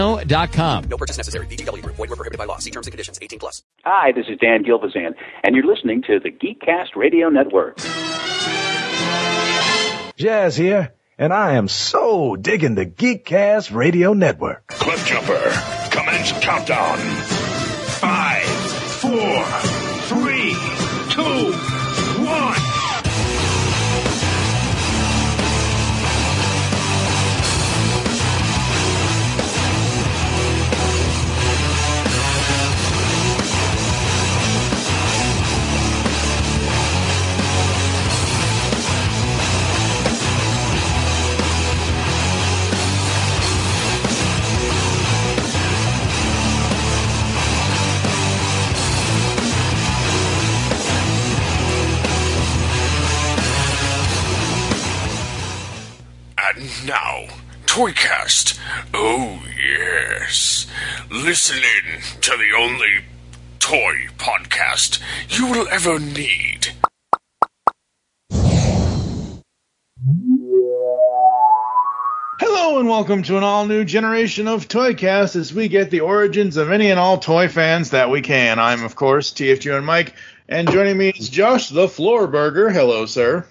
ChumbaCasino.com. No purchase necessary. VGW. Void were prohibited by law. See terms and conditions. 18 plus. Hi, this is Dan Gilvezan, and you're listening to the Geekcast Radio Network. Jazz here, and I am so digging the Geekcast Radio Network. Cliff Jumper, commence countdown. Five, four, three, two, now, Toycast. Oh, yes. Listen in to the only toy podcast you will ever need. Hello and welcome to an all new generation of Toycast as we get the origins of any and all toy fans that we can. I'm, of course, TFG and Mike, and joining me is Josh the Floor Burger. Hello, sir.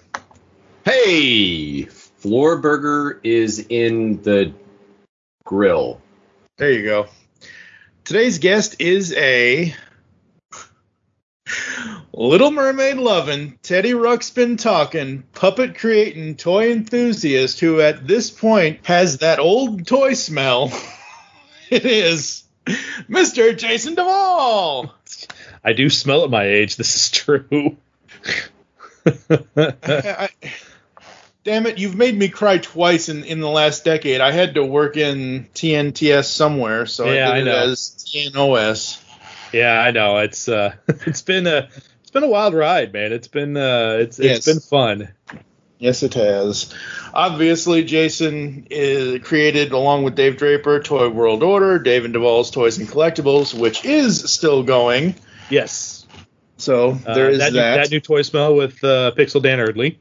Hey, Floor Burger is in the grill. There you go. Today's guest is a Little Mermaid loving, Teddy Ruxpin talking, puppet creating toy enthusiast who at this point has that old toy smell. it is Mr. Jason Duvall. I do smell at my age. This is true. I, I, damn it, you've made me cry twice in, in the last decade. I had to work in TNTS somewhere, so Yeah, I I did it know. as TNOS. Yeah, I know. It's uh, it's been a it's been a wild ride, man. It's been uh, it's Yes. it's been fun. Yes, it has. Obviously, Jason is created along with Dave Draper Toy World Order, Dave and Duvall's Toys and Collectibles, which is still going. Yes. So Uh, there is that, that. New, that new toy smell with uh, Pixel Dan Eardley.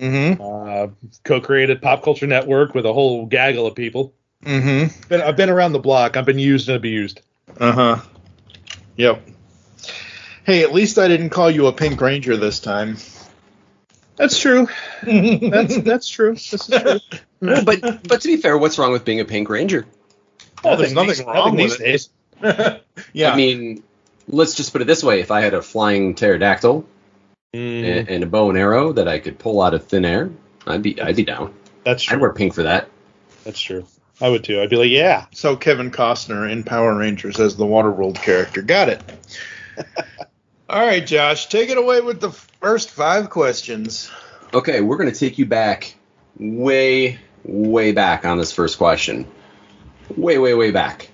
Mm-hmm. Uh, co-created Pop Culture Network with a whole gaggle of people. Mm-hmm. Been, I've been around the block. I've been used and abused. Uh huh. Yep. Hey, at least I didn't call you a Pink Ranger this time. That's true. That's that's true. This is true. but but to be fair, what's wrong with being a Pink Ranger? Oh, there's Nothing nothing these- wrong nothing with these it. days. yeah. I mean, let's just put it this way: if I had a flying pterodactyl Mm, and, and a bow and arrow that I could pull out of thin air, I'd be I'd be down. that's true. I'd wear pink for that. That's true. I would too. I'd be like, yeah. so Kevin Costner in Power Rangers as the Waterworld character. Got it. All right, Josh, take it away with the first five questions. Okay, we're gonna take you back, way way back on this first question, way way way back.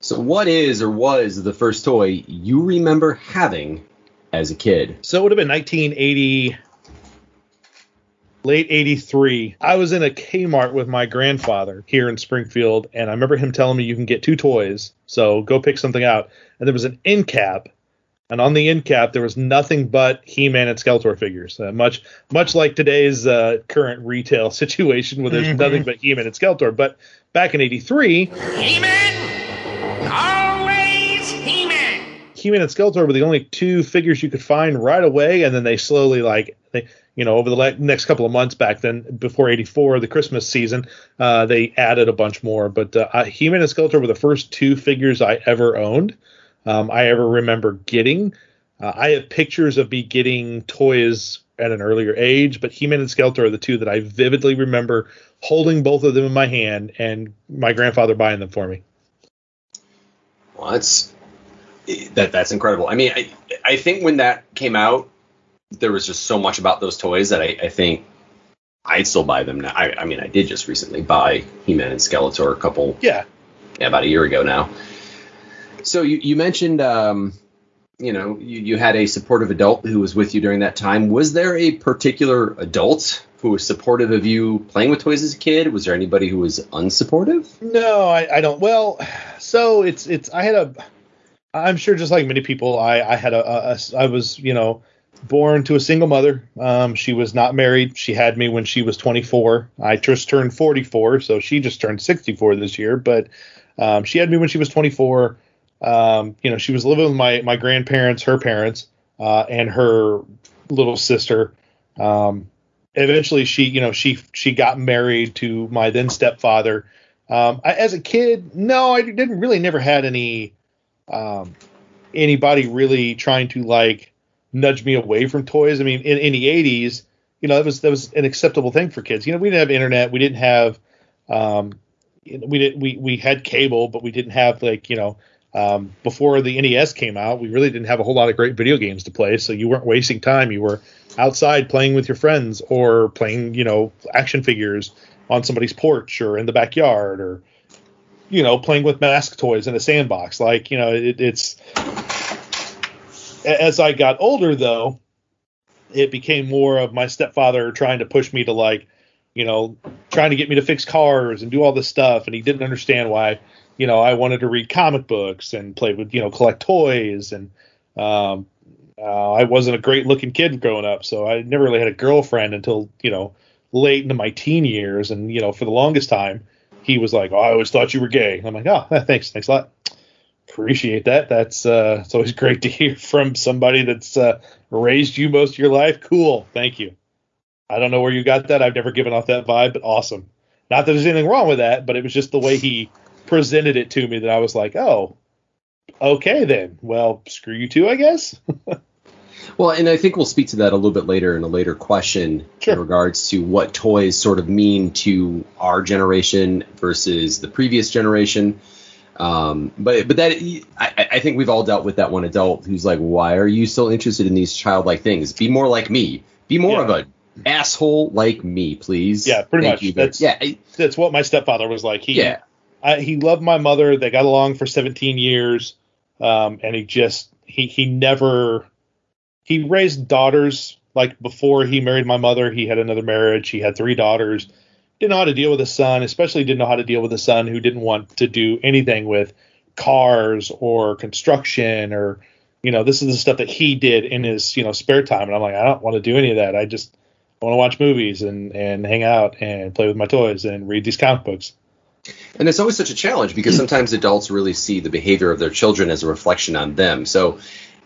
So, what is or was the first toy you remember having as a kid? So it would have been 1980, late 83. I was in a Kmart with my grandfather here in Springfield, and I remember him telling me you can get two toys, so go pick something out. And there was an end cap, and on the end cap there was nothing but He-Man and Skeletor figures. Uh, much much like today's uh, current retail situation where there's Mhm. nothing but He-Man and Skeletor. But back in '83, He-Man! Always He-Man! And Skeletor were the only two figures you could find right away, and then they slowly like they you know over the le- next couple of months back then before '84, the Christmas season, uh, they added a bunch more. But uh, He-Man and Skeletor were the first two figures I ever owned. um, I ever remember getting. Uh, I have pictures of me getting toys at an earlier age, but He-Man and Skeletor are the two that I vividly remember holding both of them in my hand and my grandfather buying them for me. Well, that's that that's incredible. I mean, I I think when that came out, there was just so much about those toys that I, I think I'd still buy them now. I, I mean, I did just recently buy He-Man and Skeletor a couple, Yeah. yeah, about a year ago now. So you you mentioned, um, you know, you, you had a supportive adult who was with you during that time. Was there a particular adult who was supportive of you playing with toys as a kid? Was there anybody who was unsupportive? No, I, I don't. Well, so it's it's I had a I'm sure just like many people, I I had a, a, a I was you know born to a single mother. Um, she was not married. She had me when she was 24. I just turned 44, so she just turned 64 this year. But um, she had me when she was 24. Um, you know, she was living with my my grandparents, her parents, uh, and her little sister. Um, eventually, she you know she she got married to my then stepfather. Um, I, as a kid, no, I didn't really never had any um, anybody really trying to like nudge me away from toys. I mean, in, in the 80s, you know, that was that was an acceptable thing for kids. You know, we didn't have internet, we didn't have, um, we did we we had cable, but we didn't have like you know. Um, before the NES came out, we really didn't have a whole lot of great video games to play, so you weren't wasting time. You were outside playing with your friends or playing, you know, action figures on somebody's porch or in the backyard or you know, playing with mask toys in a sandbox. Like, you know, it, it's as I got older, though, it became more of my stepfather trying to push me to like, you know, trying to get me to fix cars and do all this stuff, and he didn't understand why, you know, I wanted to read comic books and play with, you know, collect toys, and um, uh, I wasn't a great looking kid growing up, so I never really had a girlfriend until you know late into my teen years, and you know, for the longest time he was like, "Oh, I always thought you were gay." I'm like, "Oh, thanks, thanks a lot. Appreciate that. That's uh, it's always great to hear from somebody that's uh, raised you most of your life. Cool, thank you. I don't know where you got that. I've never given off that vibe, but awesome. Not that there's anything wrong with that, but it was just the way he presented it to me that I was like, "Oh, okay then. Well, screw you too, I guess." Well, and I think we'll speak to that a little bit later in a later question Sure. in regards to what toys sort of mean to our generation versus the previous generation. Um, but but that I, I think we've all dealt with that one adult who's like, why are you so interested in these childlike things? Be more like me. Be more Yeah. of an asshole like me, please. Yeah, pretty Thank much. You, That's- yeah, I- that's what my stepfather was like. He yeah. I, he loved my mother. They got along for 17 years, um, and he just he he never he raised daughters. Like before he married my mother, he had another marriage. He had three daughters. Didn't know how to deal with a son, especially didn't know how to deal with a son who didn't want to do anything with cars or construction or you know this is the stuff that he did in his you know spare time. And I'm like, I don't want to do any of that. I just want to watch movies and and hang out and play with my toys and read these comic books. And it's always such a challenge because sometimes adults really see the behavior of their children as a reflection on them. So,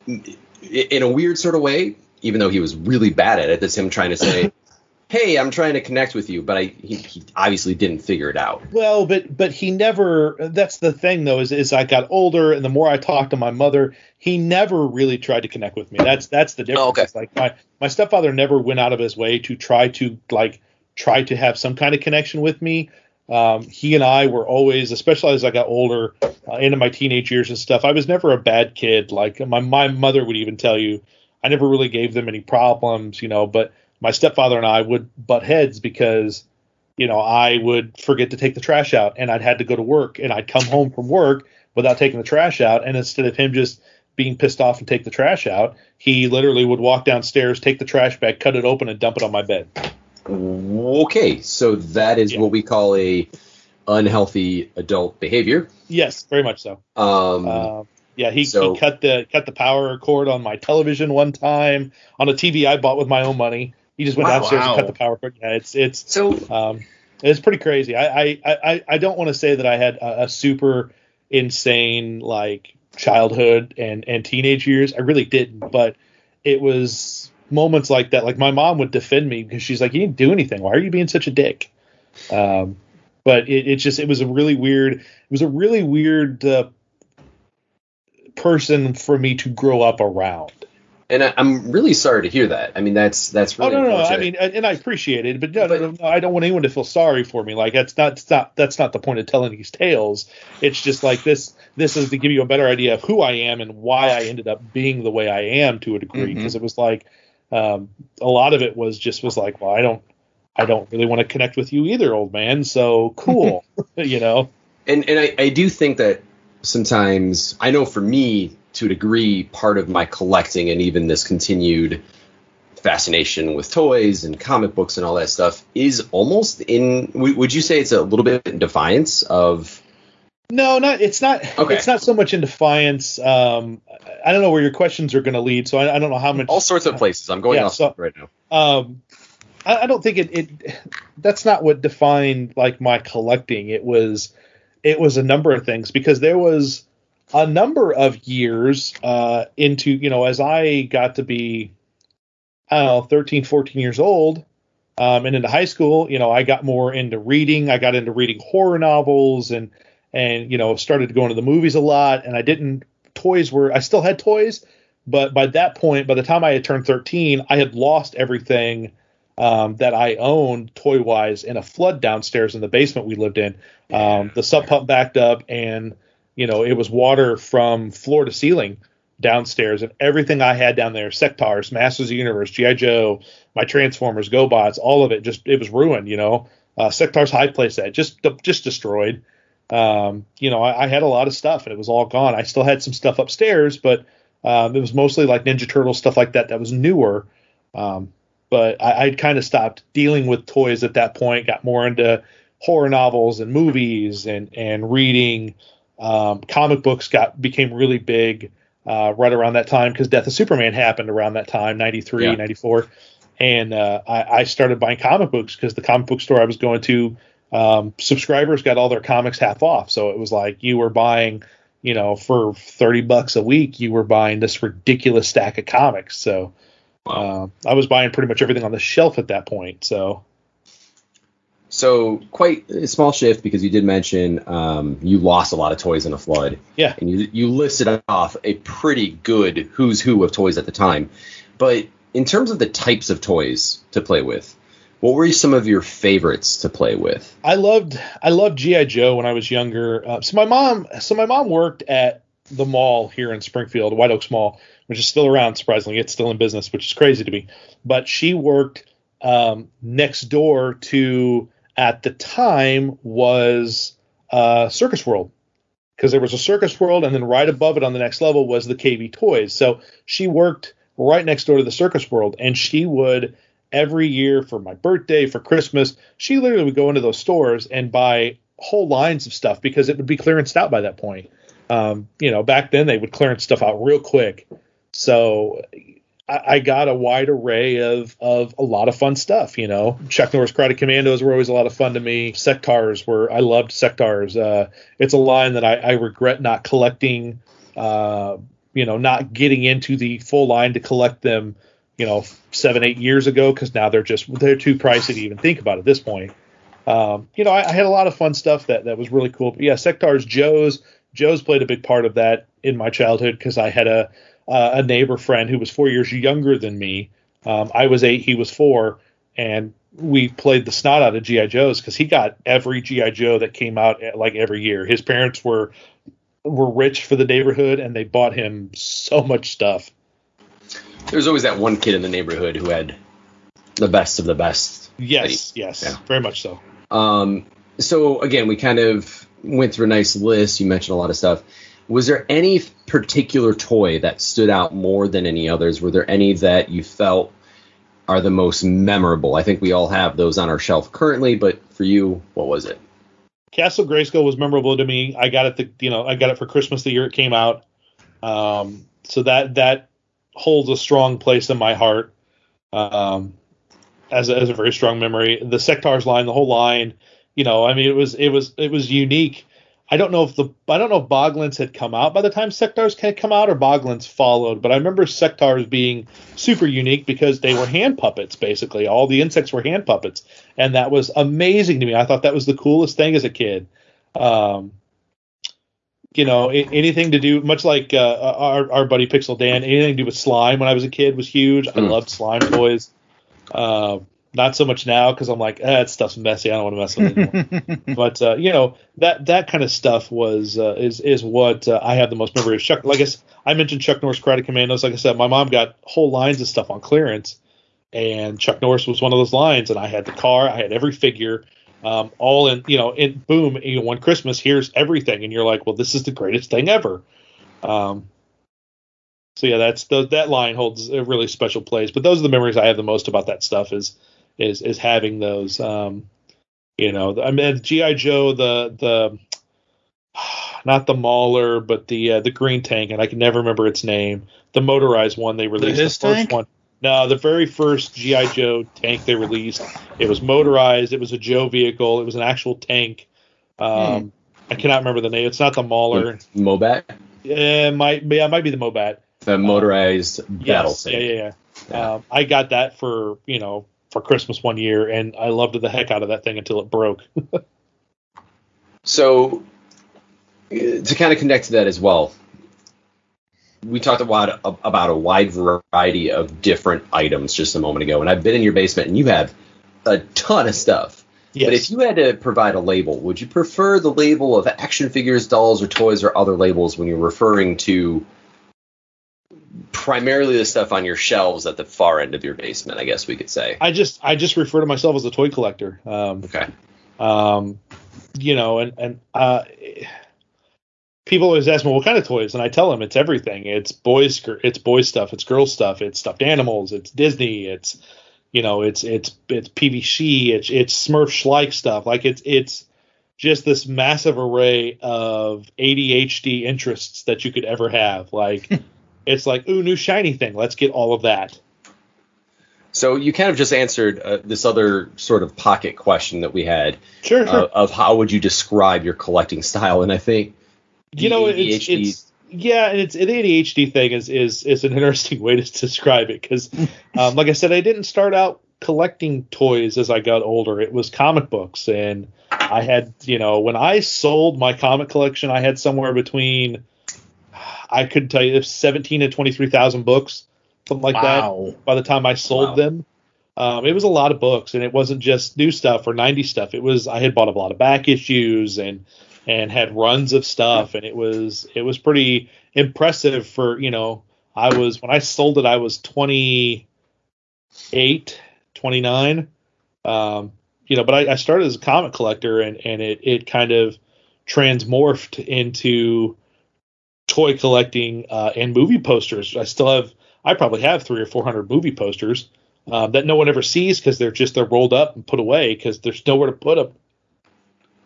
i- in a weird sort of way, even though he was really bad at it, that's him trying to say, "Hey, I'm trying to connect with you," but I he, he obviously didn't figure it out. Well, but but he never. That's the thing, though, is is I got older, and the more I talked to my mother, he never really tried to connect with me. That's that's the difference. Oh, okay. It's like my my stepfather never went out of his way to try to like try to have some kind of connection with me. Um, he and I were always, especially as I got older, uh, into my teenage years and stuff. I was never a bad kid. Like my my mother would even tell you, I never really gave them any problems, you know. But my stepfather and I would butt heads because you know, I would forget to take the trash out and I'd had to go to work and I'd come home from work without taking the trash out. And instead of him just being pissed off and take the trash out, he literally would walk downstairs, take the trash bag, cut it open, and dump it on my bed. Okay, so that is Yeah. what we call a unhealthy adult behavior. Yes, very much so. Um, Uh, yeah, he, So- he cut the cut the power cord on my television one time on a TV I bought with my own money. He just went Wow. downstairs and cut the power cord. Yeah, it's it's so Um, it's pretty crazy. I I, I, I don't want to say that I had a, a super insane like childhood and and teenage years. I really didn't, but it was moments like that. Like my mom would defend me because she's like, "You didn't do anything. Why are you being such a dick?" Um, but it, it just it was a really weird. It was a really weird uh, person for me to grow up around. And I, I'm really sorry to hear that. I mean, that's that's really oh no, no, I mean, and, I appreciate it, but, no, no, no, no, I don't want anyone to feel sorry for me. Like that's not, that's not that's not the point of telling these tales. It's just like this. This is to give you a better idea of who I am and why I ended up being the way I am to a degree. Because it was like um, a lot of it was just was like, well, I don't, I don't really want to connect with you either, old man. So cool, you know. and and I, I do think that sometimes I know for me to a degree part of my collecting and even this continued fascination with toys and comic books and all that stuff is almost in w- would you say it's a little bit in defiance of No, not it's not. Okay. It's not so much in defiance. Um, I don't know where your questions are going to lead, so I, I don't know how much. all sorts of places i'm going Yeah, off so- right now um I, I don't think it, it that's not what defined like my collecting it was it was a number of things because there was a number of years uh into you know as i got to be i don't know 13 14 years old um and into high school you know i got more into reading i got into reading horror novels and and you know started going to the movies a lot and i didn't toys were i still had toys but by that point, by the time I had turned 13, I had lost everything um, that I owned toy wise in a flood downstairs in the basement we lived in. Um, the sub pump backed up, and you know it was water from floor to ceiling downstairs, and everything I had down there, Sectaurs, Masters of the Universe, GI Joe, my Transformers, GoBots, all of it just it was ruined. You know, uh, Sectaurs high playset just just destroyed. Um, you know, I, I had a lot of stuff, and it was all gone. I still had some stuff upstairs, but um, it was mostly like Ninja Turtle stuff like that that was newer. Um, but I, I'd kind of stopped dealing with toys at that point. Got more into horror novels and movies and and reading. Um, comic books got became really big uh, right around that time because Death of Superman happened around that time, 93, Yeah. 94. And uh, I, I started buying comic books because the comic book store I was going to, um, subscribers got all their comics half off. So it was like you were buying you know, for 30 bucks a week, you were buying this ridiculous stack of comics. So uh, I was buying pretty much everything on the shelf at that point. So so quite a small shift because you did mention um, you lost a lot of toys in a flood yeah, and you you listed off a pretty good who's who of toys at the time. But in terms of the types of toys to play with, what were some of your favorites to play with? I loved I loved GI Joe when I was younger. Uh, so my mom so my mom worked at the mall here in Springfield, White Oaks Mall, which is still around. Surprisingly, it's still in business, which is crazy to me. But she worked um, next door to at the time was uh, Circus World because there was a Circus World, and then right above it on the next level was the KB Toys. So she worked right next door to the Circus World, and she would every year for my birthday, for Christmas, she literally would go into those stores and buy whole lines of stuff because it would be clearanced out by that point. Um, you know, back then they would clearance stuff out real quick. So I, I got a wide array of of a lot of fun stuff. You know, Chuck Norris Karate Commandos were always a lot of fun to me. Sectaurs were I loved Sectaurs. Uh, it's a line that I, I regret not collecting. Uh, you know, not getting into the full line to collect them. You know, seven eight years ago because now they're just they're too pricey to even think about at this point. Um, you know, I, I had a lot of fun stuff that that was really cool. But yeah, Sectaurs, Joe's, Joe's played a big part of that in my childhood because I had a uh, a neighbor friend who was four years younger than me. Um, I was eight, he was four, and we played the snot out of GI Joes because he got every GI Joe that came out eh, like every year. His parents were were rich for the neighborhood, and they bought him so much stuff. There's always that one kid in the neighborhood who had the best of the best. Yes, yes, Yeah. very much so. Um, so again, we kind of went through a nice list. You mentioned a lot of stuff. Was there any particular toy that stood out more than any others? Were there any that you felt are the most memorable? I think we all have those on our shelf currently, but for you, what was it? Castle Grayskull was memorable to me. I got it, the, you know, I got it for Christmas the year it came out. Um, so that that holds a strong place in my heart um, as a, as a very strong memory. The Sectaurs line, the whole line, you know, I mean, it was it was it was unique. I don't know if the I don't know if Boglins had come out by the time Sectaurs had come out or Boglins followed, but I remember Sectaurs being super unique because they were hand puppets basically. All the insects were hand puppets, and that was amazing to me. I thought that was the coolest thing as a kid. Um, you know, anything to do, much like uh, our our buddy Pixel Dan, anything to do with slime when I was a kid was huge. I Mm. loved slime toys. Uh, not so much now because I'm like, eh, that stuff's messy. I don't want to mess with it anymore. but uh, you know that that kind of stuff was uh, is is what uh, I have the most memory of. Chuck, like I mentioned, Chuck Norris Karate Commandos. Like I said, my mom got whole lines of stuff on clearance, and Chuck Norris was one of those lines. And I had the car, I had every figure, um, all in you know, in boom, you know, one Christmas, here's everything, and you're like, well, this is the greatest thing ever. Um, so yeah, that's the, that line holds a really special place. But those are the memories I have the most about that stuff is is is having those. Um, you know, I mean, GI Joe, the the not the Mauler, but the uh, the green tank, and I can never remember its name. The motorized one they released, the, Hiss first tank? one. No, the very first GI Joe tank they released. It was motorized. It was a Joe vehicle. It was an actual tank. Um, I cannot remember the name. It's not the Mauler. Mobat, Yeah, it might yeah, it might be the Mobat. the motorized battle Yes, tank. yeah, yeah, yeah. Um, I got that for you know for Christmas one year, and I loved the heck out of that thing until it broke. So, uh, to kind of connect to that as well, we talked a lot about a wide variety of different items just a moment ago, and I've been in your basement, and you have a ton of stuff. yes. But if you had to provide a label, would you prefer the label of action figures, dolls, or toys, or other labels when you're referring to primarily the stuff on your shelves at the far end of your basement? I guess we could say. I just I just refer to myself as a toy collector. Um, Okay. um, you know, and and uh, people always ask me what kind of toys, and I tell them it's everything. It's boys, it's boys stuff, it's girls stuff, it's stuffed animals, it's Disney, it's you know, it's it's it's PVC, it's it's Smurf like stuff. Like it's it's just this massive array of ADHD interests that you could ever have. Like it's like ooh, new shiny thing. Let's get all of that. So you kind of just answered uh, this other sort of pocket question that we had Sure, sure. uh, of how would you describe your collecting style, and I think you know it's, it's yeah and it's the adhd thing is is is an interesting way to describe it because um, like i said i didn't start out collecting toys as i got older it was comic books and i had you know when i sold my comic collection i had somewhere between i couldn't tell you 17 and 23000 books something like Wow. that by the time i sold Wow. them um, it was a lot of books and it wasn't just new stuff or 90 stuff it was i had bought a lot of back issues and and had runs of stuff and it was it was pretty impressive for you know i was when i sold it i was 28 29 um you know but i, I started as a comic collector and and it it kind of transmorphed into toy collecting uh, and movie posters. I still have i probably have three or four hundred movie posters um, that no one ever sees because they're just they're rolled up and put away because there's nowhere to put them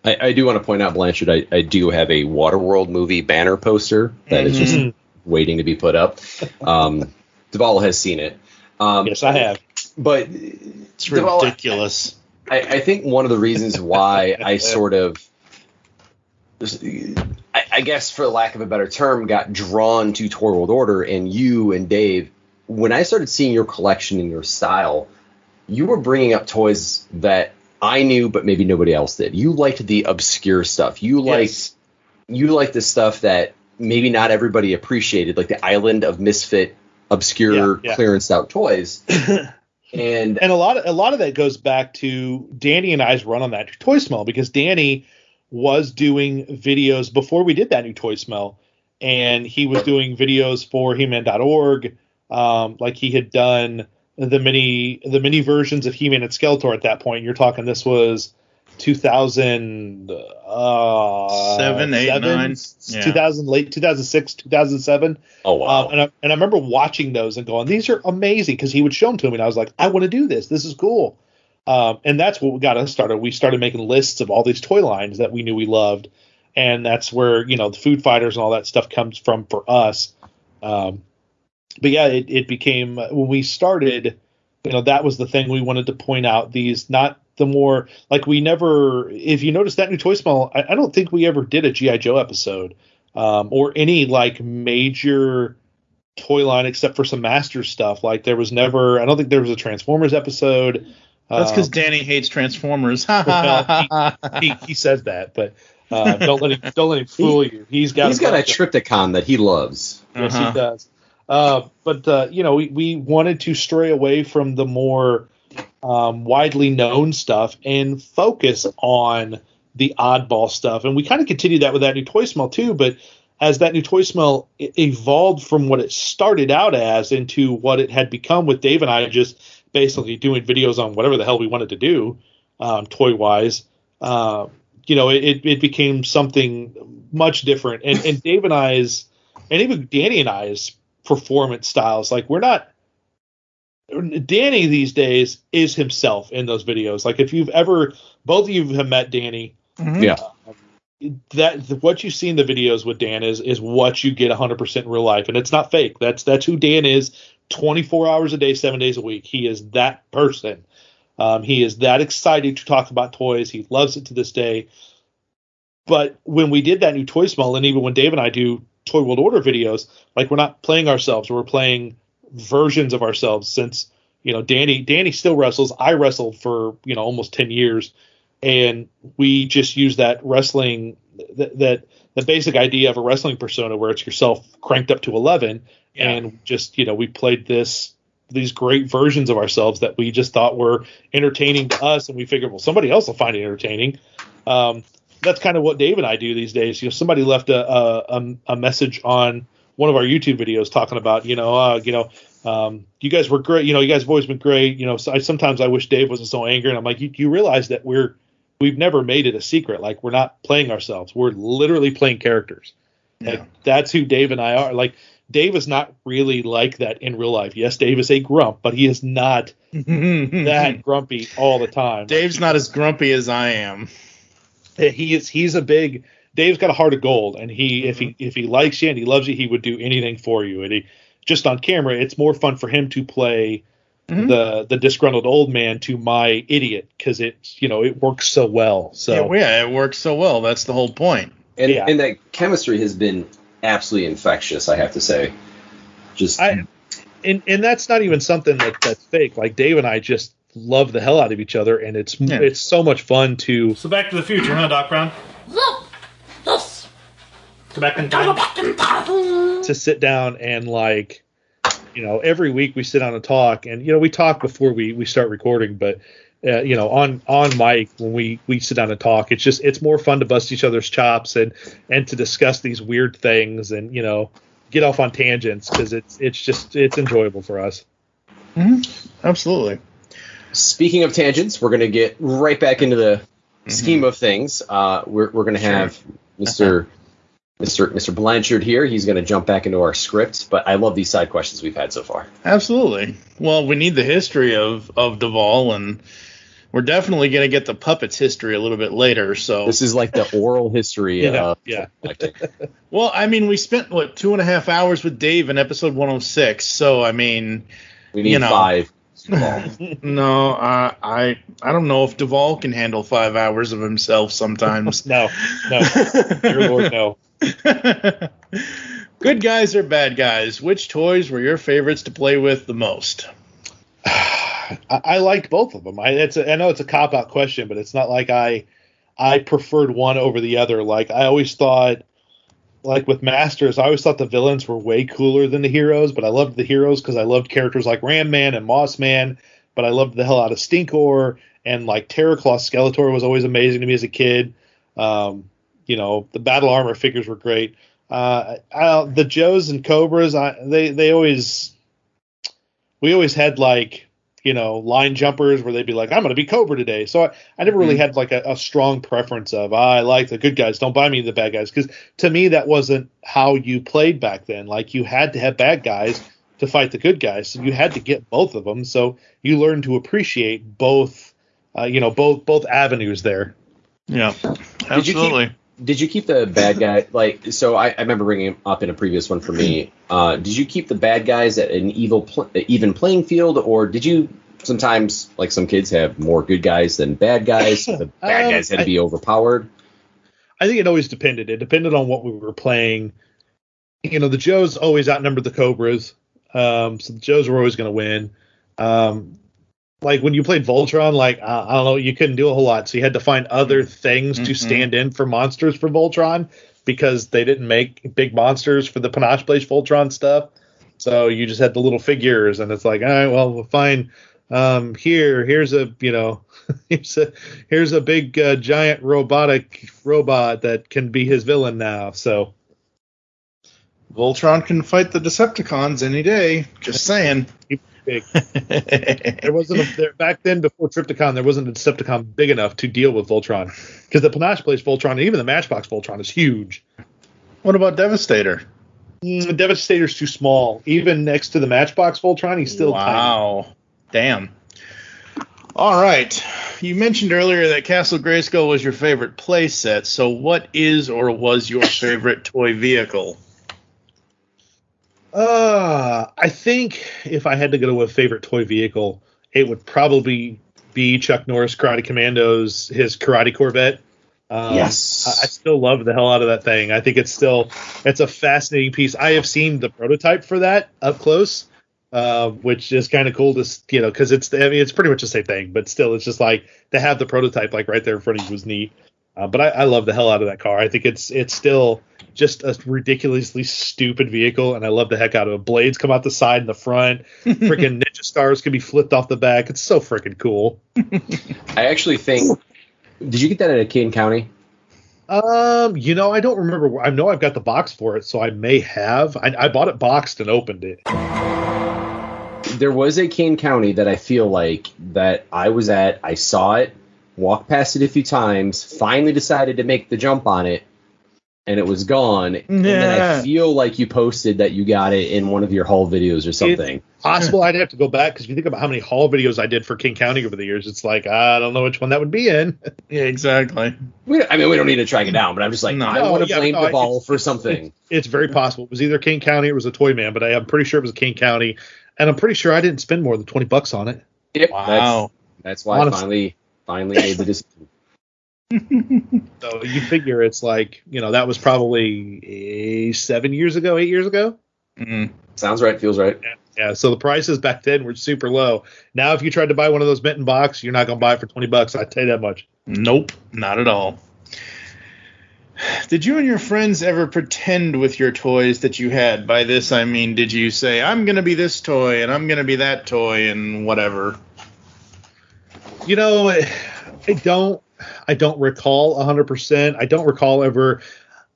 I, I do want to point out, Blanchard, I, I do have a Waterworld movie banner poster that is just Mhm. waiting to be put up. Um, Duvall has seen it. Um, yes i have But It's Duvall, ridiculous. I, I think one of the reasons why I sort of, I, I guess for lack of a better term, got drawn to Toy World Order and you and Dave, when I started seeing your collection and your style, you were bringing up toys that I knew, but maybe nobody else did. You liked the obscure stuff. You liked Yes. you liked the stuff that maybe not everybody appreciated, like the Island of Misfit, obscure Yeah, yeah. clearance out toys. and and a lot of a lot of that goes back to Danny and I's run on that toy smell because Danny was doing videos before we did that new toy smell, and he was doing videos for He-Man.org. Um, like he had done the mini the mini versions of He-Man and Skeletor at that point. You're talking this was 2000 uh, Seven, eight, seven, nine. Yeah. 2000 late 2006 2007 oh wow, um, and, I, and I remember watching those and going, these are amazing because he would show them to me and I was like, I want to do this. This is cool. Um, and that's what got us started. We started making lists of all these toy lines that we knew we loved. And that's where, you know, the food fighters and all that stuff comes from for us. Um, but yeah, it, it became, when we started, you know, that was the thing we wanted to point out these, not the more, like we never, if you notice that new toy smell, I, I don't think we ever did a G.I. Joe episode um, or any like major toy line except for some master stuff. Like there was never, I don't think there was a Transformers episode. That's because Um, Danny hates Transformers. well, he, he, he says that, but Uh, don't let him don't let him fool you. He's got He's got a bunch of- Trypticon that he loves. Yes, Uh-huh. he does. Uh, but uh, you know, we, we wanted to stray away from the more um, widely known stuff and focus on the oddball stuff. And we kind of continued that with that new toy smell too. But as that new toy smell evolved from what it started out as into what it had become with Dave and I just basically doing videos on whatever the hell we wanted to do, um, toy wise. Uh, you know, it, it became something much different. And, and Dave and I's, and even Danny and I's performance styles, like we're not. Danny these days is himself in those videos. Like if you've ever, both of you have met Danny, Yeah. that what you see in the videos with Dan is is what you get 100% in real life, and it's not fake. That's that's who Dan is, 24 hours a day, seven days a week. He is that person. Um, he is that excited to talk about toys. He loves it to this day. But when we did that new toy smell, and even when Dave and I do Toy World Order videos, like we're not playing ourselves, we're playing versions of ourselves. Since you know Danny, Danny still wrestles. I wrestled for you know almost 10 years, and we just use that wrestling that that the basic idea of a wrestling persona where it's yourself cranked up to 11 and just you know we played this these great versions of ourselves that we just thought were entertaining to us. And we figured well somebody else will find it entertaining. Um, that's kind of what Dave and I do these days. You know, somebody left a, a a message on one of our YouTube videos talking about, you know, uh, you know, um, you guys were great. You know, you guys have always been great. You know, so I, sometimes I wish Dave wasn't so angry. And I'm like, you, you realize that we're we've never made it a secret. Like we're not playing ourselves. We're literally playing characters. Like that's who Dave and I are. Like Dave is not really like that in real life. Yes, Dave is a grump, but he is not that grumpy all the time. Dave's not as grumpy as I am. He is he's a big Dave's got a heart of gold, and he if he mm-hmm. if he likes you and he loves you, he would do anything for you. And he just on camera, it's more fun for him to play mm-hmm. the the disgruntled old man to my idiot because it's you know it works so well. So Yeah, well, yeah, it works so well. That's the whole point. And, Yeah. and that chemistry has been absolutely infectious, I have to say. Just I and and that's not even something that that's fake. Like Dave and I just love the hell out of each other, and it's Yeah. it's so much fun to So back to the future, huh, Doc Brown? Yes. Go back in time. to sit down and like you know every week we sit down and talk and you know we talk before we we start recording but uh, you know on on mic when we we sit down and talk it's just it's more fun to bust each other's chops and and to discuss these weird things and you know get off on tangents because it's it's just it's enjoyable for us Absolutely. Speaking of tangents, we're going to get right back into the scheme of things. Uh, we're we're going to have Mr. Mr. Mr. Blanchard here. He's going to jump back into our script, but I love these side questions we've had so far. Absolutely. Well, we need the history of of Duvall, and we're definitely going to get the puppets history a little bit later. So, This is like the oral history Yeah, of yeah. well, I mean, we spent what two and a half hours with Dave in episode 106. So, I mean, We need You know. five. no, uh, I I don't know if Duvall can handle five hours of himself sometimes. no no dear lord no Good guys or bad guys? Which toys were your favorites to play with the most? I, I liked both of them. I it's a, I know it's a cop out question, but it's not like I I preferred one over the other. Like I always thought, like with Masters, I always thought the villains were way cooler than the heroes. But I loved the heroes because I loved characters like Ram Man and Moss Man. But I loved the hell out of Stinkor and like Terraclaw Skeletor was always amazing to me as a kid. Um, you know, the battle armor figures were great. Uh, I, the Joes and Cobras, I, they they always we always had like you know line jumpers where they'd be like i'm going to be cobra today. So i, I never really had like a, a strong preference of "Ah, i like the good guys don't buy me the bad guys. Because to me that wasn't how you played back then. Like you had to have bad guys to fight the good guys. So you had to get both of them so you learned to appreciate both uh, you know both both avenues there. Yeah, Did you keep- absolutely. Did you keep the bad guy like? So I, I remember bringing him up in a previous one for me. Uh, did you keep the bad guys at an evil, pl- even playing field, or did you sometimes, like some kids, have more good guys than bad guys? The bad Um, guys had to I- be overpowered. I think it always depended. It depended on what we were playing. You know, the Joes always outnumbered the Cobras, um, so the Joes were always going to win. Um, like when you played Voltron, like uh, I don't know, you couldn't do a whole lot, so you had to find other things to Mhm. stand in for monsters for Voltron because they didn't make big monsters for the Panosh Place Voltron stuff. So you just had the little figures, and it's like, all right, well, we'll find um, here. Here's a you know, here's a here's a big uh, giant robotic robot that can be his villain now. So Voltron can fight the Decepticons any day. Just saying. Big. there wasn't a, there, back then before Trypticon. There wasn't a Decepticon big enough to deal with Voltron because the Panosh Place Voltron and even the Matchbox Voltron is huge. What about Devastator? Mm, Devastator's too small. Even next to the Matchbox Voltron, he's still tiny. wow. Damn. All right. You mentioned earlier that Castle Grayskull was your favorite playset. So, what is or was your favorite toy vehicle? Uh, I think if I had to go to a favorite toy vehicle, it would probably be Chuck Norris Karate Commandos, his Karate Corvette. Um, Yes. I, I still love the hell out of that thing. I think it's still it's a fascinating piece. I have seen the prototype for that up close, uh, which is kind of cool to you know because it's I mean it's pretty much the same thing, but still it's just like to have the prototype like right there in front of you was neat. Uh, but I, I love the hell out of that car. I think it's it's still just a ridiculously stupid vehicle, and I love the heck out of it. Blades come out the side and the front. Freaking ninja stars can be flipped off the back. It's so freaking cool. I actually think. Did you get that at a Kane County? Um, you know, I don't remember. where- I know I've got the box for it, so I may have. I, I bought it boxed and opened it. There was a Kane County that I feel like that I was at. I saw it, walked past it a few times, finally decided to make the jump on it, and it was gone. Yeah. And then I feel like you posted that you got it in one of your haul videos or something. Possible I'd have to go back because if you think about how many haul videos I did for Kane County over the years, it's like I don't know which one that would be in. Yeah, exactly. We, I mean, we don't need to track it down, but I'm just like, I No, would have yeah, blamed no, the ball for something. It's very possible. It was either Kane County or it was a Toy Man, but I, I'm pretty sure it was a Kane County, and I'm pretty sure I didn't spend more than twenty bucks on it. Yep, Wow. That's, that's why Honestly. I finally finally made the decision. So you figure it's like you know that was probably eh, seven years ago, eight years ago. Mm. Sounds right, feels right. Yeah, so the prices back then were super low. Now, if you tried to buy one of those mitten box, you're not going to buy it for twenty bucks. I tell you that much. Nope, not at all. Did you and your friends ever pretend with your toys that you had? By this I mean, did you say, I'm going to be this toy and I'm going to be that toy and whatever? You know, I I don't, I don't recall hundred percent. I don't recall ever.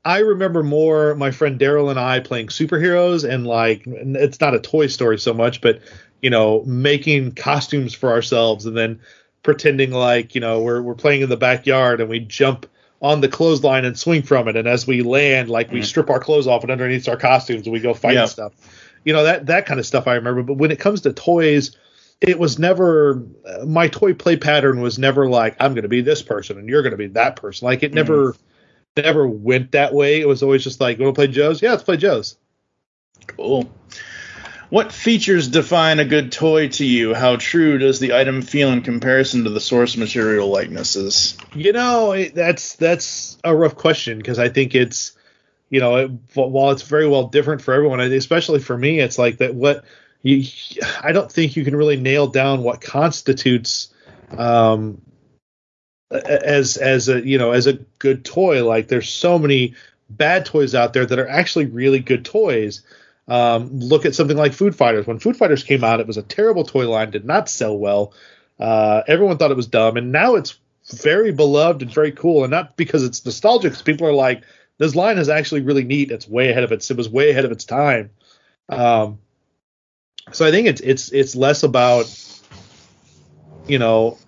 I remember more my friend Daryl and I playing superheroes and like it's not a toy story so much, but you know, making costumes for ourselves and then pretending like you know we're we're playing in the backyard and we jump on the clothesline and swing from it, and as we land, like we mm-hmm. strip our clothes off and underneath our costumes and we go fight stuff. You know that that kind of stuff I remember. But when it comes to toys, it was never uh, my toy play pattern was never like I'm going to be this person and you're going to be that person. Like it never never went that way. It was always just like, "Want to play Joe's? Yeah, let's play Joe's." Cool. What features define a good toy to you? How true does the item feel in comparison to the source material likenesses? You know, it, that's that's a rough question because I think it's, you know, it, while it's very well different for everyone, especially for me, it's like that. What you, I don't think you can really nail down what constitutes, um, as as a you know as a good toy. Like there's so many bad toys out there that are actually really good toys. Um, look at something like Food Fighters. When Food Fighters came out, it was a terrible toy line, did not sell well. Uh, everyone thought it was dumb, and now it's very beloved and very cool. And not because it's nostalgic, 'cause people are like, this line is actually really neat. It's way ahead of its. It was way ahead of its time. Um, so I think it's it's it's less about, you know,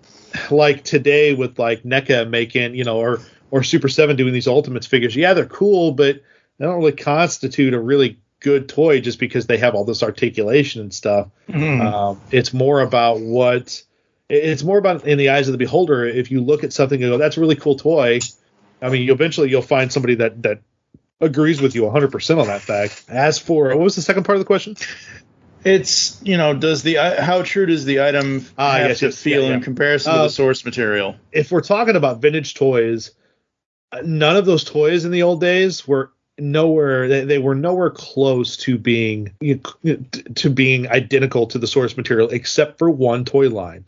like today with like NECA making, you know, or or Super Seven doing these Ultimates figures. Yeah, they're cool, but they don't really constitute a really good toy just because they have all this articulation and stuff. Um, it's more about what it's more about in the eyes of the beholder. If you look at something and go, "That's a really cool toy," I mean, you eventually you'll find somebody that that agrees with you 100% on that fact. As for what was the second part of the question? It's you know, does the how true does the item Ah, have yes, to yes, feel yeah, yeah. in comparison to Uh, the source material? if we're talking about vintage toys, uh, none of those toys in the old days were nowhere they, they were nowhere close to being to being identical to the source material except for one toy line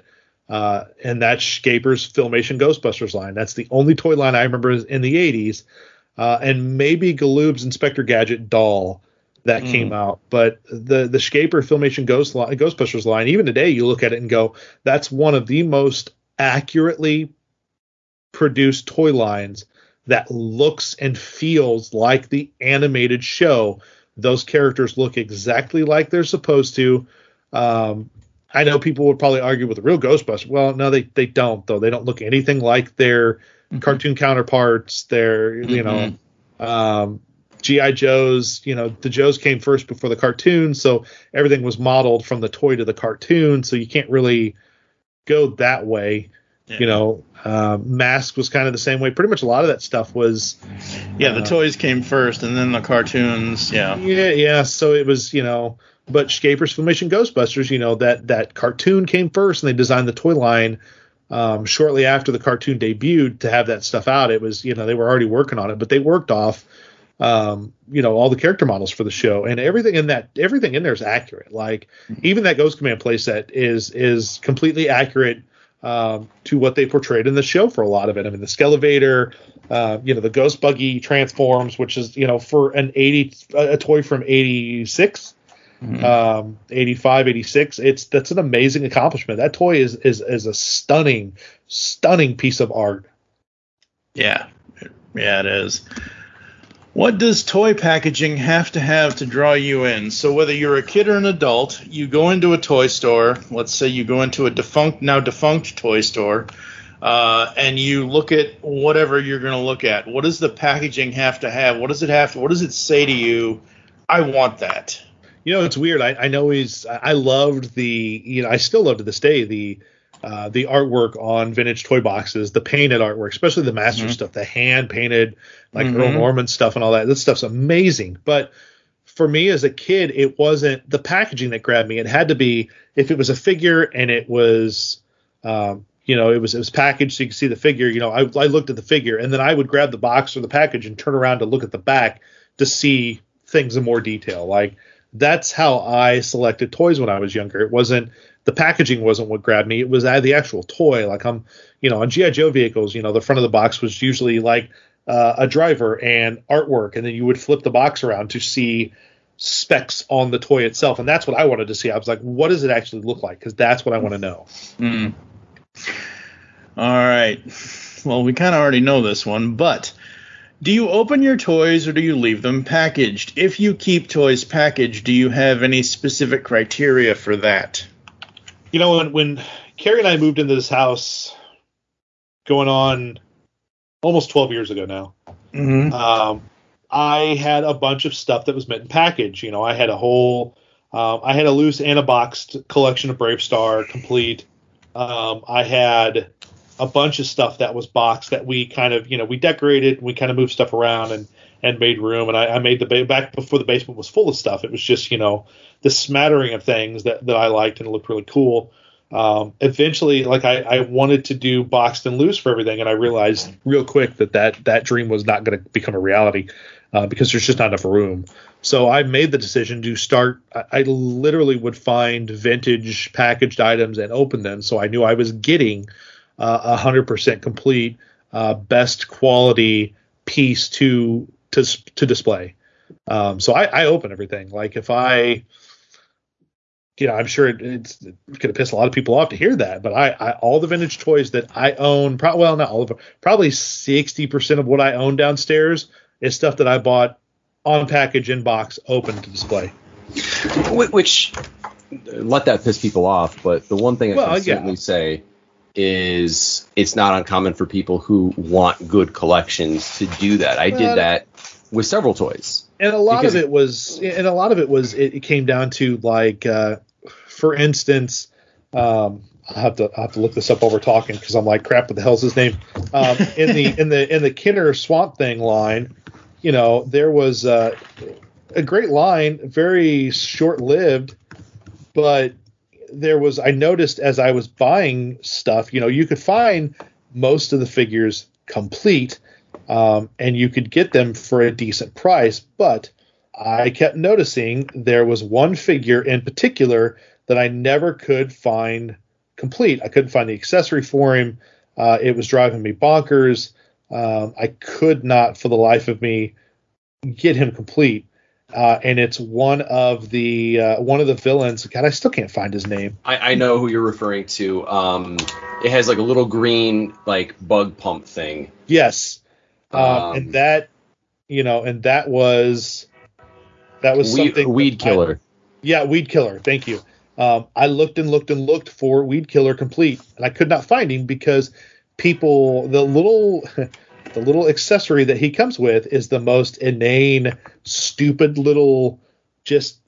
uh, and that's Schaper's Filmation Ghostbusters line. That's the only toy line I remember in the 80s, uh, and maybe Galoob's Inspector Gadget doll that Mm. came out. But the the Schaper Filmation Ghost Ghostbusters line, even today, you look at it and go, that's one of the most accurately produced toy lines that looks and feels like the animated show. Those characters look exactly like they're supposed to. Um, I know people would probably argue with the real Ghostbusters. Well, no, they they don't though. They don't look anything like their cartoon counterparts. Their you know, um, GI Joes. You know, the Joes came first before the cartoon, so everything was modeled from the toy to the cartoon. So you can't really go that way. You know, um, Mask was kind of the same way. Pretty much a lot of that stuff was. Yeah, the uh, toys came first, and then the cartoons. Yeah. Yeah, yeah. So it was, you know, but Schaper's Filmation Ghostbusters, you know, that that cartoon came first, and they designed the toy line um, shortly after the cartoon debuted to have that stuff out. It was, you know, they were already working on it, but they worked off, um, you know, all the character models for the show, and everything in that, everything in there is accurate. Like even that Ghost Command playset is is completely accurate um, to what they portrayed in the show for a lot of it. I mean, the Skelevator, uh, you know, the Ghost Buggy transforms, which is, you know, for an 80, a toy from 86, um, 85, 86, it's, that's an amazing accomplishment. That toy is, is, is a stunning, stunning piece of art. Yeah. Yeah, it is. What does toy packaging have to have to draw you in? So whether you're a kid or an adult, you go into a toy store. Let's say you go into a defunct, now defunct toy store, uh, and you look at whatever you're going to look at. What does the packaging have to have? What does it have? What does it say to you? I want that. You know, it's weird. I, I know he's. I loved the. You know, I still love to this day the uh, the artwork on vintage toy boxes, the painted artwork, especially the master Mhm. stuff, the hand painted like Earl Mhm. Norman stuff and all that. That stuff's amazing. But for me as a kid, it wasn't the packaging that grabbed me. It had to be if it was a figure and it was. Um, you know, it was it was packaged so you could see the figure. You know, I, I looked at the figure and then I would grab the box or the package and turn around to look at the back to see things in more detail. Like that's how I selected toys when I was younger. It wasn't the packaging wasn't what grabbed me. It was uh, the actual toy. Like I'm, you know, on GI Joe vehicles, you know, the front of the box was usually like uh, a driver and artwork, and then you would flip the box around to see specs on the toy itself, and that's what I wanted to see. I was like, what does it actually look like? Because that's what I want to know. Mm. All right. Well, we kind of already know this one, but do you open your toys or do you leave them packaged? If you keep toys packaged, do you have any specific criteria for that? You know, when when Carrie and I moved into this house, going on almost 12 years ago now. Mm-hmm. Um, I had a bunch of stuff that was meant in package. You know, I had a whole, um, I had a loose and a boxed collection of BraveStarr complete. Um, I had a bunch of stuff that was boxed that we kind of, you know, we decorated we kind of moved stuff around and and made room. And I, I made the ba- back before the basement was full of stuff. It was just, you know, the smattering of things that that I liked and looked really cool. Um, eventually, like I, I wanted to do boxed and loose for everything, and I realized real quick that that, that dream was not going to become a reality uh, because there's just not enough room. So I made the decision to start. I, I literally would find vintage packaged items and open them, so I knew I was getting uh, a hundred percent complete, uh, best quality piece to to to display. Um, so I, I open everything. Like if I you know, I'm sure it, it's going to piss a lot of people off to hear that, but I, I all the vintage toys that I own, pro- well, not all of them, probably 60% of what I own downstairs is stuff that I bought on package in box, open to display. Which let that piss people off, but the one thing I Well, can yeah. certainly say is it's not uncommon for people who want good collections to do that. I did that with several toys. and a lot of it was and a lot of it was it, it came down to like uh for instance um I'll have to I'll have to look this up while we're talking because I'm like crap what the hell's his name um in the in the in the Kenner Swamp Thing line you know there was uh, a great line very short lived but there was I noticed as I was buying stuff you know you could find most of the figures complete um, and you could get them for a decent price. But I kept noticing there was one figure in particular that I never could find complete. I couldn't find the accessory for him. Uh, it was driving me bonkers. Um, I could not, for the life of me, get him complete. Uh, and it's one of the uh, one of the villains. God, I still can't find his name. I, I know who you're referring to. Um, it has like a little green like bug pump thing. Yes, um, Um, and that you know, and that was that was Weed, something. weed that I- killer. yeah, weed killer. Thank you. Um, I looked and looked and looked for weed killer complete, and I could not find him because people the little the little accessory that he comes with is the most inane, stupid little just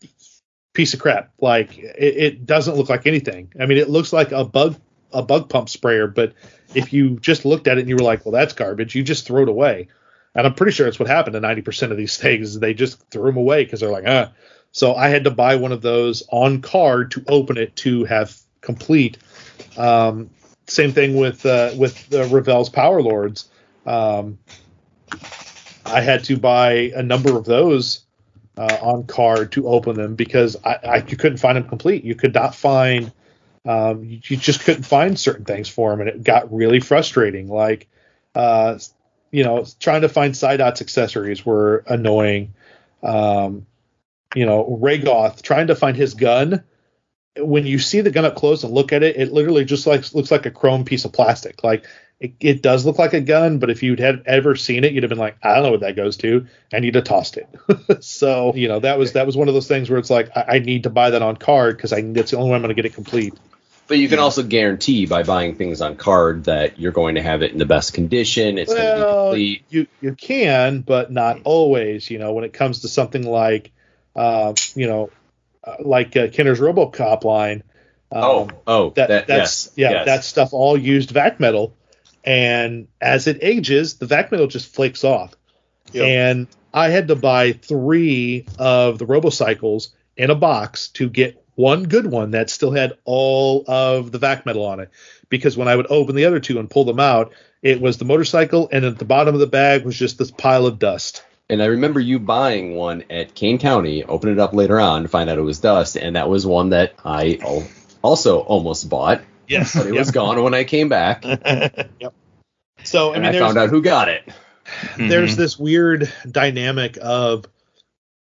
piece of crap. Like it, it doesn't look like anything. I mean, it looks like a bug a bug pump sprayer, but if you just looked at it and you were like, well, that's garbage, you just throw it away. And I'm pretty sure it's what happened to 90% of these things. They just threw them away because they're like, ah. So I had to buy one of those on card to open it to have complete. Um, same thing with uh, with the Revell's Power Lords. Um, I had to buy a number of those uh, on card to open them because I, I you couldn't find them complete. You could not find um, you, you just couldn't find certain things for them, and it got really frustrating. Like uh, you know, trying to find Sydot's accessories were annoying. Um, you know, Raygoth trying to find his gun. When you see the gun up close and look at it, it literally just like looks like a chrome piece of plastic. Like it, it does look like a gun, but if you'd had ever seen it, you'd have been like, I don't know what that goes to, and you'd have tossed it. so you know that was that was one of those things where it's like I, I need to buy that on card because I that's the only way I'm going to get it complete. But you can also guarantee by buying things on card that you're going to have it in the best condition. It's going to be Well, complete. you you can, but not always. You know, when it comes to something like, uh, you know, uh, like uh, Kenner's RoboCop line. Um, Oh, oh, that, that- that's yes, yeah, yes. that stuff all used vac metal, and as it ages, the vac metal just flakes off. And I had to buy three of the RoboCycles in a box to get one good one that still had all of the vac metal on it. Because when I would open the other two and pull them out, it was the motorcycle, and at the bottom of the bag was just this pile of dust. And I remember you buying one at Kane County, open it up later on to find out it was dust, and that was one that I also almost bought. Yes, But it was gone when I came back, yep. So I and mean, I, there's, found out who got it. Hmm. there's this weird dynamic of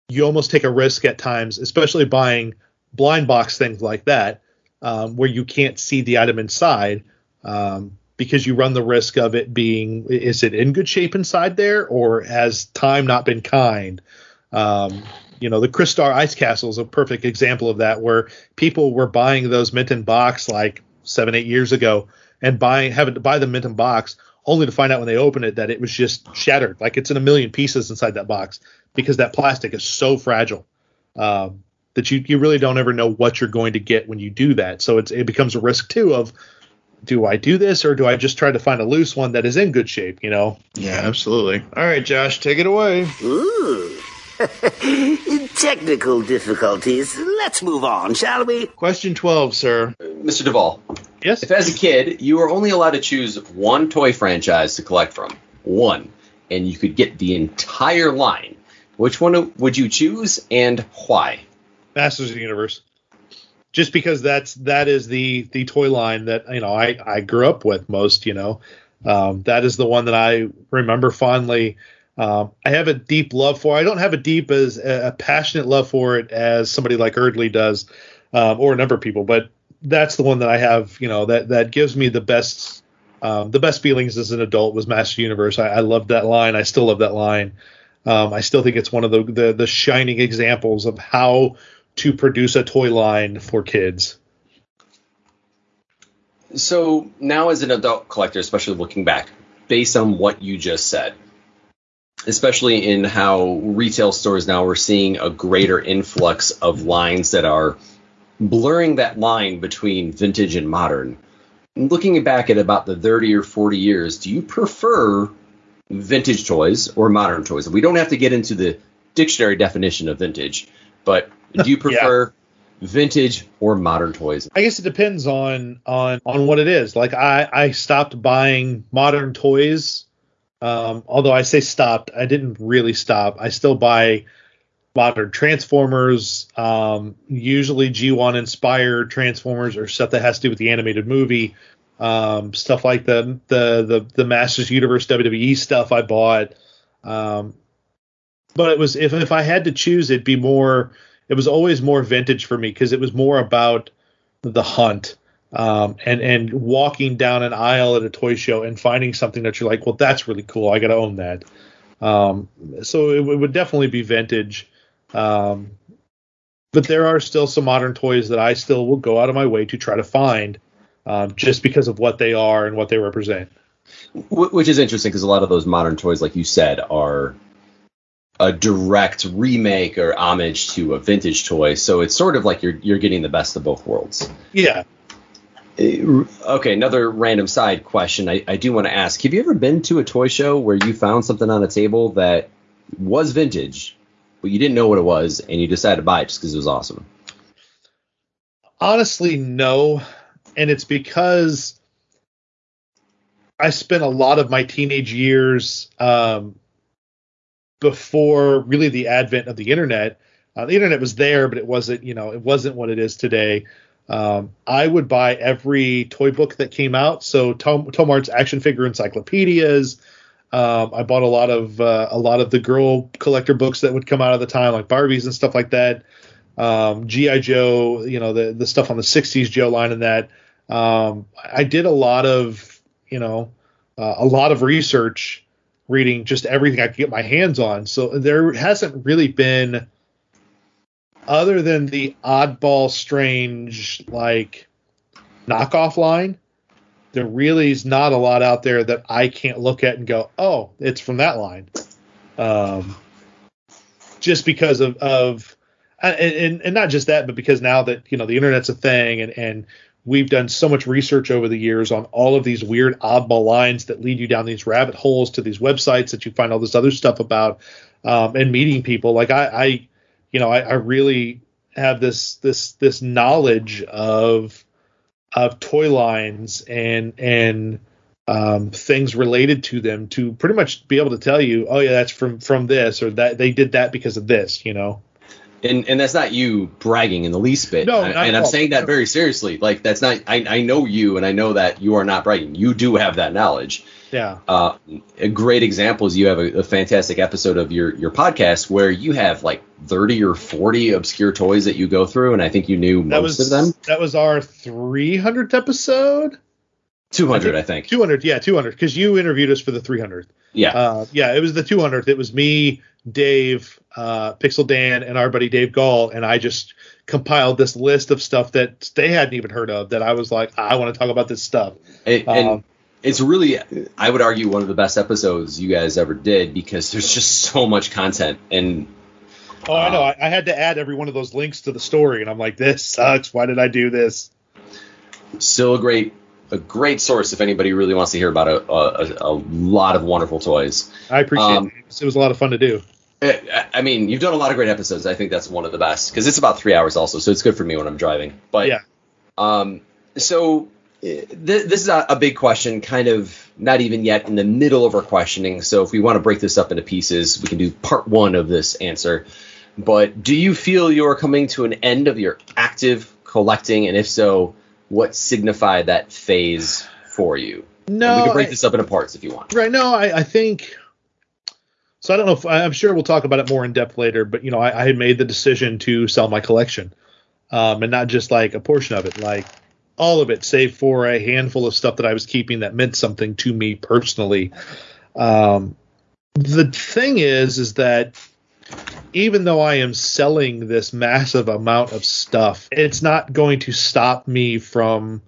you almost take a risk at times, especially buying blind box things like that, um, where you can't see the item inside, um, because you run the risk of it being is it in good shape inside there, or has time not been kind? Um, you know, the Crystar Ice Castle is a perfect example of that, where people were buying those mint in box like seven, eight years ago, and buying having to buy the mint in box only to find out when they open it that it was just shattered, like it's in a million pieces inside that box because that plastic is so fragile um, that you you really don't ever know what you're going to get when you do that. So it's it becomes a risk too of do I do this or do I just try to find a loose one that is in good shape? You know. Yeah, absolutely. All right, Josh, take it away. Ooh. Technical difficulties. Let's move on, shall we? Question 12, sir. Mr. Duvall. Yes. If as a kid you were only allowed to choose one toy franchise to collect from, one, and you could get the entire line, which one would you choose and why? Masters of the Universe. Just because that's that is the the toy line that you know I I grew up with most. You know, um, that is the one that I remember fondly. Um, I have a deep love for. I don't have a deep as a passionate love for it as somebody like Eardley does, um, or a number of people. But that's the one that I have. You know that that gives me the best um, the best feelings as an adult was Master Universe. I, I loved that line. I still love that line. Um, I still think it's one of the, the the shining examples of how to produce a toy line for kids. So now, as an adult collector, especially looking back, based on what you just said, especially in how retail stores now we're seeing a greater influx of lines that are blurring that line between vintage and modern. Looking back at about the 30 or 40 years, do you prefer vintage toys or modern toys? We don't have to get into the dictionary definition of vintage, but do you prefer vintage or modern toys? I guess it depends on on on what it is. Like I I stopped buying modern toys. Um, although I say stopped, I didn't really stop. I still buy modern Transformers, um, usually G1 inspired Transformers or stuff that has to do with the animated movie, um, stuff like the the the the Masters Universe WWE stuff I bought. Um, but it was if if I had to choose, it'd be more. It was always more vintage for me because it was more about the hunt um, and and walking down an aisle at a toy show and finding something that you're like, well, that's really cool. I got to own that. Um, so it, it, would definitely be vintage. Um, but there are still some modern toys that I still will go out of my way to try to find, um, just because of what they are and what they represent. Which is interesting because a lot of those modern toys, like you said, are a direct remake or homage to a vintage toy. So it's sort of like you're you're getting the best of both worlds. Yeah. Okay, another random side question. I, I do want to ask: Have you ever been to a toy show where you found something on a table that was vintage, but you didn't know what it was, and you decided to buy it just because it was awesome? Honestly, no, and it's because I spent a lot of my teenage years um, before really the advent of the internet. Uh, the internet was there, but it wasn't, you know, it wasn't what it is today. Um, I would buy every toy book that came out. So Tom, Tomart's action figure encyclopedias. Um, I bought a lot of uh, a lot of the girl collector books that would come out at the time, like Barbies and stuff like that. Um, GI Joe, you know, the the stuff on the '60s Joe line and that. Um, I did a lot of, you know, uh, a lot of research, reading just everything I could get my hands on. So there hasn't really been other than the oddball strange like knockoff line there really is not a lot out there that i can't look at and go oh it's from that line um, just because of of and, and not just that but because now that you know the internet's a thing and and we've done so much research over the years on all of these weird oddball lines that lead you down these rabbit holes to these websites that you find all this other stuff about um, and meeting people like i i you know, I, I really have this this this knowledge of of toy lines and and um, things related to them to pretty much be able to tell you, oh yeah, that's from from this or that they did that because of this, you know. And and that's not you bragging in the least bit. No, I, and I'm saying that very seriously. Like that's not. I I know you, and I know that you are not bragging. You do have that knowledge. Yeah. Uh, a great example is you have a, a, fantastic episode of your your podcast where you have like 30 or 40 obscure toys that you go through, and I think you knew that most was, of them. That was our 300th episode. 200, I think. 200, yeah, 200, because you interviewed us for the 300th. Yeah. Uh, yeah, it was the 200th. It was me, Dave, uh, Pixel Dan, and our buddy Dave Gall, and I just compiled this list of stuff that they hadn't even heard of. That I was like, I want to talk about this stuff. And, um, it's really, I would argue, one of the best episodes you guys ever did because there's just so much content. And oh, I know, uh, I, I had to add every one of those links to the story, and I'm like, this sucks. Why did I do this? Still a great a great source if anybody really wants to hear about a, a, a lot of wonderful toys. I appreciate um, it. It was a lot of fun to do. I mean, you've done a lot of great episodes. I think that's one of the best because it's about three hours also, so it's good for me when I'm driving. But yeah, um, so th- this is a, a, big question, kind of not even yet in the middle of our questioning. So if we want to break this up into pieces, we can do part one of this answer. But do you feel you're coming to an end of your active collecting, and if so, what signified that phase for you? No, and we can break I, this up into parts if you want. Right. No, I, I think. So I don't know if I'm sure we'll talk about it more in depth later, but you know, I, I had made the decision to sell my collection, um, and not just like a portion of it, like all of it, save for a handful of stuff that I was keeping that meant something to me personally. Um, the thing is, is that even though I am selling this massive amount of stuff, it's not going to stop me from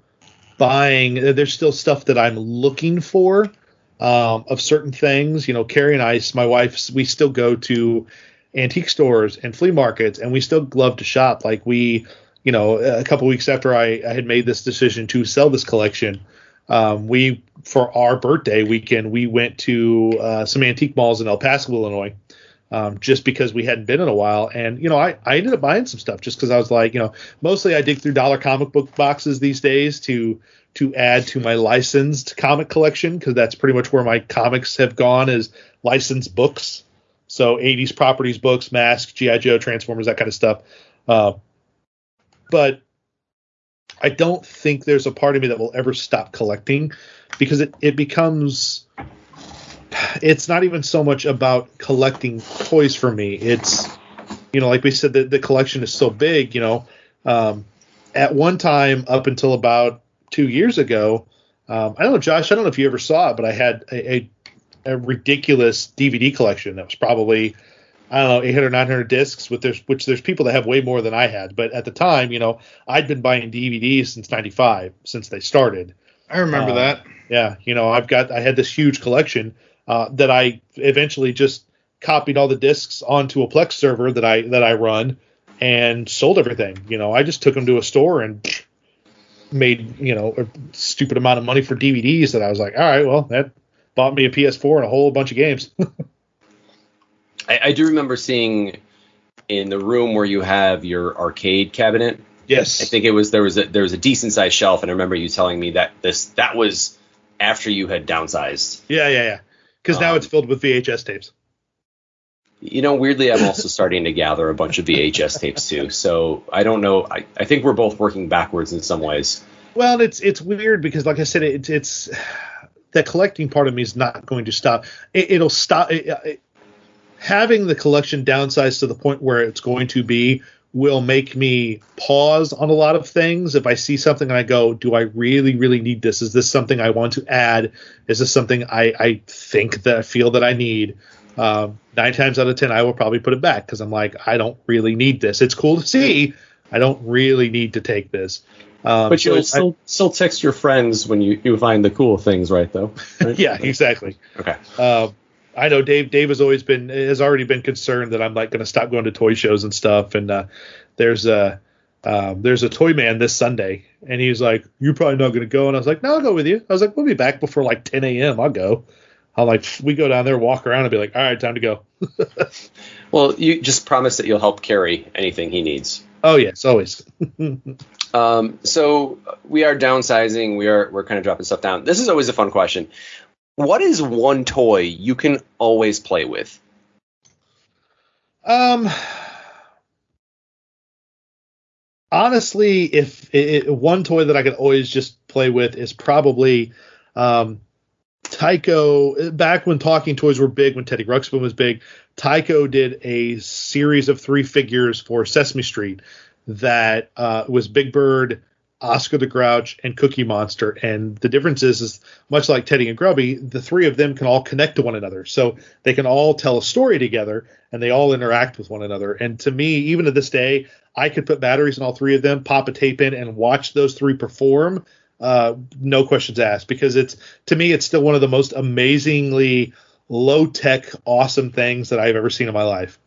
buying. There's still stuff that I'm looking for um, of certain things. You know, Carrie and I, my wife, we still go to antique stores and flea markets, and we still love to shop. Like we, you know, a couple weeks after I, I, had made this decision to sell this collection, um, we for our birthday weekend we went to uh, some antique malls in El Paso, Illinois um, just because we hadn't been in a while. And you know, I, I ended up buying some stuff just because I was like, you know, mostly I dig through dollar comic book boxes these days to to add to my licensed comic collection because that's pretty much where my comics have gone is licensed books. So 80s properties, books, masks, GI Joe, Transformers, that kind of stuff. Uh, but I don't think there's a part of me that will ever stop collecting because it, it becomes it's not even so much about collecting toys for me. It's you know, like we said, the, the collection is so big, you know. Um, at one time, up until about two years ago, um, I don't know, Josh, I don't know if you ever saw it, but I had a, a, a ridiculous DVD collection that was probably, I don't know, 800, 900 discs, with there's, which there's people that have way more than I had. But at the time, you know, I'd been buying DVDs since 95, since they started. I remember Uh, that. Yeah, you know, I've got I had this huge collection uh, that I eventually just copied all the discs onto a Plex server that I that I run and sold everything. You know, I just took them to a store and made you know a stupid amount of money for DVDs that I was like, all right, well that bought me a PS4 and a whole bunch of games. I, I do remember seeing in the room where you have your arcade cabinet. Yes. I think it was there was a there was a decent sized shelf, and I remember you telling me that this that was after you had downsized. yeah, yeah, yeah. Because now Um, it's filled with VHS tapes. You know, weirdly, I'm also starting to gather a bunch of VHS tapes too. So I don't know. I, I think we're both working backwards in some ways. Well, it's it's weird because, like I said, it's it's that collecting part of me is not going to stop. It, it'll stop. It, it, having the collection downsized to the point where it's going to be will make me pause on a lot of things. If I see something and I go, "Do I really, really need this? Is this something I want to add? Is this something I I think that I feel that I need?" Um, nine times out of ten, I will probably put it back because I'm like, I don't really need this. It's cool to see. I don't really need to take this. Um, But you'll I- still still text your friends when you, you find the cool things, right? Though. Right? yeah, exactly. Okay. Uh, I know Dave. Dave has always been has already been concerned that I'm like going to stop going to toy shows and stuff. And uh, there's a um, there's a toy man this Sunday, and he's like, "You're probably not going to go." And I was like, "No, I'll go with you." I was like, "We'll be back before like 10 a.m. I'll go." I'll like we go down there, walk around, and be like, "All right, time to go." Well, you just promise that you'll help carry anything he needs. Oh yes, always. Um, so we are downsizing. We are we're kind of dropping stuff down. This is always a fun question. What is one toy you can always play with? Um, honestly, if it, one toy that I could always just play with is probably um, Tyco. Back when talking toys were big, when Teddy Ruxpin was big, Tyco did a series of three figures for Sesame Street that uh, was Big Bird. Oscar the Grouch and Cookie Monster, and the difference is, is much like Teddy and Grubby, the three of them can all connect to one another, so they can all tell a story together, and they all interact with one another. And to me, even to this day, I could put batteries in all three of them, pop a tape in, and watch those three perform. Uh, no questions asked, because it's to me, it's still one of the most amazingly low tech, awesome things that I've ever seen in my life.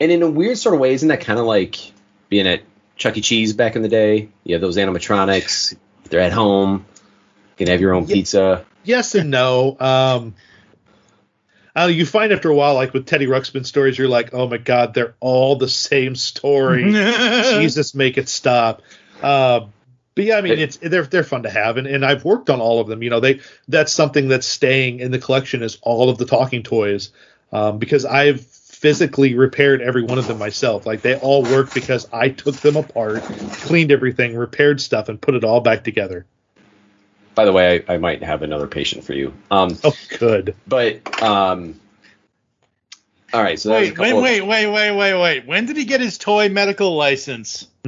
And in a weird sort of way, isn't that kind of like being at Chuck E. Cheese back in the day? You have those animatronics. They're at home. You can have your own pizza. yes and no. Um, I you find after a while, like with Teddy Ruxpin stories, you're like, oh my god, they're all the same story. Jesus, make it stop. Uh, but yeah, I mean, it's they're they're fun to have, and, and I've worked on all of them. You know, they that's something that's staying in the collection is all of the talking toys, um, because I've physically repaired every one of them myself. Like they all work because I took them apart, cleaned everything, repaired stuff, and put it all back together. By the way, I, I might have another patient for you. Um, oh, good. But um, all right. So that was a Wait, wait, of- wait, wait, wait, wait, wait. When did he get his toy medical license?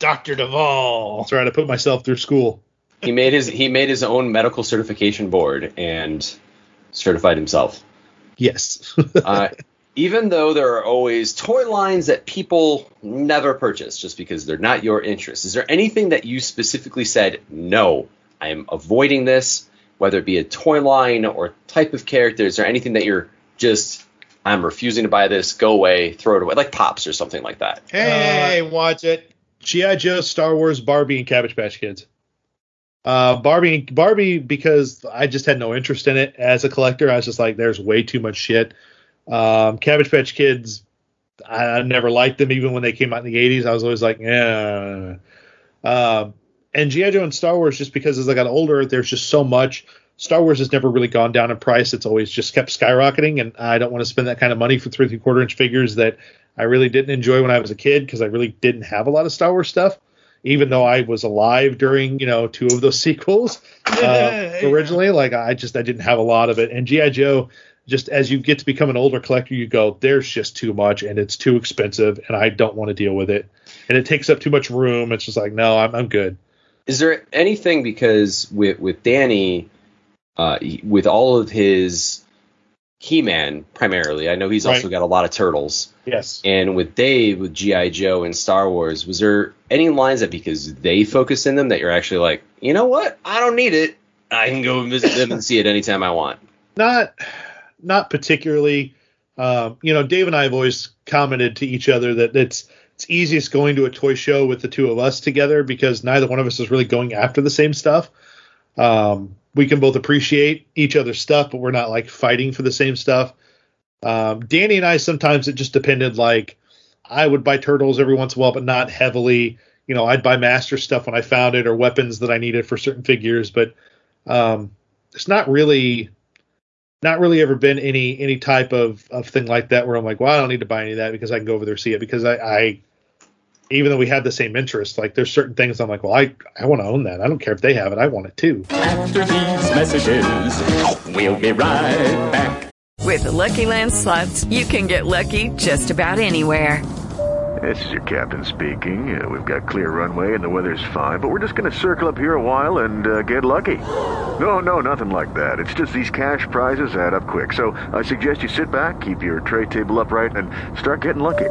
Dr. Duvall. That's right. I put myself through school. he made his he made his own medical certification board and certified himself. Yes. uh, even though there are always toy lines that people never purchase just because they're not your interest, is there anything that you specifically said, no, I am avoiding this, whether it be a toy line or type of character? Is there anything that you're just, I'm refusing to buy this, go away, throw it away, like Pops or something like that? Hey, watch it. GI Joe, Star Wars, Barbie, and Cabbage Patch Kids. Uh, Barbie, Barbie, because I just had no interest in it as a collector. I was just like, there's way too much shit. Um, Cabbage Patch Kids, I, I never liked them even when they came out in the 80s. I was always like, yeah. Um, and GI Joe and Star Wars, just because as I got older, there's just so much. Star Wars has never really gone down in price. It's always just kept skyrocketing, and I don't want to spend that kind of money for three three quarter inch figures that I really didn't enjoy when I was a kid because I really didn't have a lot of Star Wars stuff. Even though I was alive during you know two of those sequels uh, originally, like I just I didn't have a lot of it. And GI Joe, just as you get to become an older collector, you go there's just too much and it's too expensive, and I don't want to deal with it, and it takes up too much room. It's just like no, I'm I'm good. Is there anything because with with Danny, uh, with all of his He-Man primarily, I know he's also got a lot of turtles. Yes. And with Dave, with GI Joe and Star Wars, was there any lines that because they focus in them that you're actually like, you know what, I don't need it. I can go visit them and see it anytime I want. not not particularly um, you know dave and i have always commented to each other that it's it's easiest going to a toy show with the two of us together because neither one of us is really going after the same stuff um, we can both appreciate each other's stuff but we're not like fighting for the same stuff. Um, danny and i sometimes it just depended like i would buy turtles every once in a while but not heavily. You know i'd buy master stuff when i found it or weapons that i needed for certain figures but um, it's not really not really ever been any any type of, of thing like that where I'm like, well, I don't need to buy any of that because I can go over there see it because I, I even though we have the same interest, like there's certain things I'm like, well, I I want to own that. I don't care if they have it, I want it too. After these messages, we'll be right back. With the Lucky Land slots, you can get lucky just about anywhere. This is your captain speaking. Uh, we've got clear runway and the weather's fine, but we're just going to circle up here a while and uh, get lucky. No, no, nothing like that. It's just these cash prizes add up quick. So I suggest you sit back, keep your tray table upright, and start getting lucky.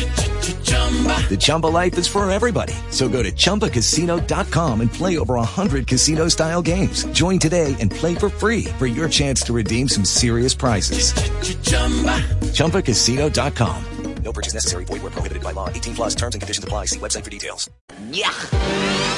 The Chumba life is for everybody. So go to ChumbaCasino.com and play over 100 casino-style games. Join today and play for free for your chance to redeem some serious prizes. ChumbaCasino.com. No purchase necessary. Void where prohibited by law. 18 plus terms and conditions apply. See website for details. Yeah.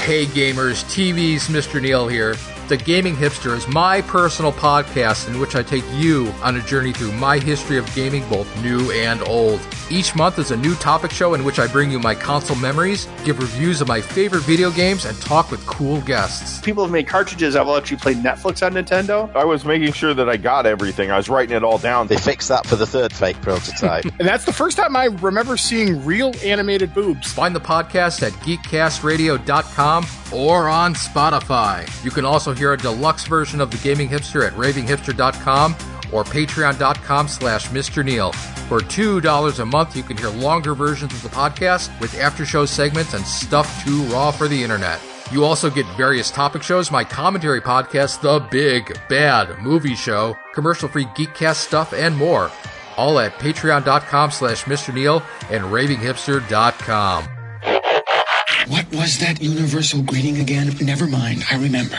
Hey gamers, TV's Mr. Neil here. The Gaming Hipster is my personal podcast in which I take you on a journey through my history of gaming, both new and old. Each month is a new topic show in which I bring you my console memories, give reviews of my favorite video games, and talk with cool guests. People have made cartridges that will let you play Netflix on Nintendo. I was making sure that I got everything. I was writing it all down. They fixed that for the third fake prototype. And that's the first time I remember seeing real animated boobs. Find the podcast at geekcastradio.com or on Spotify. You can also hear a deluxe version of The Gaming Hipster at ravinghipster.com or patreon.com slash Mr. Neil. For $2 a month, you can hear longer versions of the podcast with after-show segments and stuff too raw for the internet. You also get various topic shows, my commentary podcast, The Big Bad Movie Show, commercial-free Geekcast stuff, and more. All at patreon.com slash Mr. Neil and ravinghipster.com. What was that universal greeting again? Never mind, I remember.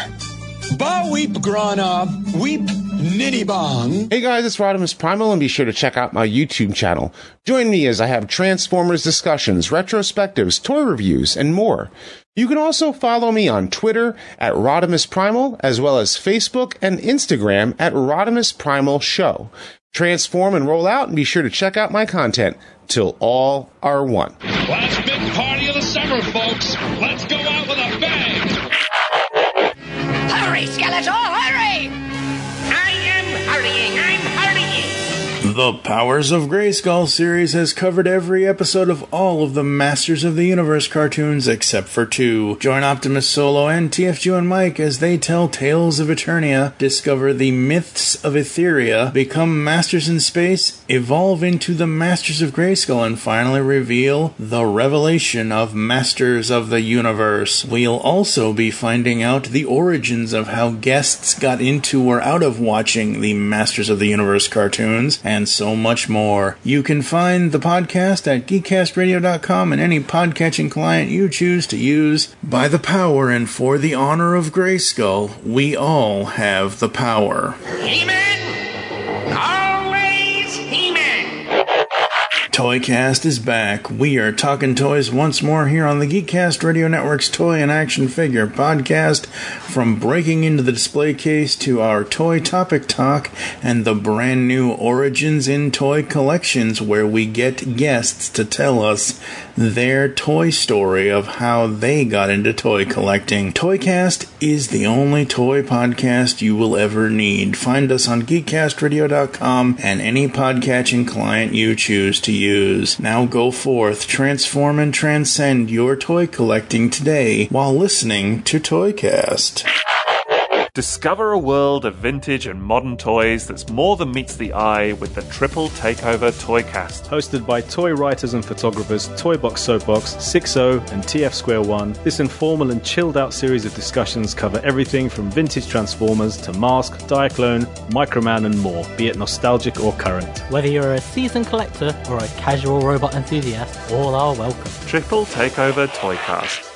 Ba weep grana, weep nitty bong. Hey guys, it's Rodimus Primal, and be sure to check out my YouTube channel. Join me as I have Transformers discussions, retrospectives, toy reviews, and more. You can also follow me on Twitter at Rodimus Primal, as well as Facebook and Instagram at Rodimus Primal Show. Transform and roll out, and be sure to check out my content till all are one. Last big party of the summer, folks. Hurry, Skeletor, The Powers of Grayskull series has covered every episode of all of the Masters of the Universe cartoons except for two. Join Optimus Solo and TFG and Mike as they tell tales of Eternia, discover the myths of Etheria, become masters in space, evolve into the Masters of Grayskull, and finally reveal the revelation of Masters of the Universe. We'll also be finding out the origins of how guests got into or out of watching the Masters of the Universe cartoons and so much more. You can find the podcast at geekcastradio.com and any podcatching client you choose to use. By the power and for the honor of Grayskull, we all have the power. Always Toycast is back. We are talking toys once more here on the Geekcast Radio Network's Toy and Action Figure podcast. From breaking into the display case to our toy topic talk and the brand new Origins in Toy collections, where we get guests to tell us their toy story of how they got into toy collecting. Toycast is the only toy podcast you will ever need. Find us on geekcastradio.com and any podcatching client you choose to use. Now go forth, transform and transcend your toy collecting today while listening to Toycast. Discover a world of vintage and modern toys that's more than meets the eye with the Triple Takeover Toycast. Hosted by toy writers and photographers Toybox Soapbox, 60 and TF Square 1, this informal and chilled out series of discussions cover everything from vintage Transformers to Mask, Diaclone, Microman and more, be it nostalgic or current. Whether you're a seasoned collector or a casual robot enthusiast, all are welcome. Triple Takeover Toycast.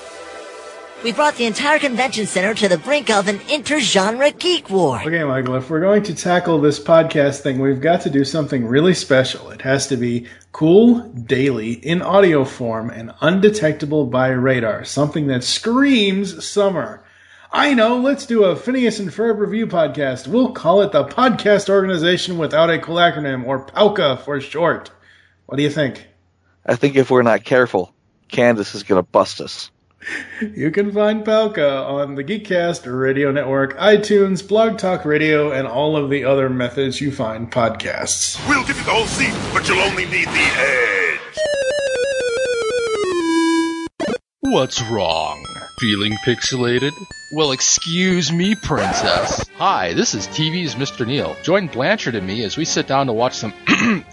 We brought the entire convention center to the brink of an inter-genre geek war. Okay, Michael, if we're going to tackle this podcast thing, we've got to do something really special. It has to be cool, daily, in audio form, and undetectable by radar. Something that screams summer. I know, let's do a Phineas and Ferb review podcast. We'll call it the Podcast Organization Without a Cool Acronym, or POWCA for short. What do you think? I think if we're not careful, Candace is going to bust us. You can find POWCA on the Geekcast Radio Network, iTunes, Blog Talk Radio, and all of the other methods you find podcasts. We'll give you the whole seat, but you'll only need the edge. What's wrong? Feeling pixelated? Well, excuse me, princess. Hi, this is TV's Mr. Neil. Join Blanchard and me as we sit down to watch some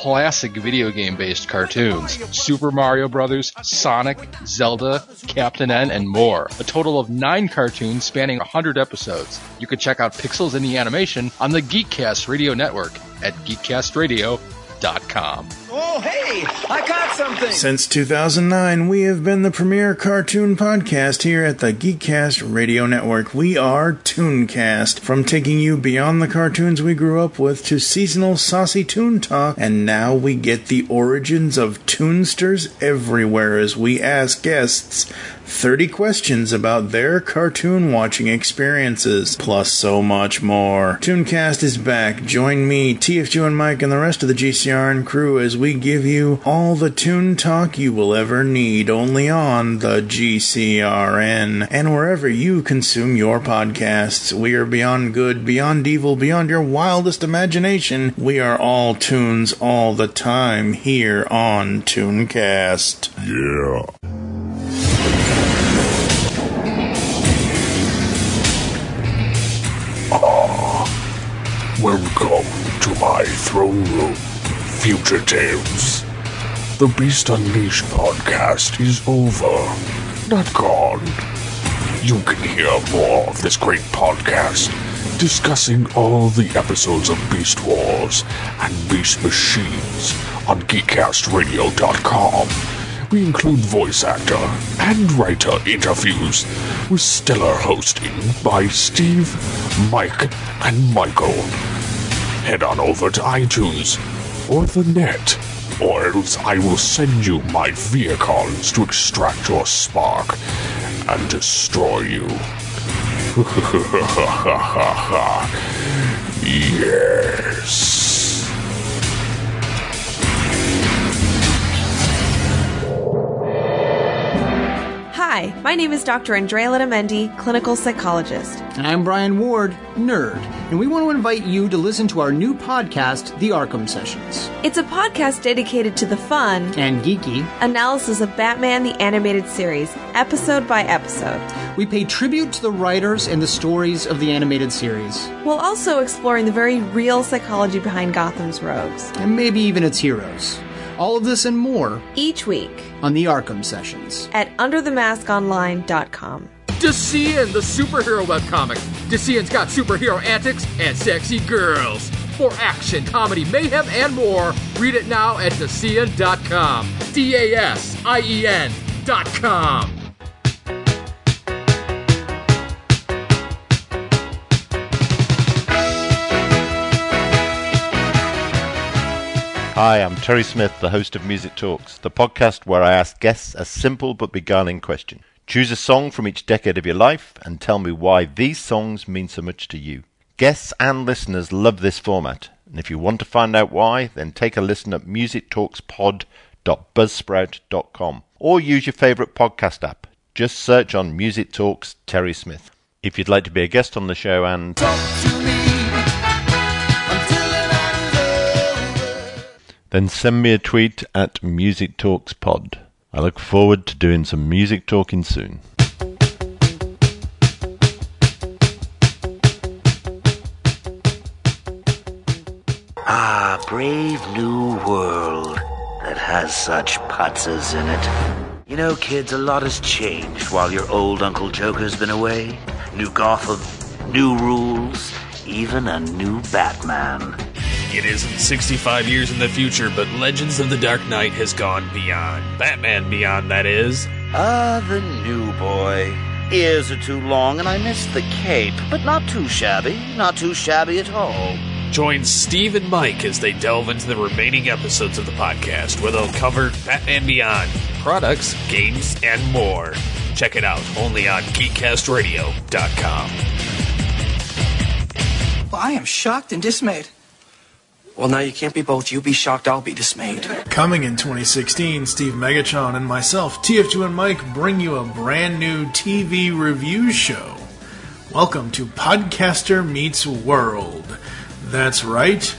classic video game based cartoons Super Mario Bros., Sonic, Zelda, Captain N, and more. A total of nine cartoons spanning 100 episodes. You can check out Pixels in the Animation on the Geekcast Radio Network at geekcastradio.com. Oh, hey, I caught something. Since 2009, we have been the premier cartoon podcast here at the Geekcast Radio Network. We are Tooncast, from taking you beyond the cartoons we grew up with to seasonal saucy toon talk, and now we get the origins of Toonsters everywhere as we ask guests 30 questions about their cartoon watching experiences, plus so much more. Tooncast is back. Join me, TFG and Mike, and the rest of the GCRN crew as we give you all the toon talk you will ever need only on the GCRN and wherever you consume your podcasts. We are beyond good, beyond evil, beyond your wildest imagination. We are all tunes all the time here on Tooncast. Yeah. Welcome to my throne room, Future Tales. The Beast Unleashed podcast is over, not gone. You can hear more of this great podcast discussing all the episodes of Beast Wars and Beast Machines on GeekCastRadio.com. We include voice actor and writer interviews with stellar hosting by Steve, Mike, and Michael. Head on over to iTunes or the net, or else I will send you my vehicles to extract your spark and destroy you. yes. Hi, My name is Dr. Andrea Letamendi, clinical psychologist. And I'm Brian Ward, nerd. And we want to invite you to listen to our new podcast, The Arkham Sessions. It's a podcast dedicated to the fun and geeky analysis of Batman the Animated Series, episode by episode. We pay tribute to the writers and the stories of the animated series, while also exploring the very real psychology behind Gotham's rogues. And maybe even its heroes. All of this and more each week on the Arkham Sessions at UnderTheMaskOnline.com. Dasien, the superhero webcomic. Dasien's got superhero antics and sexy girls. For action, comedy, mayhem, and more, read it now at Dasien.com. D A S I E N.com. Hi, I'm Terry Smith, the host of Music Talks, the podcast where I ask guests a simple but beguiling question. Choose a song from each decade of your life and tell me why these songs mean so much to you. Guests and listeners love this format, and if you want to find out why, then take a listen at musictalkspod.buzzsprout.com or use your favourite podcast app. Just search on Music Talks Terry Smith. If you'd like to be a guest on the show and then send me a tweet at Music Talks Pod. I look forward to doing some music talking soon. Ah, brave new world that has such putzes in it. You know, kids, a lot has changed while your old Uncle Joker's been away. New Gotham, new rules, even a new Batman. It isn't 65 years in the future, but Legends of the Dark Knight has gone beyond. Batman Beyond, that is. Ah, the new boy. Ears are too long, and I miss the cape, but not too shabby. Not too shabby at all. Join Steve and Mike as they delve into the remaining episodes of the podcast, where they'll cover Batman Beyond, products, games, and more. Check it out only on GeekCastRadio.com. Well, I am shocked and dismayed. Well, now you can't be both. You be shocked, I'll be dismayed. Coming in 2016, Steve Megachon and myself, TF2 and Mike, bring you a brand new TV review show. Welcome to Podcaster Meets World. That's right,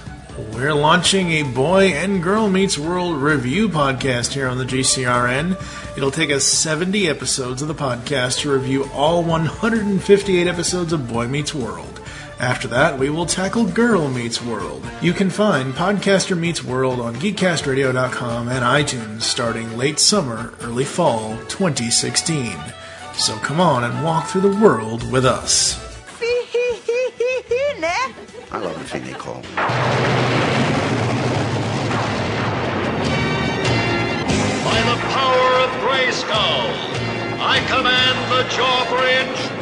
we're launching a Boy and Girl Meets World review podcast here on the GCRN. It'll take us 70 episodes of the podcast to review all 158 episodes of Boy Meets World. After that, we will tackle Girl Meets World. You can find Podcaster Meets World on GeekCastRadio.com and iTunes starting late summer, early fall 2016. So come on and walk through the world with us. I love the thing they call. By the power of Grayskull, I command the drawbridge.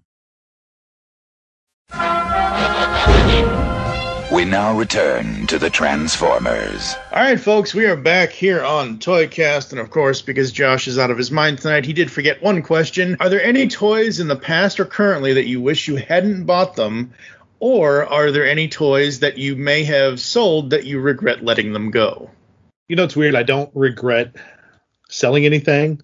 We now return to the Transformers. All right, folks, we are back here on Toycast, and of course, because Josh is out of his mind tonight, he did forget one question. Are there any toys in the past or currently that you wish you hadn't bought them, or are there any toys that you may have sold that you regret letting them go? You know, it's weird. I don't regret selling anything.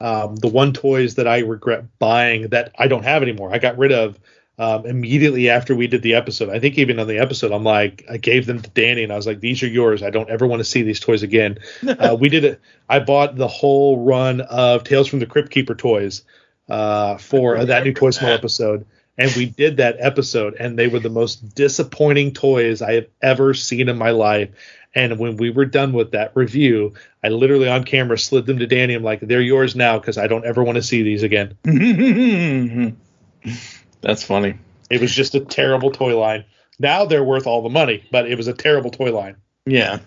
Um, the one toys that I regret buying that I don't have anymore, I got rid of um, immediately after we did the episode. I think even on the episode, I'm like, I gave them to Danny, and I was like, "These are yours. I don't ever want to see these toys again." uh, we did it. I bought the whole run of Tales from the Crypt Keeper toys uh, for that new Toy Smell episode, and we did that episode, and they were the most disappointing toys I have ever seen in my life. And when we were done with that review, I literally on camera slid them to Danny. I'm like, "They're yours now because I don't ever want to see these again." That's funny. It was just a terrible toy line. Now they're worth all the money, but it was a terrible toy line. Yeah.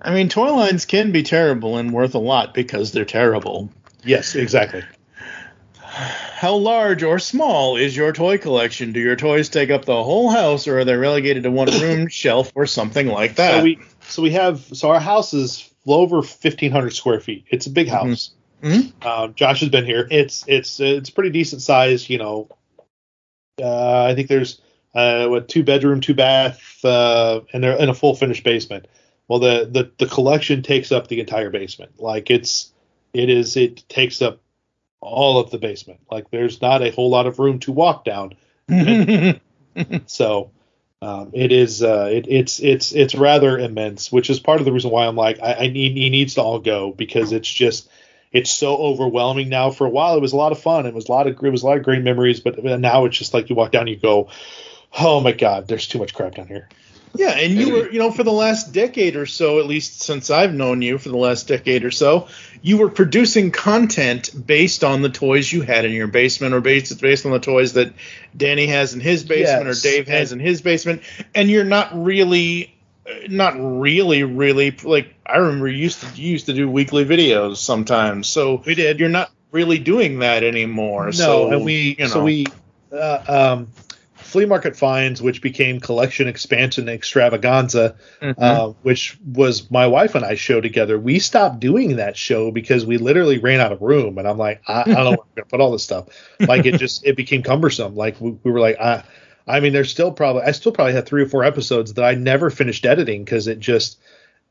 I mean, toy lines can be terrible and worth a lot because they're terrible. Yes, exactly. How large or small is your toy collection? Do your toys take up the whole house, or are they relegated to one room, shelf, or something like that? So we so we have so our house is over 1500 square feet. It's a big house. Mm-hmm. Um, Josh has been here. It's it's it's pretty decent size. You know, uh, I think there's uh, what two bedroom, two bath, uh, and they're in a full finished basement. Well, the, the the collection takes up the entire basement. Like it's it is it takes up all of the basement. Like there's not a whole lot of room to walk down. so um, it is uh, it, it's it's it's rather immense, which is part of the reason why I'm like I, I need he needs to all go because it's just it's so overwhelming now. For a while, it was a lot of fun. It was a lot of it was a lot of great memories, but now it's just like you walk down, and you go, oh my god, there's too much crap down here. Yeah, and you were, you know, for the last decade or so, at least since I've known you for the last decade or so, you were producing content based on the toys you had in your basement or based based on the toys that Danny has in his basement Yes, or Dave has in his basement, and you're not really not really really like I remember you used to you used to do weekly videos sometimes. So we did. You're not really doing that anymore. No, so, and we you know. so we uh, um, flea market finds, which became collection expansion extravaganza, Mhm. uh, which was my wife and I show together. We stopped doing that show because we literally ran out of room, and I'm like, I, I don't know where we're gonna put all this stuff. Like it just it became cumbersome. Like we, we were like, I, I mean, there's still probably I still probably had three or four episodes that I never finished editing because it just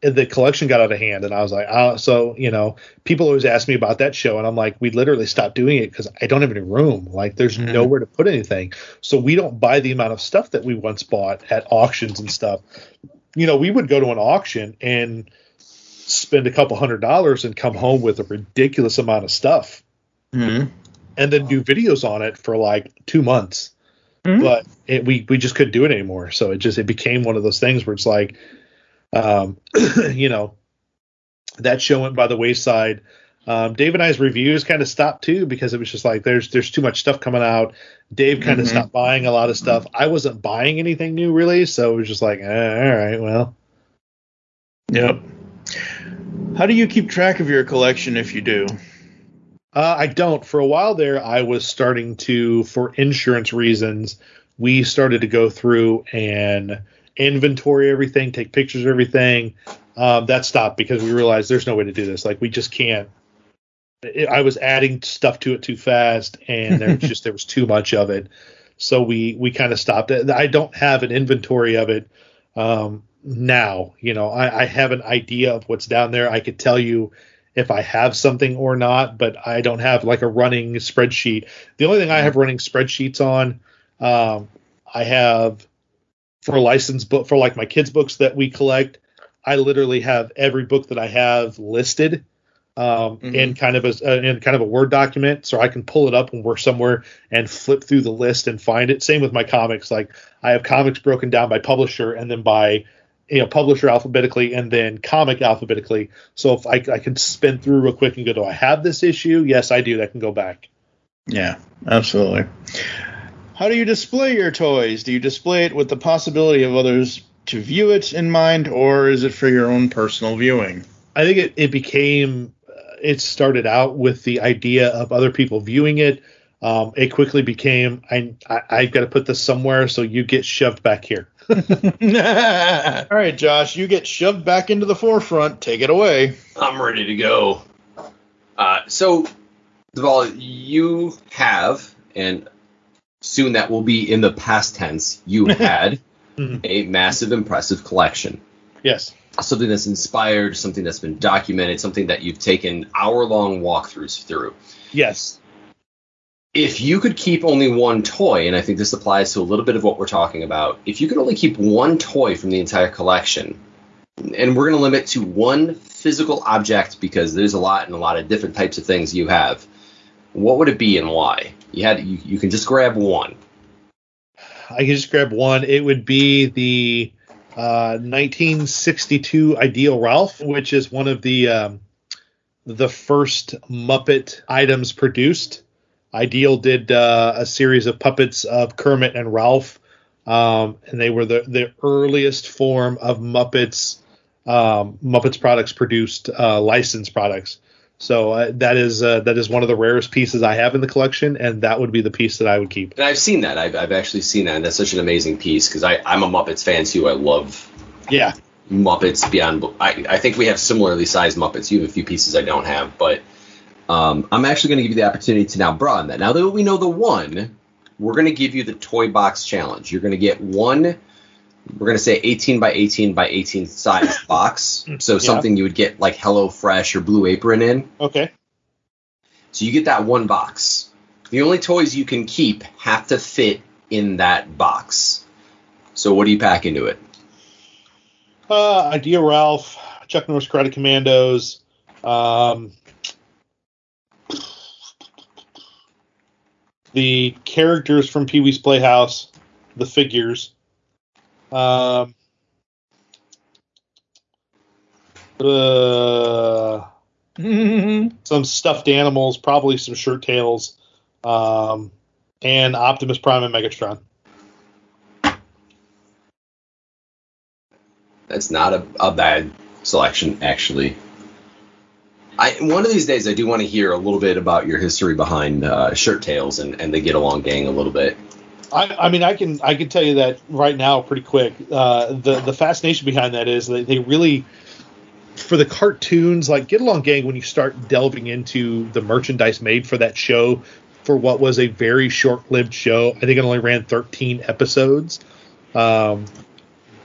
the collection got out of hand and i was like oh so you know people always ask me about that show and i'm like we literally stopped doing it because i don't have any room. Like there's nowhere to put anything. So we don't buy the amount of stuff that we once bought at auctions and stuff. You know we would go to an auction and spend a couple hundred dollars and come home with a ridiculous amount of stuff. Mhm. and then do videos on it for like two months Mhm. but it, we we just couldn't do it anymore so it just it became one of those things where it's like um you know that show went by the wayside um dave and i's reviews kind of stopped too because it was just like there's there's too much stuff coming out dave kind of Mhm. stopped buying a lot of stuff i wasn't buying anything new really so it was just like eh, all right well Yep. How do you keep track of your collection if you do? Uh, I don't. For a while there, I was starting to, for insurance reasons, we started to go through and inventory everything, take pictures of everything. Um, that stopped because we realized there's no way to do this. Like we just can't. It, I was adding stuff to it too fast, and there was just there was too much of it. So we we kind of stopped it. I don't have an inventory of it um, now. You know, I, I have an idea of what's down there. I could tell you if I have something or not, but I don't have like a running spreadsheet. The only thing I have running spreadsheets on, um, I have for license book for like my kids' books that we collect. I literally have every book that I have listed um, in kind of a uh, in kind of a Word document, so I can pull it up when we're somewhere and flip through the list and find it. Same with my comics. Like I have comics broken down by publisher and then by you know publisher alphabetically and then comic alphabetically. So if I, I can spin through real quick and go, do I have this issue? Yes, I do. That can go back. Yeah, absolutely. How do you display your toys? Do you display it with the possibility of others to view it in mind, or is it for your own personal viewing? I think it, it became it started out with the idea of other people viewing it. Um, it quickly became I, I I've got to put this somewhere, so you get shoved back here. All right, Josh, you get shoved back into the forefront. Take it away. I'm ready to go. Uh, so, Duval, you have, and soon that will be in the past tense, you had a massive, impressive collection. Yes. Something that's inspired, something that's been documented, something that you've taken hour long walkthroughs through. Yes. If you could keep only one toy, and I think this applies to a little bit of what we're talking about, if you could only keep one toy from the entire collection, and we're going to limit to one physical object because there's a lot and a lot of different types of things you have, what would it be and why? You had you, you can just grab one. I can just grab one. It would be the uh, 1962 Ideal Ralph, which is one of the um, the first Muppet items produced. Ideal did uh, a series of puppets of Kermit and Ralph, um, and they were the the earliest form of Muppets um, Muppets products produced, uh, licensed products. So uh, that is uh, that is one of the rarest pieces I have in the collection, and that would be the piece that I would keep. And I've seen that. I've, I've actually seen that, and that's such an amazing piece because I'm a Muppets fan too. I love yeah Muppets beyond. I, I think we have similarly sized Muppets. You have a few pieces I don't have, but um, I'm actually going to give you the opportunity to now broaden that. Now that we know the one, we're going to give you the toy box challenge. You're going to get one. We're going to say 18 by 18 by 18 size box. So Yeah. something you would get like Hello Fresh or Blue Apron in. Okay. So you get that one box. The only toys you can keep have to fit in that box. So what do you pack into it? Uh, Ideal Ralph, Chuck Norris Karate Commandos, um, the characters from Pee Wee's Playhouse, the figures, um, uh, some stuffed animals, probably some shirt tails, um, and Optimus Prime and Megatron. That's not a, a bad selection, actually. I, one of these days, I do want to hear a little bit about your history behind uh, Shirt Tails and, and the Get Along Gang a little bit. I, I mean, I can I can tell you that right now, pretty quick. Uh, the the fascination behind that is that they really, for the cartoons, like Get Along Gang, when you start delving into the merchandise made for that show, for what was a very short-lived show, I think it only ran 13 episodes. Um,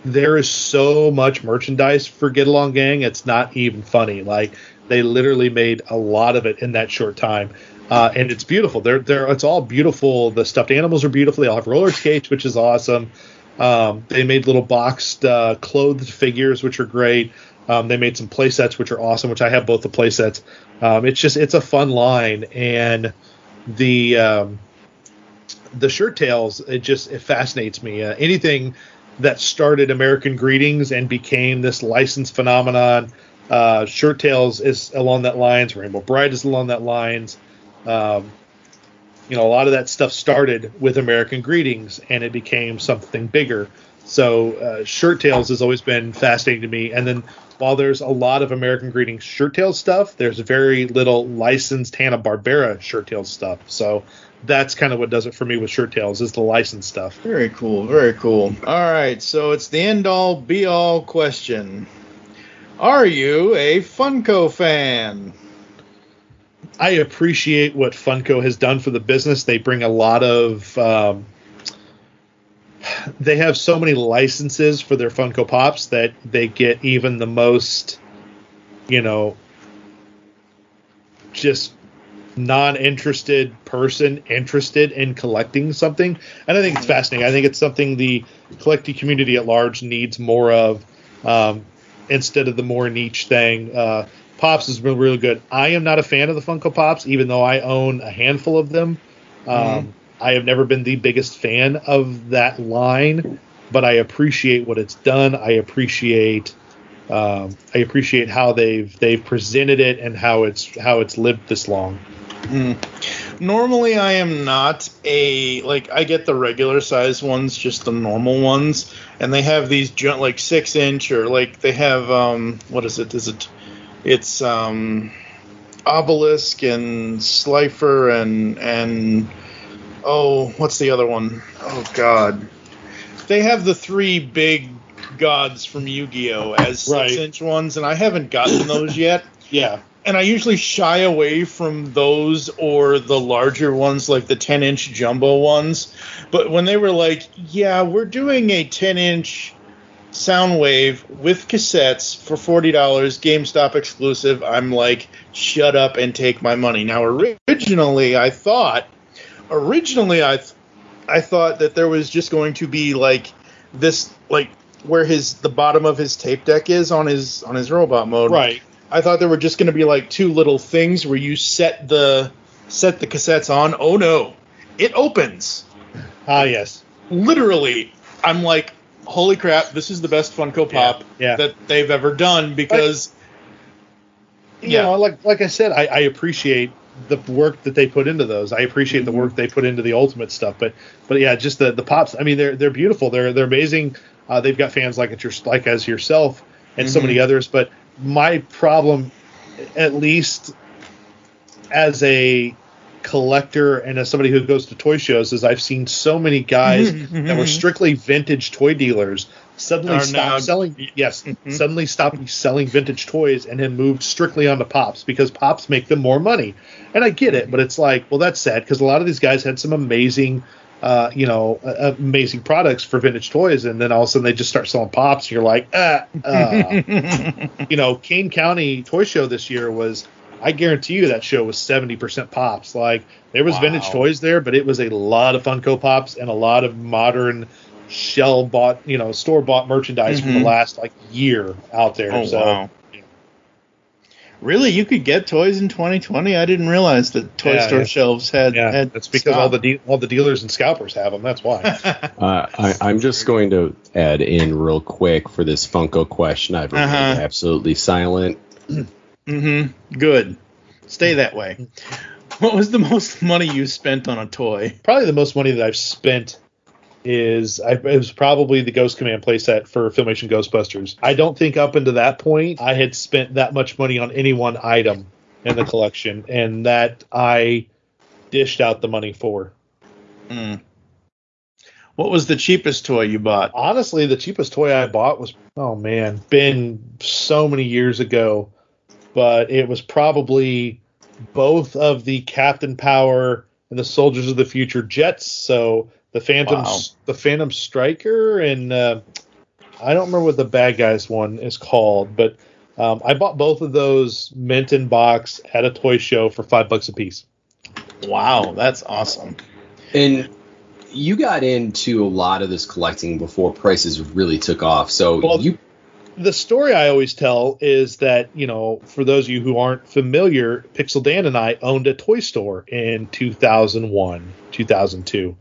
there is so much merchandise for Get Along Gang, it's not even funny. Like they literally made a lot of it in that short time. Uh, and it's beautiful. They're, they're, it's all beautiful. The stuffed animals are beautiful. They all have roller skates, which is awesome. Um, they made little boxed uh, clothed figures, which are great. Um, they made some play sets, which are awesome, which I have both the play sets. Um, it's just, it's a fun line. And the, um, the shirt tails, it just, it fascinates me. Uh, anything that started American Greetings and became this licensed phenomenon. Uh, shirt tails is along that lines. Rainbow Brite is along that lines. Um, you know, a lot of that stuff started with American Greetings, and it became something bigger. So, uh, Shirt Tails has always been fascinating to me. And then, while there's a lot of American Greetings Shirt Tails stuff, there's very little licensed Hanna Barbera Shirt Tails stuff. So, that's kind of what does it for me with Shirt Tails is the licensed stuff. Very cool. Very cool. All right. So it's the end all be all question. Are you a Funko fan? I appreciate what Funko has done for the business. They bring a lot of. Um, they have so many licenses for their Funko Pops that they get even the most, you know, just non-interested person interested in collecting something and i think it's fascinating i think it's something the collecting community at large needs more of um, instead of the more niche thing uh, Pops has been really good. I am not a fan of the Funko Pops, even though I own a handful of them. Um, Mhm. I have never been the biggest fan of that line, but I appreciate what it's done. I appreciate um, I appreciate how they've they've presented it and how it's how it's lived this long. Mm. Normally, I am not a like. I get the regular size ones, just the normal ones, and they have these like six inch or like they have um what is it? Is it? It's um obelisk and Slifer and and oh what's the other one? Oh God, they have the three big gods from Yu-Gi-Oh as six inch ones, and I haven't gotten those yet Yeah. And I usually shy away from those or the larger ones, like the 10 inch jumbo ones. But when they were like, yeah, we're doing a 10 inch Soundwave with cassettes for $40, GameStop exclusive, I'm like, shut up and take my money. Now, originally, I thought, originally, I, th- I thought that there was just going to be like this, like, where his the bottom of his tape deck is on his on his robot mode Right. I thought there were just going to be like two little things where you set the set the cassettes on. Oh no, it opens. Ah, yes. Literally, I'm like, holy crap! This is the best Funko Pop yeah. that they've ever done because you Yeah. know, like like I said, I, I appreciate the work that they put into those. I appreciate the work they put into the ultimate stuff. But but yeah, just the the pops. I mean, they're they're beautiful. They're they're amazing. Uh, they've got fans like it your like as yourself and so Mhm. many others. But my problem, at least as a collector and as somebody who goes to toy shows, is I've seen so many guys mm-hmm. that were strictly vintage toy dealers suddenly stop now- selling. Yes, mm-hmm. suddenly stop selling vintage toys and then moved strictly onto pops because pops make them more money. And I get it, mm-hmm. but it's like, well, that's sad because a lot of these guys had some amazing. Uh, you know, uh, amazing products for vintage toys, and then all of a sudden they just start selling pops. And you're like, ah, uh. you know, Kane County Toy Show this year was, I guarantee you that show was 70% pops. Like, there was Wow. vintage toys there, but it was a lot of Funko Pops and a lot of modern shell bought, you know, store bought merchandise from Mhm. the last like year out there. Oh so, wow. Really, you could get toys in 2020. I didn't realize that toy Yeah, store yeah. shelves had. yeah, had that's because all the de- all the dealers and scalpers have them. That's why. Uh, I, I'm just going to add in real quick for this Funko question. I've remained Uh-huh. absolutely silent. Mm-hmm. Good. Stay that way. What was the most money you spent on a toy? probably the most money that I've spent is I, it was probably the Ghost Command playset for Filmation Ghostbusters. I don't think up until that point I had spent that much money on any one item in the collection, and that I dished out the money for. Mm. What was the cheapest toy you bought? Honestly, the cheapest toy I bought was oh man, been so many years ago, but it was probably both of the Captain Power and the Soldiers of the Future jets. So the Phantom, Wow. the Phantom Striker, and uh, I don't remember what the bad guys one is called, but um, I bought both of those mint in box at a toy show for five bucks a piece. Wow, that's awesome. And you got into a lot of this collecting before prices really took off. So Well, you the story I always tell is that, you know, for those of you who aren't familiar, Pixel Dan and I owned a toy store in 2001, 2002.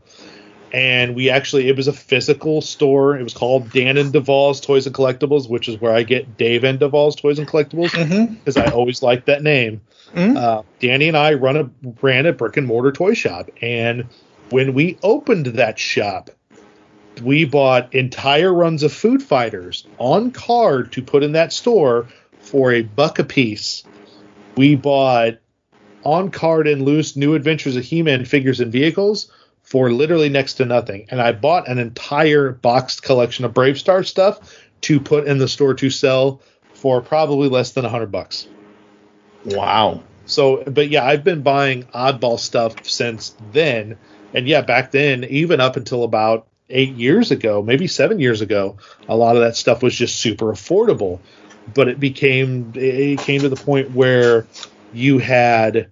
And we actually, it was a physical store. It was called Dan and Duvall's Toys and Collectibles, which is where I get Dave and Duvall's Toys and Collectibles because I always liked that name. Uh, Danny and I run a ran a brick and mortar toy shop, and when we opened that shop, we bought entire runs of Food Fighters on card to put in that store for a buck a piece. We bought on card and loose New Adventures of He-Man figures and vehicles for literally next to nothing. And I bought an entire boxed collection of BraveStarr stuff to put in the store to sell for probably less than a hundred bucks. Wow. So, but yeah, I've been buying oddball stuff since then. And yeah, back then, even up until about eight years ago, maybe seven years ago, a lot of that stuff was just super affordable. But it became, it came to the point where you had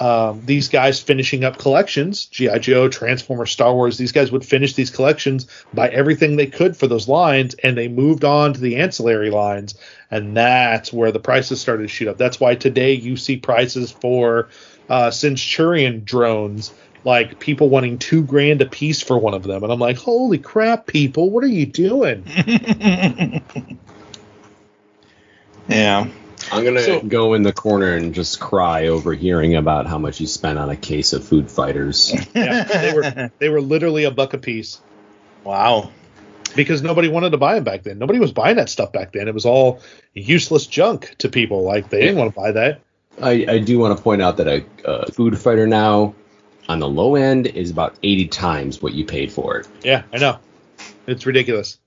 um, these guys finishing up collections, GI Joe, Transformers, Star Wars. These guys would finish these collections, buy everything they could for those lines, and they moved on to the ancillary lines, and that's where the prices started to shoot up. That's why today you see prices for uh, Centurion drones like people wanting two grand a piece for one of them, and I'm like, holy crap, people, what are you doing? yeah. I'm gonna So- go in the corner and just cry over hearing about how much you spent on a case of food fighters. yeah, they were they were literally a buck a piece. Wow. Because nobody wanted to buy them back then. Nobody was buying that stuff back then. It was all useless junk to people. Like they didn't want to buy that. I, I do want to point out that a, a food fighter now, on the low end, is about 80 times what you paid for it. Yeah, I know. It's ridiculous.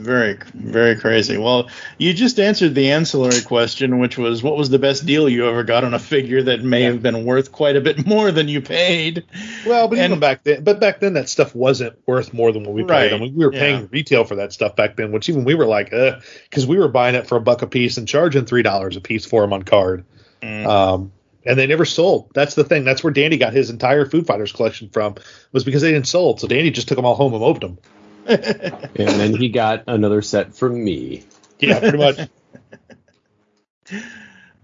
Very, very crazy. Well, you just answered the ancillary question, which was what was the best deal you ever got on a figure that may have been worth quite a bit more than you paid? Well, but And- even back then, but back then that stuff wasn't worth more than what we paid. Right, I mean, we were yeah. paying retail for that stuff back then, which even we were like, uh, because we were buying it for a buck a piece and charging three dollars a piece for them on card. Mm. Um, and they never sold. That's the thing. That's where Dandy got his entire Food Fighters collection from, was because they didn't sold. So Dandy just took them all home and opened them. And then he got another set from me. Yeah, pretty much.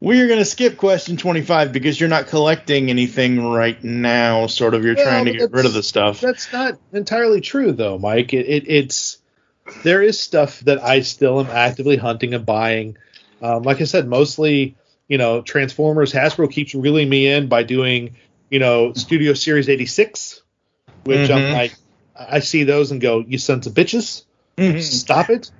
We're going to skip question 25 because you're not collecting anything right now. Sort of, you're Well, trying to get rid of the stuff. That's not entirely true, though, Mike. It, it, it's there is stuff that I still am actively hunting and buying. Um, like I said, mostly you know Transformers. Hasbro keeps reeling me in by doing you know Studio Series 86, which I'm Mhm. like, I see those and go, you sons of bitches, Mhm. stop it.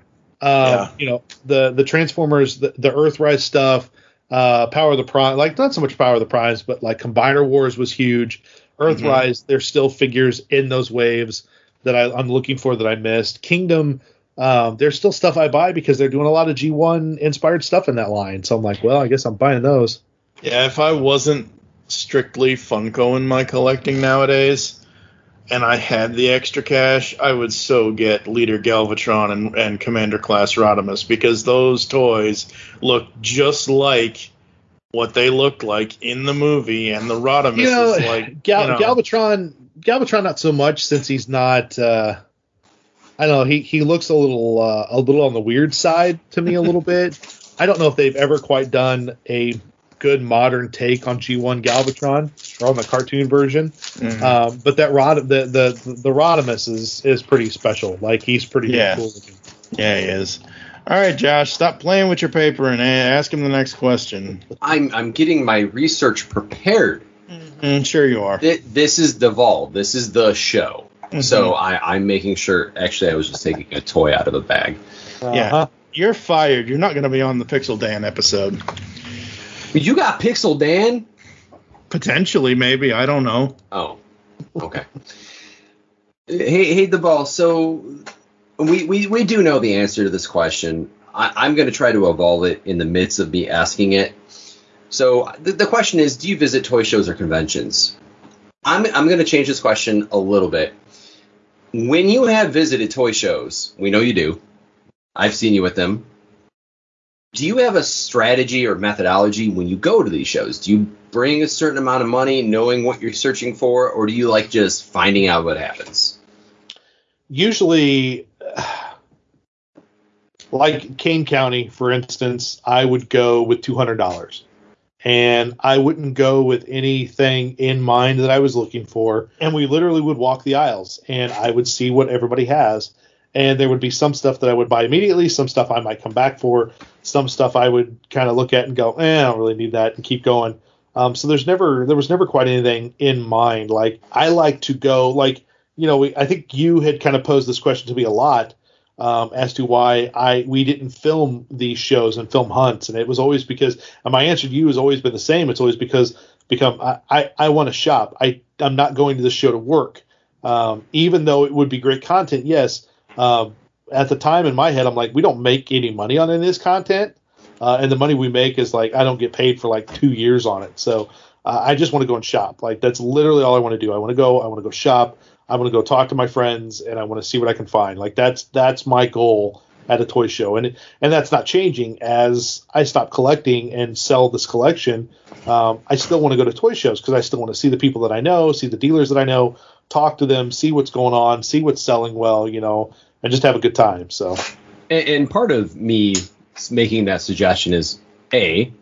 Um, You know the the Transformers, the, the Earthrise stuff, uh, Power of the Prime, like not so much Power of the Primes, but like Combiner Wars was huge. Earthrise, there's still figures in those waves that I, I'm looking for that I missed. Kingdom, um, there's still stuff I buy because they're doing a lot of G1 inspired stuff in that line. So I'm like, well, I guess I'm buying those. Yeah, if I wasn't strictly Funko in my collecting nowadays, and I had the extra cash, I would so get Leader Galvatron and, and Commander Class Rodimus because those toys look just like what they looked like in the movie, and the Rodimus you know, is like Gal- you know, Galvatron, Galvatron, not so much since he's not. Uh, I don't know. He he looks a little uh, a little on the weird side to me a little bit. I don't know if they've ever quite done a good modern take on G1 Galvatron or on the cartoon version. Mhm. Um, but that Rod the the the Rodimus is is pretty special. Like he's pretty Yeah. cool looking. Yeah, he is. All right, Josh, stop playing with your paper and ask him the next question. I'm I'm getting my research prepared. Mm, sure you are. Th- This is the Vol. This is the show. Mhm. So I, I'm making sure. Actually, I was just taking a toy out of a bag. Yeah, you're fired. You're not going to be on the Pixel Dan episode. You got Pixel Dan? Potentially, maybe. I don't know. Oh, okay. hey, hey, the ball. So we, we we do know the answer to this question. I, I'm going to try to evolve it in the midst of me asking it. So the, the question is, do you visit toy shows or conventions? I'm I'm going to change this question a little bit. When you have visited toy shows, we know you do. I've seen you with them. Do you have a strategy or methodology when you go to these shows? Do you bring a certain amount of money knowing what you're searching for, or do you like just finding out what happens? usually like Kane County, for instance, I would go with two hundred dollars. And I wouldn't go with anything in mind that I was looking for. And we literally would walk the aisles and I would see what everybody has. And there would be some stuff that I would buy immediately, some stuff I might come back for, some stuff I would kind of look at and go, eh, I don't really need that and keep going. Um, so there's never there was never quite anything in mind. Like I like to go like you know we, I think you had kind of posed this question to me a lot um, as to why I we didn't film these shows and film hunts, and it was always because and my answer to you has always been the same. It's always because become I I, I want to shop. I I'm not going to the show to work, um, even though it would be great content. Yes, um, at the time in my head, I'm like we don't make any money on any of this content, uh, and the money we make is like I don't get paid for like two years on it. So uh, I just want to go and shop. Like that's literally all I want to do. I want to go. I want to go shop. I want to go talk to my friends and I want to see what I can find. Like that's that's my goal at a toy show, and and that's not changing as I stop collecting and sell this collection. Um, I still want to go to toy shows because I still want to see the people that I know, see the dealers that I know, talk to them, see what's going on, see what's selling well, you know, and just have a good time. So, and, and part of me making that suggestion is a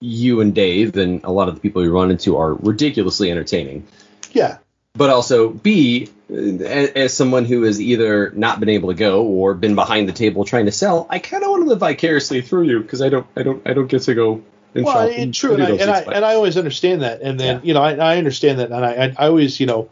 you and Dave and a lot of the people you run into are ridiculously entertaining. Yeah. But also, B, as, as someone who has either not been able to go or been behind the table trying to sell, I kind of want to live vicariously through you because I don't, I don't, I don't get to go and well, shop. and true, and I, and I and I always understand that, and then you know I, I understand that, and I, I I always you know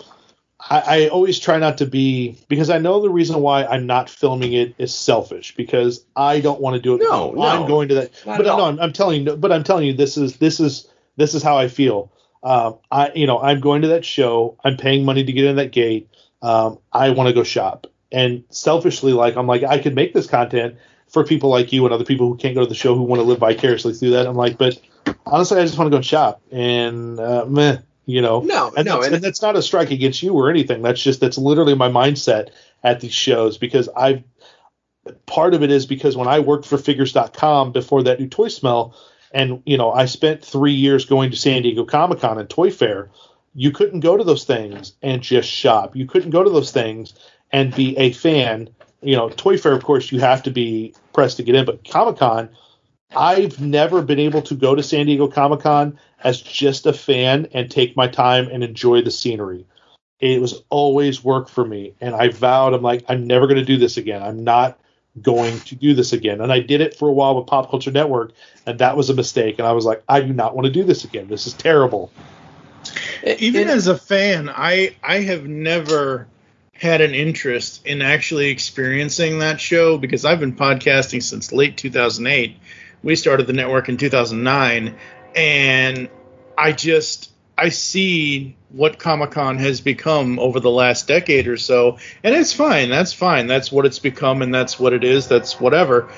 I, I always try not to be because I know the reason why I'm not filming it is selfish because I don't want to do it. No, no. I'm going to that, but no. I'm, I'm telling you, but I'm telling you, this is this is this is how I feel. Um, I you know I'm going to that show. I'm paying money to get in that gate. Um, I want to go shop, and selfishly, like I'm like I could make this content for people like you and other people who can't go to the show who want to live vicariously through that. I'm like, but honestly, I just want to go shop, and uh, meh, you know. No, and no, that's, and- and that's not a strike against you or anything. That's just that's literally my mindset at these shows because I've part of it is because when I worked for figures.com before that new toy smell and you know I spent 3 years going to San Diego Comic-Con and Toy Fair you couldn't go to those things and just shop you couldn't go to those things and be a fan you know Toy Fair of course you have to be pressed to get in but Comic-Con I've never been able to go to San Diego Comic-Con as just a fan and take my time and enjoy the scenery. It was always work for me and i vowed i'm like i'm never going to do this again. I'm not going to do this again. And i did it for a while with pop culture network and that was a mistake and i was like i do not want to do this again. This is terrible. Even as a fan, I I have never had an interest in actually experiencing that show because I've been podcasting since late 2008. We started the network in 2009 and I just I see what Comic Con has become over the last decade or so, and it's fine. That's fine. That's what it's become, and that's what it is. That's whatever.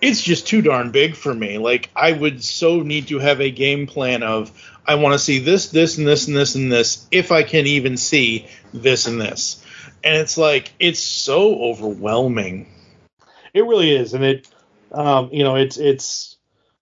It's just too darn big for me. Like I would so need to have a game plan of I want to see this, this, and this, and this, and this, if I can even see this and this. And it's like it's so overwhelming. it really is and it um you know it's it's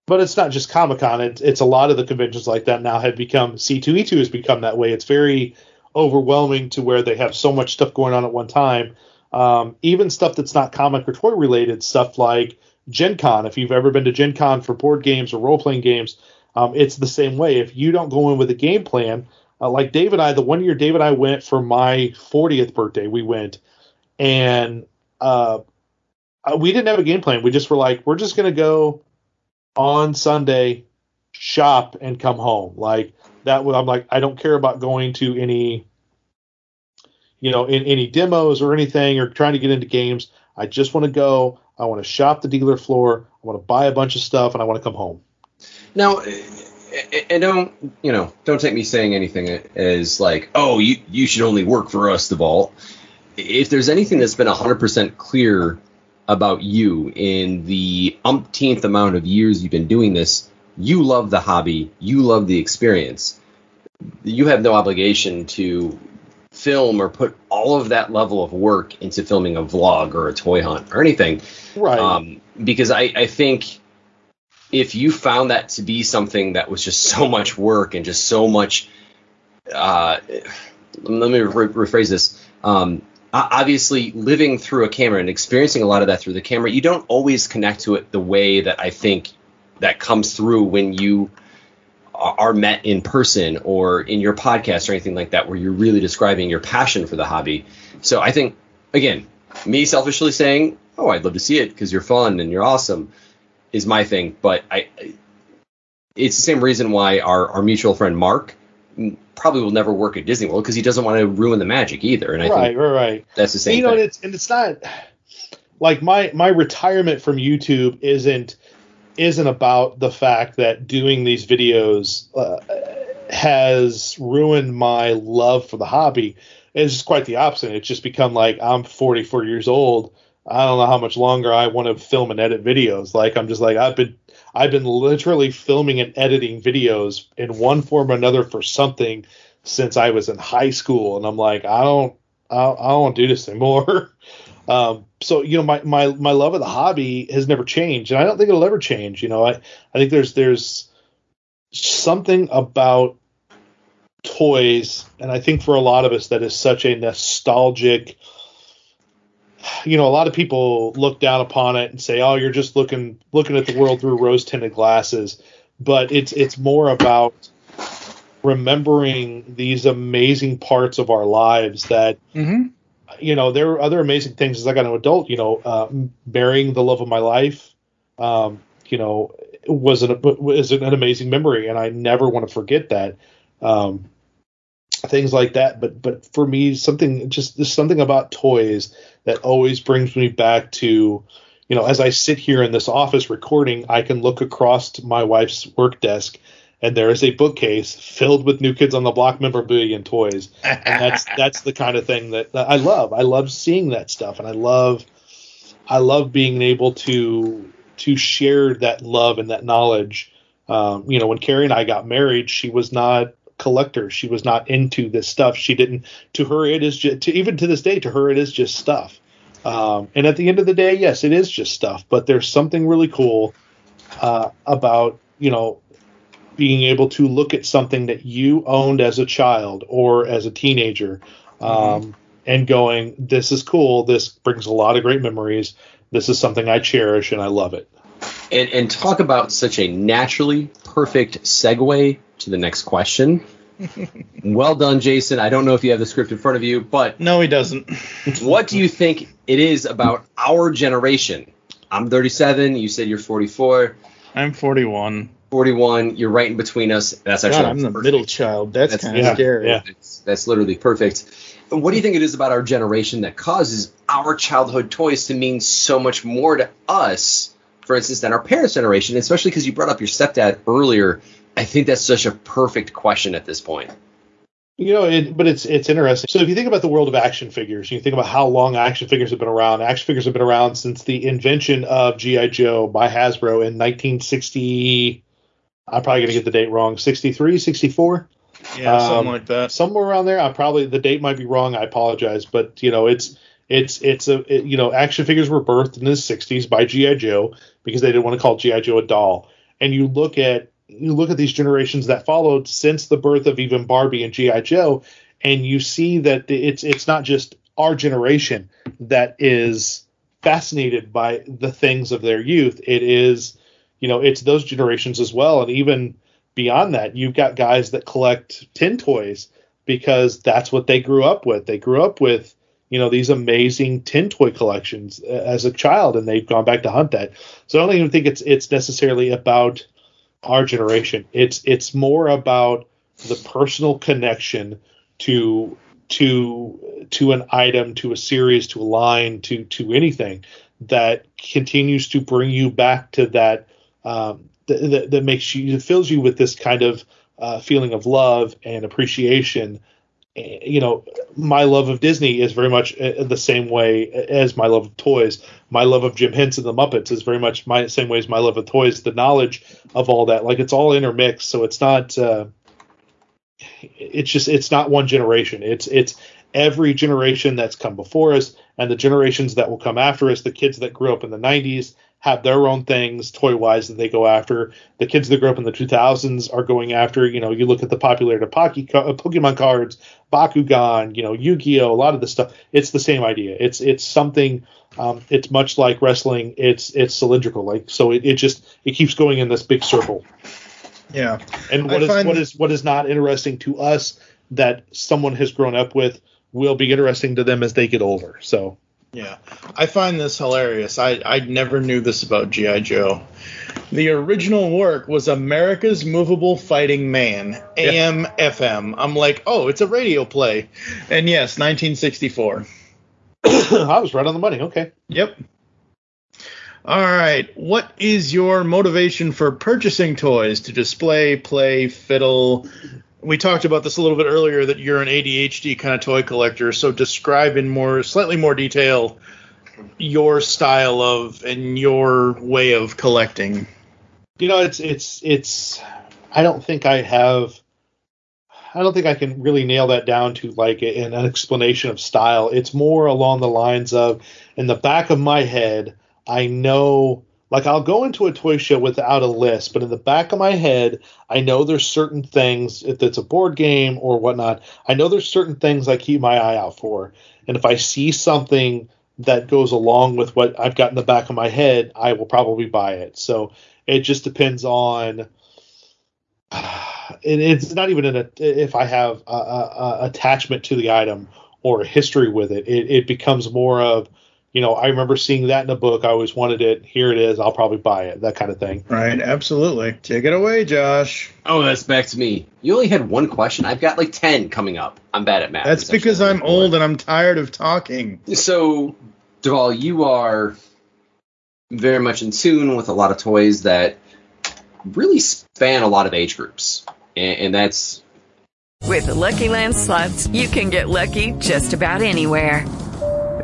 but it's not just Comic Con. It's it's a lot of the conventions like that now have become C2E2 has become that way. It's very overwhelming to where they have so much stuff going on at one time. Um, even stuff that's not comic or toy related, stuff like Gen Con. If you've ever been to Gen Con for board games or role playing games, um, it's the same way. If you don't go in with a game plan, uh, like Dave and I, the one year Dave and I went for my 40th birthday, we went and uh, uh, we didn't have a game plan. We just were like, we're just going to go on Sunday, shop, and come home. Like that. was- I'm like, I don't care about going to any, you know, in any demos or anything or trying to get into games. I just want to go. I want to shop the dealer floor. I want to buy a bunch of stuff, and I want to come home. Now, and don't you know? Don't take me saying anything as like, oh, you you should only work for us, the vault. If there's anything that's been 100% clear about you in the umpteenth amount of years you've been doing this, you love the hobby, you love the experience. You have no obligation to film or put all of that level of work into filming a vlog or a toy hunt or anything. Right. Um, because I, I think if you found that to be something that was just so much work and just so much, uh, let me re- rephrase this. Um, obviously, living through a camera and experiencing a lot of that through the camera, you don't always connect to it the way that I think that comes through when you are met in person or in your podcast or anything like that, where you're really describing your passion for the hobby. So I think, again, me selfishly saying, "Oh, I'd love to see it because you're fun and you're awesome," is my thing. But I, it's the same reason why our, our mutual friend Mark probably will never work at Disney World because he doesn't want to ruin the magic either. And I right, think right, right. that's the same you know, thing. and it's and it's not like my my retirement from YouTube isn't isn't about the fact that doing these videos uh, has ruined my love for the hobby. It's just quite the opposite. It's just become like I'm 44 years old. I don't know how much longer I want to film and edit videos. Like I'm just like I've been I've been literally filming and editing videos in one form or another for something since I was in high school, and I'm like I don't I, don't want to do this anymore. um, so you know, my, my my love of the hobby has never changed, and I don't think it'll ever change. You know, I I think there's there's something about toys, and I think for a lot of us that is such a nostalgic. You know, a lot of people look down upon it and say, "Oh, you're just looking looking at the world through rose tinted glasses," but it's it's more about remembering these amazing parts of our lives that Mm-hmm. you know there are other amazing things. As i got an adult you know uh, marrying the love of my life um, you know was an was an amazing memory and i never want to forget that. Um, things like that but but for me something just there's something about toys that always brings me back to you know as i sit here in this office recording i can look across to my wife's work desk and there is a bookcase filled with new kids on the block memorabilia and toys. And that's that's the kind of thing that, that i love. I love seeing that stuff and i love i love being able to to share that love and that knowledge. Um, you know when carrie and i got married she was not collector she was not into this stuff she didn't to her it is just to even to this day to her it is just stuff um, and at the end of the day yes it is just stuff but there's something really cool uh, about you know being able to look at something that you owned as a child or as a teenager um, and going, this is cool. This brings a lot of great memories. This is something I cherish and I love it. And, and talk about such a naturally perfect segue to the next question. well done, Jason. I don't know if you have the script in front of you, but No, he doesn't. what do you think it is about our generation? I'm 37. You said you're 44. I'm 41. 41. You're right in between us. That's God, actually I'm the perfect. middle child. That's, That's- kind of yeah, scary. yeah. That's, that's literally perfect. What do you think it is about our generation that causes our childhood toys to mean so much more to us, for instance, than our parents' generation? Especially because you brought up your stepdad earlier. I think that's such a perfect question at this point. You know, it, but it's it's interesting. So if you think about the world of action figures, you think about how long action figures have been around. Action figures have been around since the invention of GI Joe by Hasbro in 1960. I'm probably going to get the date wrong. 63, 64. Yeah, something Um, like that. somewhere around there. I probably the date might be wrong. I apologize, but you know it's it's it's a it, you know action figures were birthed in the 60s by GI Joe because they didn't want to call GI Joe a doll. And you look at you look at these generations that followed since the birth of even Barbie and GI Joe, and you see that it's it's not just our generation that is fascinated by the things of their youth. It is you know it's those generations as well, and even beyond that, you've got guys that collect tin toys because that's what they grew up with. They grew up with, you know, these amazing tin toy collections uh, as a child, and they've gone back to hunt that. So I don't even think it's it's necessarily about our generation. It's it's more about the personal connection to to to an item, to a series, to a line, to to anything that continues to bring you back to that um, that, that, that makes you it fills you with this kind of uh, feeling of love and appreciation. Eh, You know, my love of Disney is very much uh, the same way as my love of toys. My love of Jim Henson and the Muppets is very much my same way as my love of toys. The knowledge of all that, like it's all intermixed, so it's not. Uh, it's just it's not one generation. It's it's every generation that's come before us and the generations that will come after us. The kids that grew up in the '90s have their own things toy wise that they go after. The kids that grew up in the 2000s are going after. You know, you look at the popularity of Pocky, uh, Pokemon cards, Bakugan, you know, Yu-Gi-Oh, a lot of the stuff. It's the same idea. It's it's something. Um, it's much like wrestling. It's it's cylindrical. Like so, it, it just it keeps going in this big circle. Yeah. And I what is find- what is what is not interesting to us that someone has grown up with will be interesting to them as they get older. So Yeah, I find this hilarious. I, I never knew this about G.I. Joe. The original work was America's Movable Fighting Man, AM, FM. I'm like, oh, it's a radio play. And yes, 1964. I was right on the money. Okay. Yep. All right. What is your motivation for purchasing toys to display, play, fiddle? We talked about this a little bit earlier that you're an ADHD kind of toy collector. So describe in more, slightly more detail, your style of and your way of collecting. you know, it's it's it's. I don't think I have. I don't think I can really nail that down to like an explanation of style. It's more along the lines of in the back of my head, I know like I'll go into a toy show without a list, but in the back of my head, I know there's certain things if it's a board game or whatnot. I know there's certain things I keep my eye out for, and if I see something that goes along with what I've got in the back of my head, I will probably buy it. So it just depends on. And it's not even an if I have a, a, a attachment to the item or a history with it. It, it becomes more of you know, I remember seeing that in a book. I always wanted it. Here it is. I'll probably buy it. That kind of thing. Right. Absolutely. Take it away, Josh. Oh, that's back to me. You only had one question. I've got like 10 coming up. I'm bad at math. That's because I'm old and I'm tired of talking. So, Duval, you are very much in tune with a lot of toys that really span a lot of age groups. And, and that's. With the Lucky Land slots, you can get lucky just about anywhere.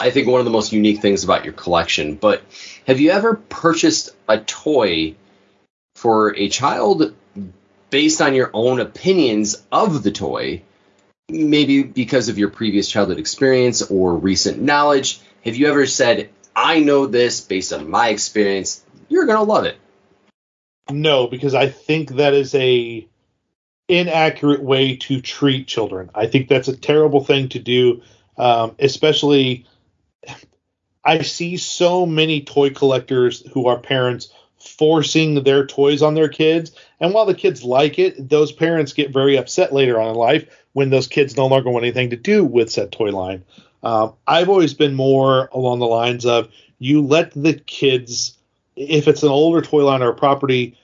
I think one of the most unique things about your collection. But have you ever purchased a toy for a child based on your own opinions of the toy? Maybe because of your previous childhood experience or recent knowledge. Have you ever said, I know this based on my experience, you're going to love it? No, because I think that is a inaccurate way to treat children. I think that's a terrible thing to do, um, especially I see so many toy collectors who are parents forcing their toys on their kids. And while the kids like it, those parents get very upset later on in life when those kids no longer want anything to do with said toy line. Um, I've always been more along the lines of you let the kids, if it's an older toy line or a property,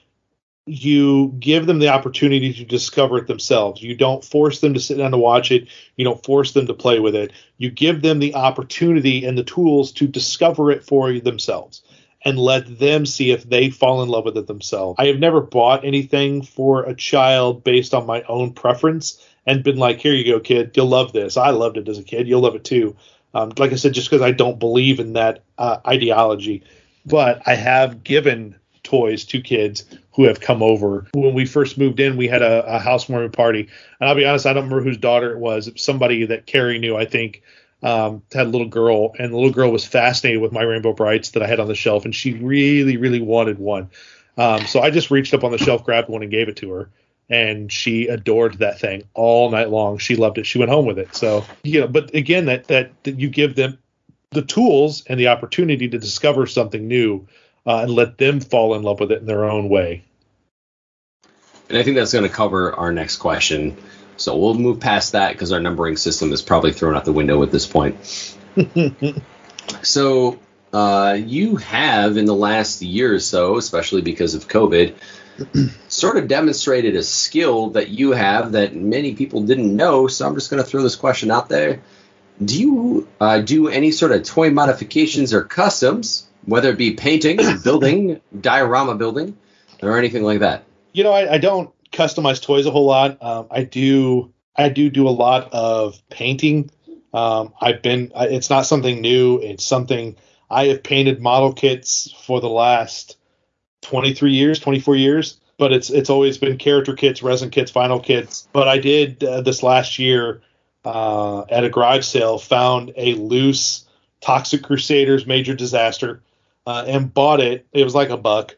you give them the opportunity to discover it themselves. You don't force them to sit down to watch it. You don't force them to play with it. You give them the opportunity and the tools to discover it for themselves and let them see if they fall in love with it themselves. I have never bought anything for a child based on my own preference and been like, here you go, kid, you'll love this. I loved it as a kid. You'll love it too. Um, like I said, just because I don't believe in that uh, ideology. But I have given toys to kids who have come over. When we first moved in, we had a, a housewarming party, and I'll be honest, I don't remember whose daughter it was. It was somebody that Carrie knew, I think. Um, had a little girl, and the little girl was fascinated with my Rainbow Brites that I had on the shelf, and she really, really wanted one. Um, so I just reached up on the shelf, grabbed one, and gave it to her, and she adored that thing all night long. She loved it. She went home with it. So you know, but again, that that, that you give them the tools and the opportunity to discover something new uh, and let them fall in love with it in their own way. And I think that's going to cover our next question. So we'll move past that because our numbering system is probably thrown out the window at this point. so uh, you have, in the last year or so, especially because of COVID, sort of demonstrated a skill that you have that many people didn't know. So I'm just going to throw this question out there. Do you uh, do any sort of toy modifications or customs whether it be painting, building, diorama building, or anything like that? You know, I, I don't customize toys a whole lot. Um, I do, I do do a lot of painting. Um, I've been, it's not something new. It's something I have painted model kits for the last 23 years, 24 years. But it's it's always been character kits, resin kits, vinyl kits. But I did uh, this last year uh, at a garage sale found a loose Toxic Crusaders Major Disaster uh, and bought it. It was like a buck.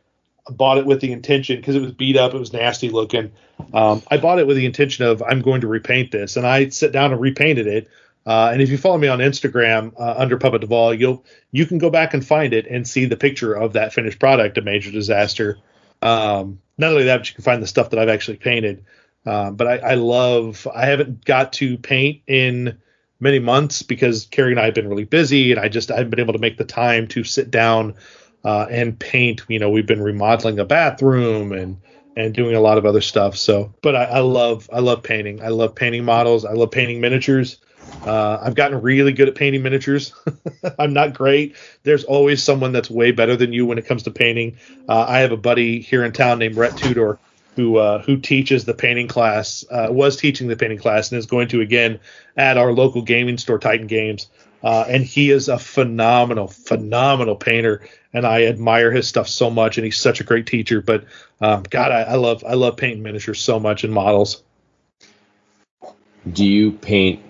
I bought it with the intention because it was beat up, it was nasty looking. Um, I bought it with the intention of I'm going to repaint this, and I sat down and repainted it. Uh, and if you follow me on Instagram uh, under Puppet Duval, you'll you can go back and find it and see the picture of that finished product, a major disaster. Um, not only that, but you can find the stuff that I've actually painted. Um, but I, I love. I haven't got to paint in many months because Carrie and I have been really busy, and I just I haven't been able to make the time to sit down uh, and paint. You know, we've been remodeling a bathroom and and doing a lot of other stuff. So, but I, I love I love painting. I love painting models. I love painting miniatures. Uh, I've gotten really good at painting miniatures. I'm not great. There's always someone that's way better than you when it comes to painting. Uh, I have a buddy here in town named Rhett Tudor who uh, who teaches the painting class, uh, was teaching the painting class, and is going to again at our local gaming store, Titan Games. Uh, and he is a phenomenal, phenomenal painter, and I admire his stuff so much. And he's such a great teacher. But um, God, I, I love I love painting miniatures so much and models. Do you paint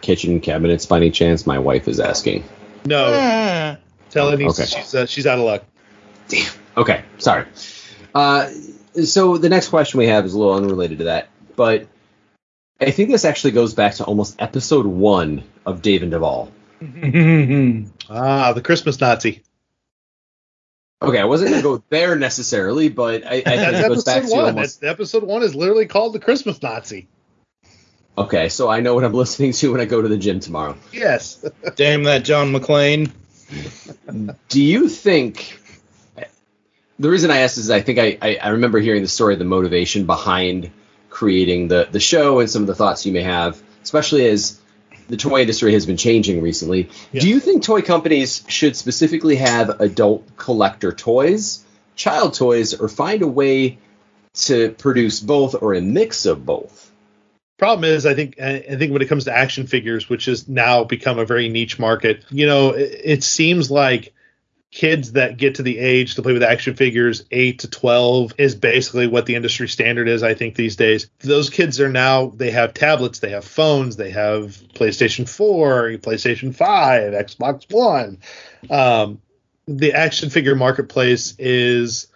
kitchen cabinets by any chance? My wife is asking. No, tell her Okay. she's uh, she's out of luck. Damn. Okay, sorry. So the next question we have is a little unrelated to that, but I think this actually goes back to almost episode one of Dave and Duvall. ah, the Christmas Nazi. Okay, I wasn't going to go there necessarily, but I, I think it goes back episode to one. almost. That's, episode one is literally called the Christmas Nazi. Okay, so I know what I'm listening to when I go to the gym tomorrow. Yes. Damn that John McClane. Do you think the reason I asked is I think I, I, I remember hearing the story, of the motivation behind creating the, the show and some of the thoughts you may have, especially as the toy industry has been changing recently. Do you think toy companies should specifically have adult collector toys, child toys, or find a way to produce both or a mix of both? Problem is, I think I I think when it comes to action figures, which has now become a very niche market, you know, it, it seems like kids that get to the age to play with action figures, eight to twelve, is basically what the industry standard is. I think these days, those kids are now they have tablets, they have phones, they have PlayStation Four, PlayStation Five, Xbox One. Um, the action figure marketplace is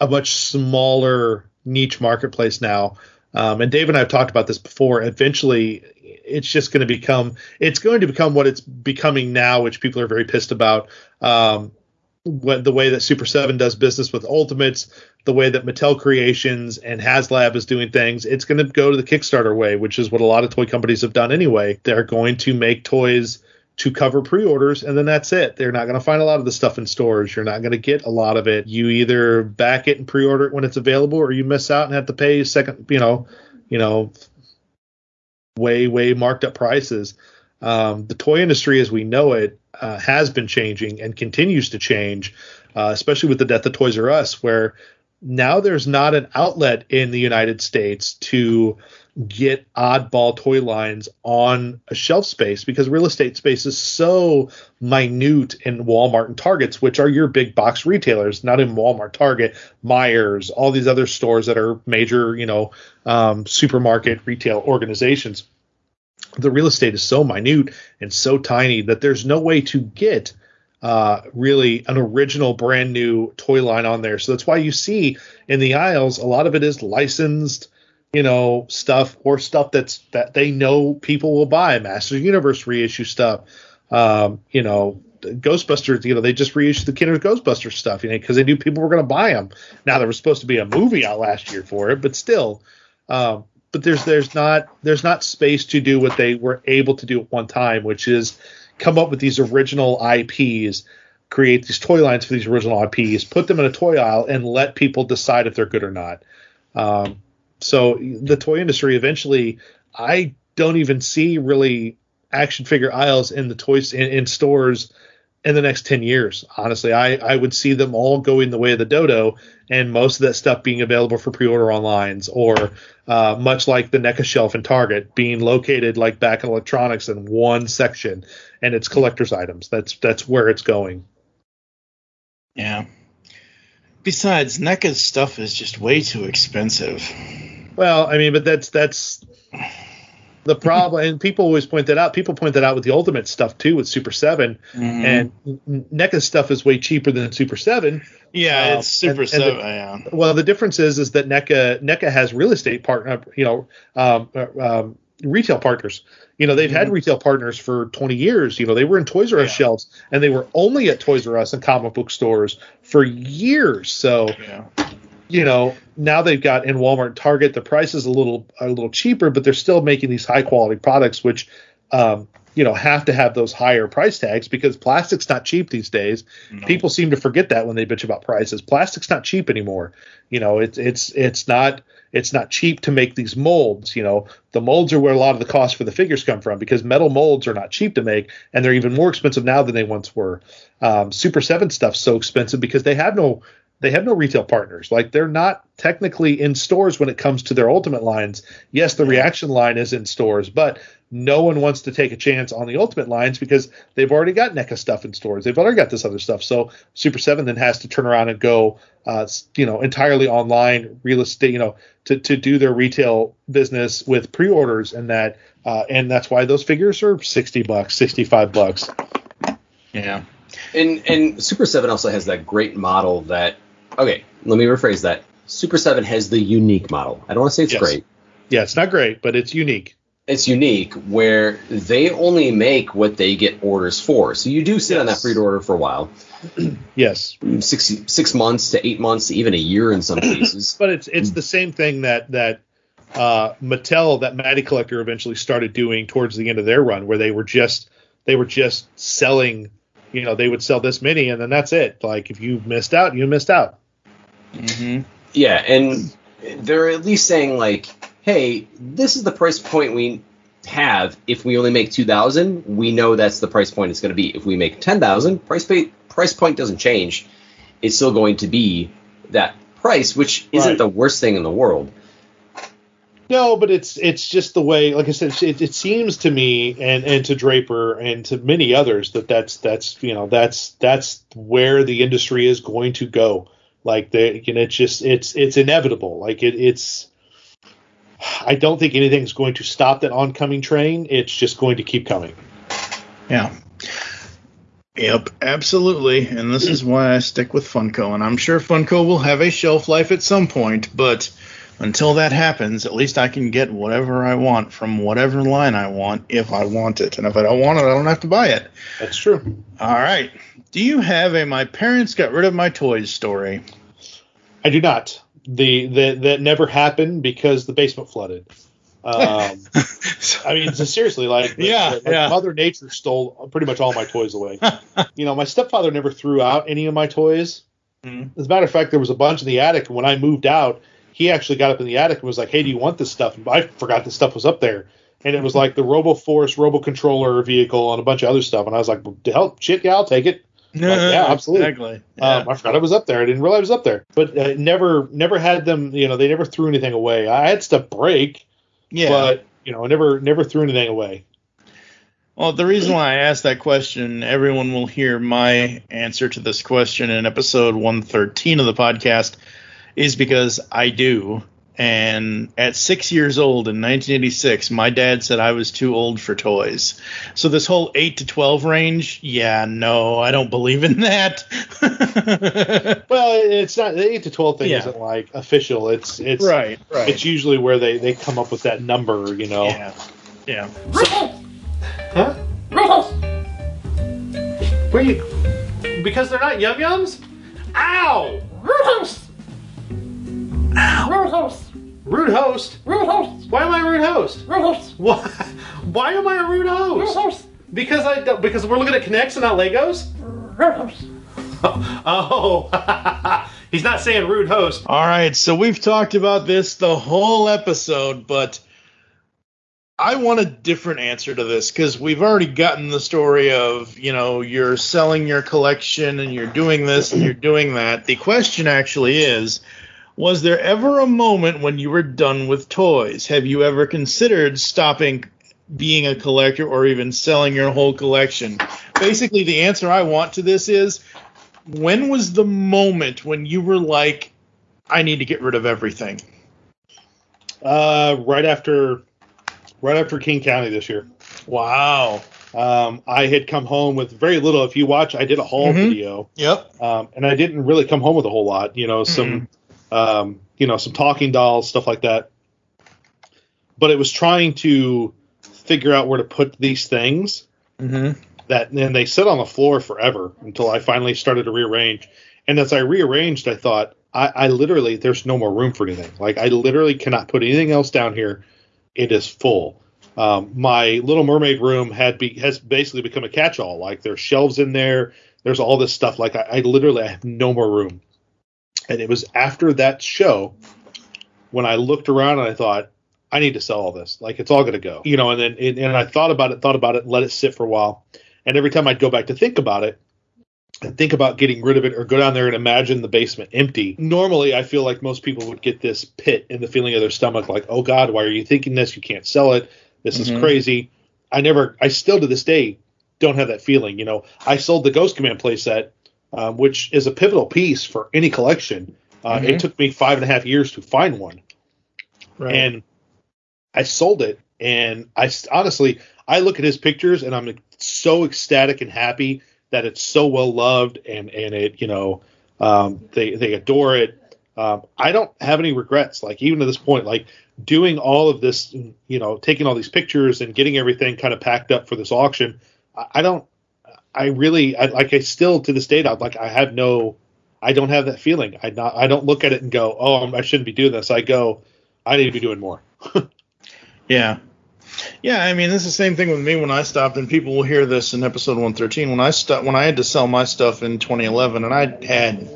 a much smaller niche marketplace now. Um, and Dave and I have talked about this before. Eventually, it's just going to become it's going to become what it's becoming now, which people are very pissed about. Um, the way that Super Seven does business with Ultimates, the way that Mattel Creations and HasLab is doing things, it's going to go to the Kickstarter way, which is what a lot of toy companies have done anyway. They're going to make toys to cover pre-orders and then that's it they're not going to find a lot of the stuff in stores you're not going to get a lot of it you either back it and pre-order it when it's available or you miss out and have to pay second you know you know way way marked up prices. Um, the toy industry as we know it uh, has been changing and continues to change uh, especially with the death of toys r us where now there's not an outlet in the united states to get oddball toy lines on a shelf space because real estate space is so minute in Walmart and Targets, which are your big box retailers, not in Walmart, Target, Meijers, all these other stores that are major, you know, um, supermarket retail organizations. The real estate is so minute and so tiny that there's no way to get uh, really an original brand new toy line on there. So that's why you see in the aisles a lot of it is licensed you know stuff or stuff that's that they know people will buy Masters Universe reissue stuff um you know Ghostbusters you know they just reissued the Kenner Ghostbusters stuff you know because they knew people were going to buy them now there was supposed to be a movie out last year for it but still um but there's there's not there's not space to do what they were able to do at one time which is come up with these original IPs create these toy lines for these original IPs put them in a toy aisle and let people decide if they're good or not. Um so the toy industry eventually, I don't even see really action figure aisles in the toys in, in stores in the next 10 years. Honestly, I, I would see them all going the way of the dodo and most of that stuff being available for pre-order online or uh, much like the NECA shelf in Target being located like back in electronics in one section and it's collector's items. That's, that's where it's going. Yeah. Besides, NECA's stuff is just way too expensive. Well, I mean, but that's that's the problem, and people always point that out. People point that out with the Ultimate stuff too, with Super 7 Mhm. and NECA stuff is way cheaper than Super Seven. Yeah, Uh, it's Super and- and the- 7. yeah. Well, the difference is is that NECA NECA has real estate partner, you know, um, um, retail partners. You know, they've had retail partners for 20 years. You know, they were in Toys R Us shelves, and they were only at Toys R Us and comic book stores for years. So, you know, now they've got in Walmart, and Target, the price is a little a little cheaper, but they're still making these high quality products, which um, you know, have to have those higher price tags because plastic's not cheap these days. People seem to forget that when they bitch about prices. Plastic's not cheap anymore. You know, it's it's it's not it's not cheap to make these molds. You know, the molds are where a lot of the cost for the figures come from because metal molds are not cheap to make, and they're even more expensive now than they once were. Um, Super Seven stuff's so expensive because they have no they have no retail partners. Like they're not technically in stores when it comes to their ultimate lines. Yes, the reaction line is in stores, but no one wants to take a chance on the ultimate lines because they've already got NECA stuff in stores. They've already got this other stuff. So Super Seven then has to turn around and go, uh, you know, entirely online real estate, you know, to to do their retail business with pre-orders and that, uh, and that's why those figures are sixty bucks, sixty five bucks. Yeah. And and Super Seven also has that great model that. Okay, let me rephrase that. Super Seven has the unique model. I don't want to say it's Yes. great. Yeah, it's not great, but it's unique. It's unique where they only make what they get orders for. So you do sit on that Yes. pre-order for a while, Yes. six six months to eight months, even a year in some cases. But it's it's the same thing that that uh, Mattel, that Matty Collector, eventually started doing towards the end of their run, where they were just they were just selling. You know, they would sell this many, and then that's it. Like if you missed out, you missed out. Mm-hmm. Yeah, and they're at least saying like, hey, this is the price point we have. If we only make two thousand, we know that's the price point it's going to be. If we make ten thousand, price pay, price point doesn't change. It's still going to be that price, which isn't Right. the worst thing in the world. No, but it's it's just the way. Like I said, it, it seems to me and and to Draper and to many others that that's that's you know that's that's where the industry is going to go. Like they, you know, it's just it's it's inevitable. Like it, it's. I don't think anything's going to stop that oncoming train. It's just going to keep coming. Yeah. Yep, absolutely. And this is why I stick with Funko. And I'm sure Funko will have a shelf life at some point, but until that happens, at least I can get whatever I want from whatever line I want if I want it. And if I don't want it, I don't have to buy it. That's true. All right. Do you have a my parents got rid of my toys story? I do not. The that that never happened because the basement flooded. Um, I mean, so seriously, like Yeah, like yeah. Mother Nature stole pretty much all my toys away. you know, my stepfather never threw out any of my toys. Mhm. As a matter of fact, there was a bunch in the attic, and when I moved out, he actually got up in the attic and was like, "Hey, do you want this stuff?" And I forgot this stuff was up there, and it was like the Robo Force, Robo Controller vehicle, and a bunch of other stuff. And I was like, well, "Hell, shit, yeah, I'll take it." Like, yeah, absolutely. Exactly. Um, I forgot it was up there. I didn't realize it was up there. But uh, never, never had them. You know, they never threw anything away. I had stuff break, Yeah. but you know, never, never threw anything away. Well, the reason why I asked that question, everyone will hear my answer to this question in episode 113 of the podcast, is because I do. And at six years old in 1986, my dad said I was too old for toys. So this whole 8 to 12 range, yeah, no, I don't believe in that. Well, it's not the eight to twelve thing Yeah. isn't like official. It's it's Right, right. It's usually where they they come up with that number. You know. Yeah. Yeah. Huh? Where you? Because they're not yum yums. Ow! Rude host. Rude host. Rude host. Why am I a rude host? Rude host. Why? Why am I a rude host? Rude host? host. Because I don't- because we're looking at K'NEX and not Legos. Rude host. Oh, he's not saying rude host. All right, so we've talked about this the whole episode, but I want a different answer to this because we've already gotten the story of, you know, you're selling your collection and you're doing this and you're doing that. The question actually is Was there ever a moment when you were done with toys? Have you ever considered stopping being a collector or even selling your whole collection? Basically, the answer I want to this is when was the moment when you were like, I need to get rid of everything? Uh, right after, right after Kane County this year. Wow. Um, I had come home with very little. If you watch, I did a haul Mhm. video. Yep. Um, and I didn't really come home with a whole lot. You know, some, um, you know, some talking dolls, stuff like that. But it was trying to figure out where to put these things Mm-hmm. that and they sit on the floor forever until I finally started to rearrange. And as I rearranged, I thought, I, I literally there's no more room for anything. Like I literally cannot put anything else down here. It is full. Um, my Little Mermaid room had be, has basically become a catch-all. Like there's shelves in there. There's all this stuff. Like I, I literally I have no more room. And it was after that show when I looked around and I thought, I need to sell all this. Like it's all going to go, you know. And then and, and I thought about it, thought about it, let it sit for a while. And every time I'd go back to think about it, and think about getting rid of it or go down there and imagine the basement empty. Normally, I feel like most people would get this pit in the feeling of their stomach, like, "Oh God, why are you thinking this? You can't sell it. This Mhm. is crazy." I never, I still to this day don't have that feeling. You know, I sold the Ghost Command playset, um, which is a pivotal piece for any collection. Uh, Mhm. It took me five and a half years to find one, Right. and I sold it. And I honestly, I look at his pictures and I'm so ecstatic and happy that it's so well loved and and it you know um, they they adore it. Um, I don't have any regrets. Like even to this point, like doing all of this, you know, taking all these pictures and getting everything kind of packed up for this auction. I, I don't. I really I, like. I still to this date, I'm like I have no. I don't have that feeling. I not. I don't look at it and go, oh, I'm- I shouldn't be doing this. I go, I need to be doing more. Yeah. Yeah, I mean, this is the same thing with me when I stopped, and people will hear this in episode 113. When I stopped, when I had to sell my stuff in 2011, and I had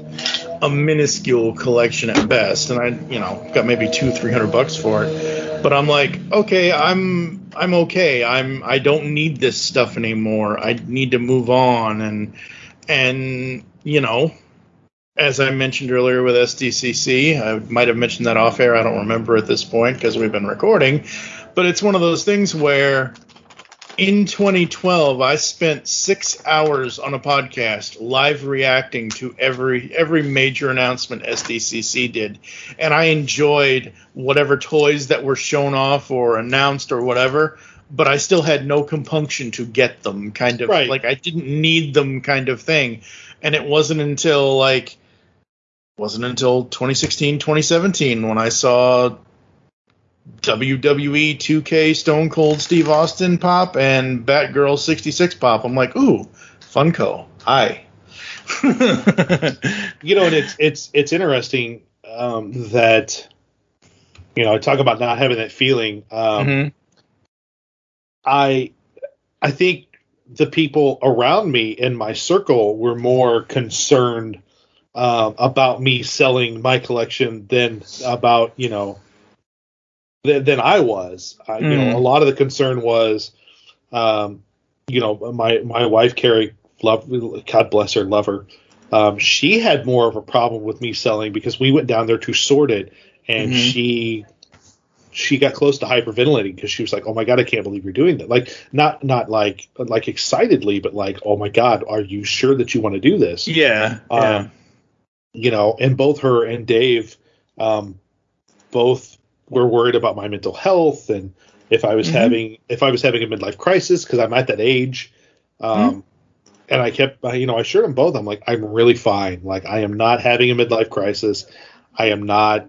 a minuscule collection at best, and I, you know, got maybe two, three hundred bucks for it. But I'm like, okay, I'm, I'm okay. I'm, I don't need this stuff anymore. I need to move on, and, and you know, as I mentioned earlier with SDCC, I might have mentioned that off air. I don't remember at this point because we've been recording. But it's one of those things where in 2012 I spent six hours on a podcast live reacting to every every major announcement SDCC did, and I enjoyed whatever toys that were shown off or announced or whatever. But I still had no compunction to get them, kind of Right. like I didn't need them, kind of thing. And it wasn't until like wasn't until 2016 2017 when i saw wwe 2k stone cold steve austin pop and batgirl 66 pop i'm like ooh funko hi you know, and it's it's it's interesting um, that you know I talk about not having that feeling. Um, Mhm. I I think the people around me in my circle were more concerned um, about me selling my collection than about you know than, than I was. I, You know, Mm. a lot of the concern was, um, you know, my my wife Carrie, love God bless her, love her. Um, she had more of a problem with me selling because we went down there to sort it, and Mhm. she she got close to hyperventilating because she was like, "Oh my god, I can't believe you're doing that!" Like not not like like excitedly, but like, "Oh my god, are you sure that you want to do this?" yeah yeah Um, you know, and both her and Dave, um, both were worried about my mental health and if I was Mhm. having if I was having a midlife crisis because I'm at that age. Um, And I kept, you know, I assured them both. I'm like, I'm really fine. Like, I am not having a midlife crisis. I am not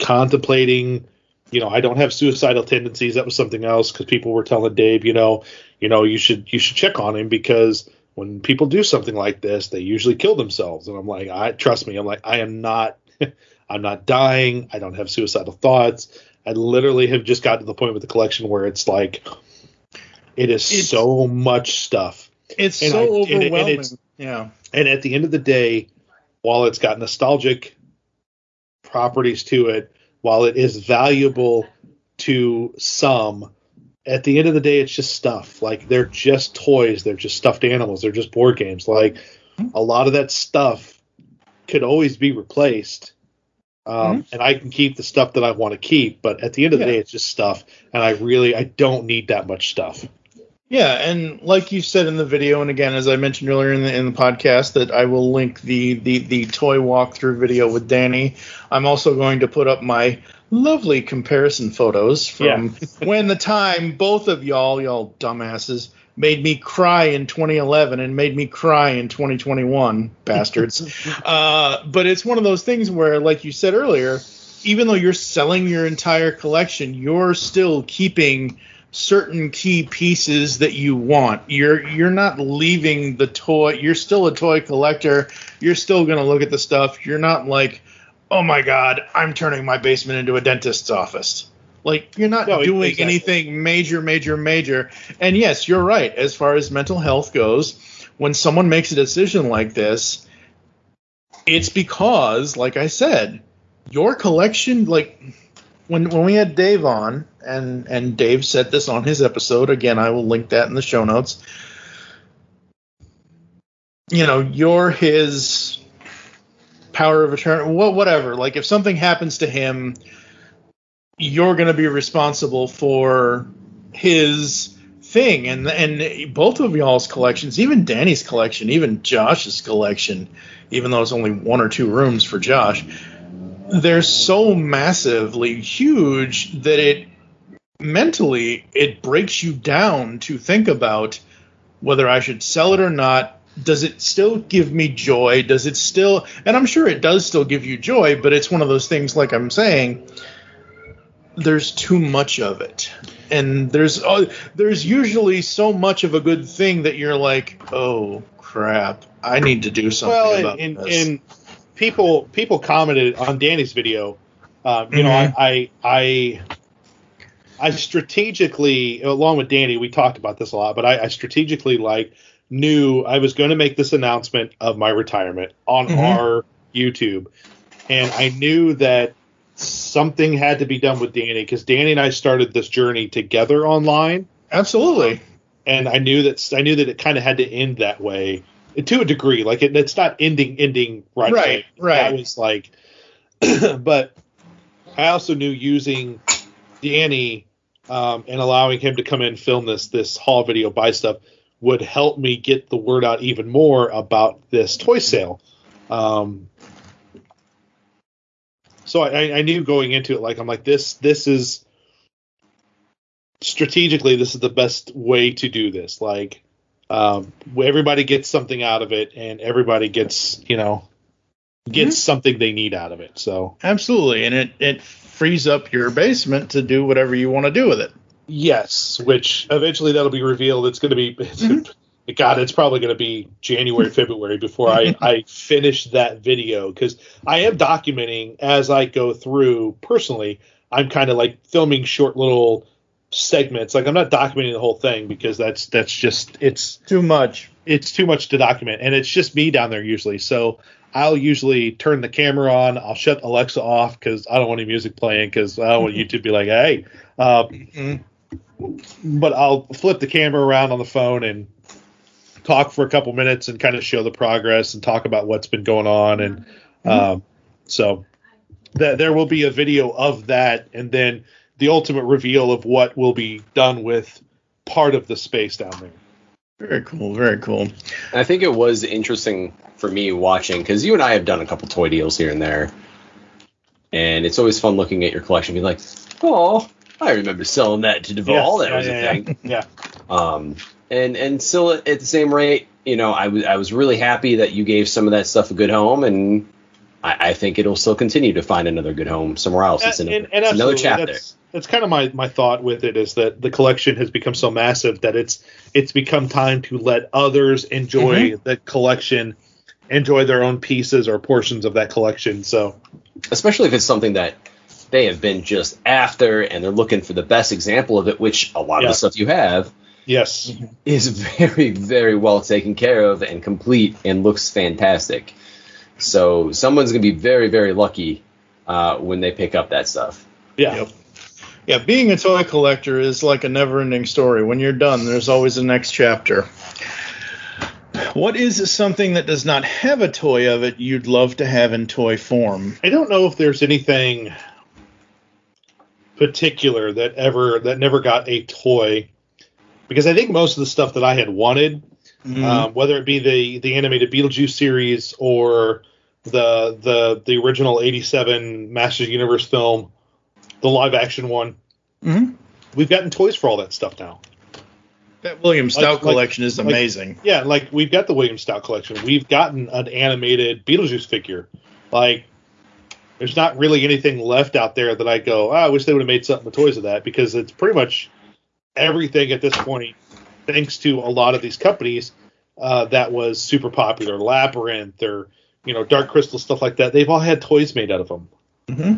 contemplating. You know, I don't have suicidal tendencies. That was something else because people were telling Dave, you know, you know, you should you should check on him because when people do something like this, they usually kill themselves. And I'm like, I trust me. I'm like, I am not, I'm not dying. I don't have suicidal thoughts. I literally have just got to the point with the collection where it's like, it is It's- so much stuff. it's And so I- and and overwhelming it's- yeah And at the end of the day, while it's got nostalgic properties to it, while it is valuable to some, at the end of the day, it's just stuff. Like they're just toys, they're just stuffed animals, they're just board games. Like hmm. a lot of that stuff could always be replaced. Um, And I can keep the stuff that I want to keep, but at the end of the Yeah. day, it's just stuff, and I really I don't need that much stuff. Yeah, and like you said in the video, and again as I mentioned earlier in the in the podcast, that I will link the the the toy walkthrough video with Danny. I'm also going to put up my lovely comparison photos from when the time both of y'all, y'all dumbasses, made me cry in 2011 and made me cry in 2021, bastards. uh, but it's one of those things where, like you said earlier, even though you're selling your entire collection, you're still keeping certain key pieces that you want. You're you're not leaving the toy. You're still a toy collector. You're still going to look at the stuff. You're not like, "Oh my god, I'm turning my basement into a dentist's office." Like you're not No, doing exactly. anything major, major, major. And yes, you're right. As far as mental health goes, when someone makes a decision like this, it's because, like I said, your collection, like when when we had Dave on, and and Dave said this on his episode. Again, I will link that in the show notes. You know, you're his power of attorney, wha- whatever. Like if something happens to him, you're going to be responsible for his thing. And and both of y'all's collections even danny's collection even josh's collection even though it's only one or two rooms for josh they're so massively huge that it mentally it breaks you down to think about whether i should sell it or not. Does it still give me joy? Does it still and i'm sure it does still give you joy but it's one of those things like i'm saying there's too much of it and there's uh, there's usually so much of a good thing that you're like oh crap i need to do something well, about and, this and people people commented on Danny's video. Um, you know, Mhm. I, I I I strategically, along with Danny, we talked about this a lot, but I, I strategically like knew I was going to make this announcement of my retirement on Mhm. our YouTube, and I knew that something had to be done with Danny because Danny and I started this journey together online. Absolutely. And I knew that I knew that it kind of had to end that way to a degree. Like it, it's not ending ending right. Right, right. That was like, but I also knew using Danny um, and allowing him to come in film this this haul video buy stuff would help me get the word out even more about this toy sale. Um, so I, I knew going into it like I'm like this this is strategically this is the best way to do this. Like um, everybody gets something out of it and everybody gets you know gets something they need out of it. So absolutely. And it it frees up your basement to do whatever you want to do with it. Yes which eventually that'll be revealed. It's going to be god it's probably going to be january february before i i finish that video because i am documenting as i go through. Personally i'm kind of like filming short little segments. Like i'm not documenting the whole thing because that's that's just it's too much. it's too much to document and it's just me down there usually. So i'll usually turn the camera on. I'll shut alexa off because i don't want any music playing because i don't want youtube to be like hey uh, but i'll flip the camera around on the phone and talk for a couple minutes and kind of show the progress and talk about what's been going on. And um, so that there will be a video of that and then the ultimate reveal of what will be done with part of the space down there. Very cool. Very cool. I think it was interesting for me watching because you and I have done a couple toy deals here and there, and it's always fun looking at your collection, and being like, "Oh, I remember selling that to Duvall. Yes, that was yeah, a yeah, thing." yeah. Um, and and still at, the same rate, you know, I was I was really happy that you gave some of that stuff a good home, and I, I think it'll still continue to find another good home somewhere else. It's, an, and, and it's another chapter. That's, that's kind of my, my thought with it is that the collection has become so massive that it's it's become time to let others enjoy Mhm. the collection, enjoy their own pieces or portions of that collection. So especially if it's something that they have been just after and they're looking for the best example of it, which a lot of the stuff you have yes, is very, very well taken care of and complete and looks fantastic. So someone's gonna be very, very lucky uh, when they pick up that stuff. yeah, yeah being a toy collector is like a never ending story. When you're done there's always a next chapter. What is something that does not have a toy of it you'd love to have in toy form? I don't know if there's anything particular that ever that never got a toy because I think most of the stuff that I had wanted, Mhm. um, whether it be the the animated Beetlejuice series or the the the original '87 Masters of the Universe film, the live action one, Mhm. we've gotten toys for all that stuff now. that william stout Like- like- collection is like- amazing Yeah, like we've got the William Stout collection. We've gotten an animated Beetlejuice figure. Like, there's not really anything left out there that I go, oh, I wish they would have made something with toys of that because it's pretty much everything at this point, thanks to a lot of these companies, uh, that was super popular. Labyrinth or, you know, Dark Crystal, stuff like that. They've all had toys made out of them. hmm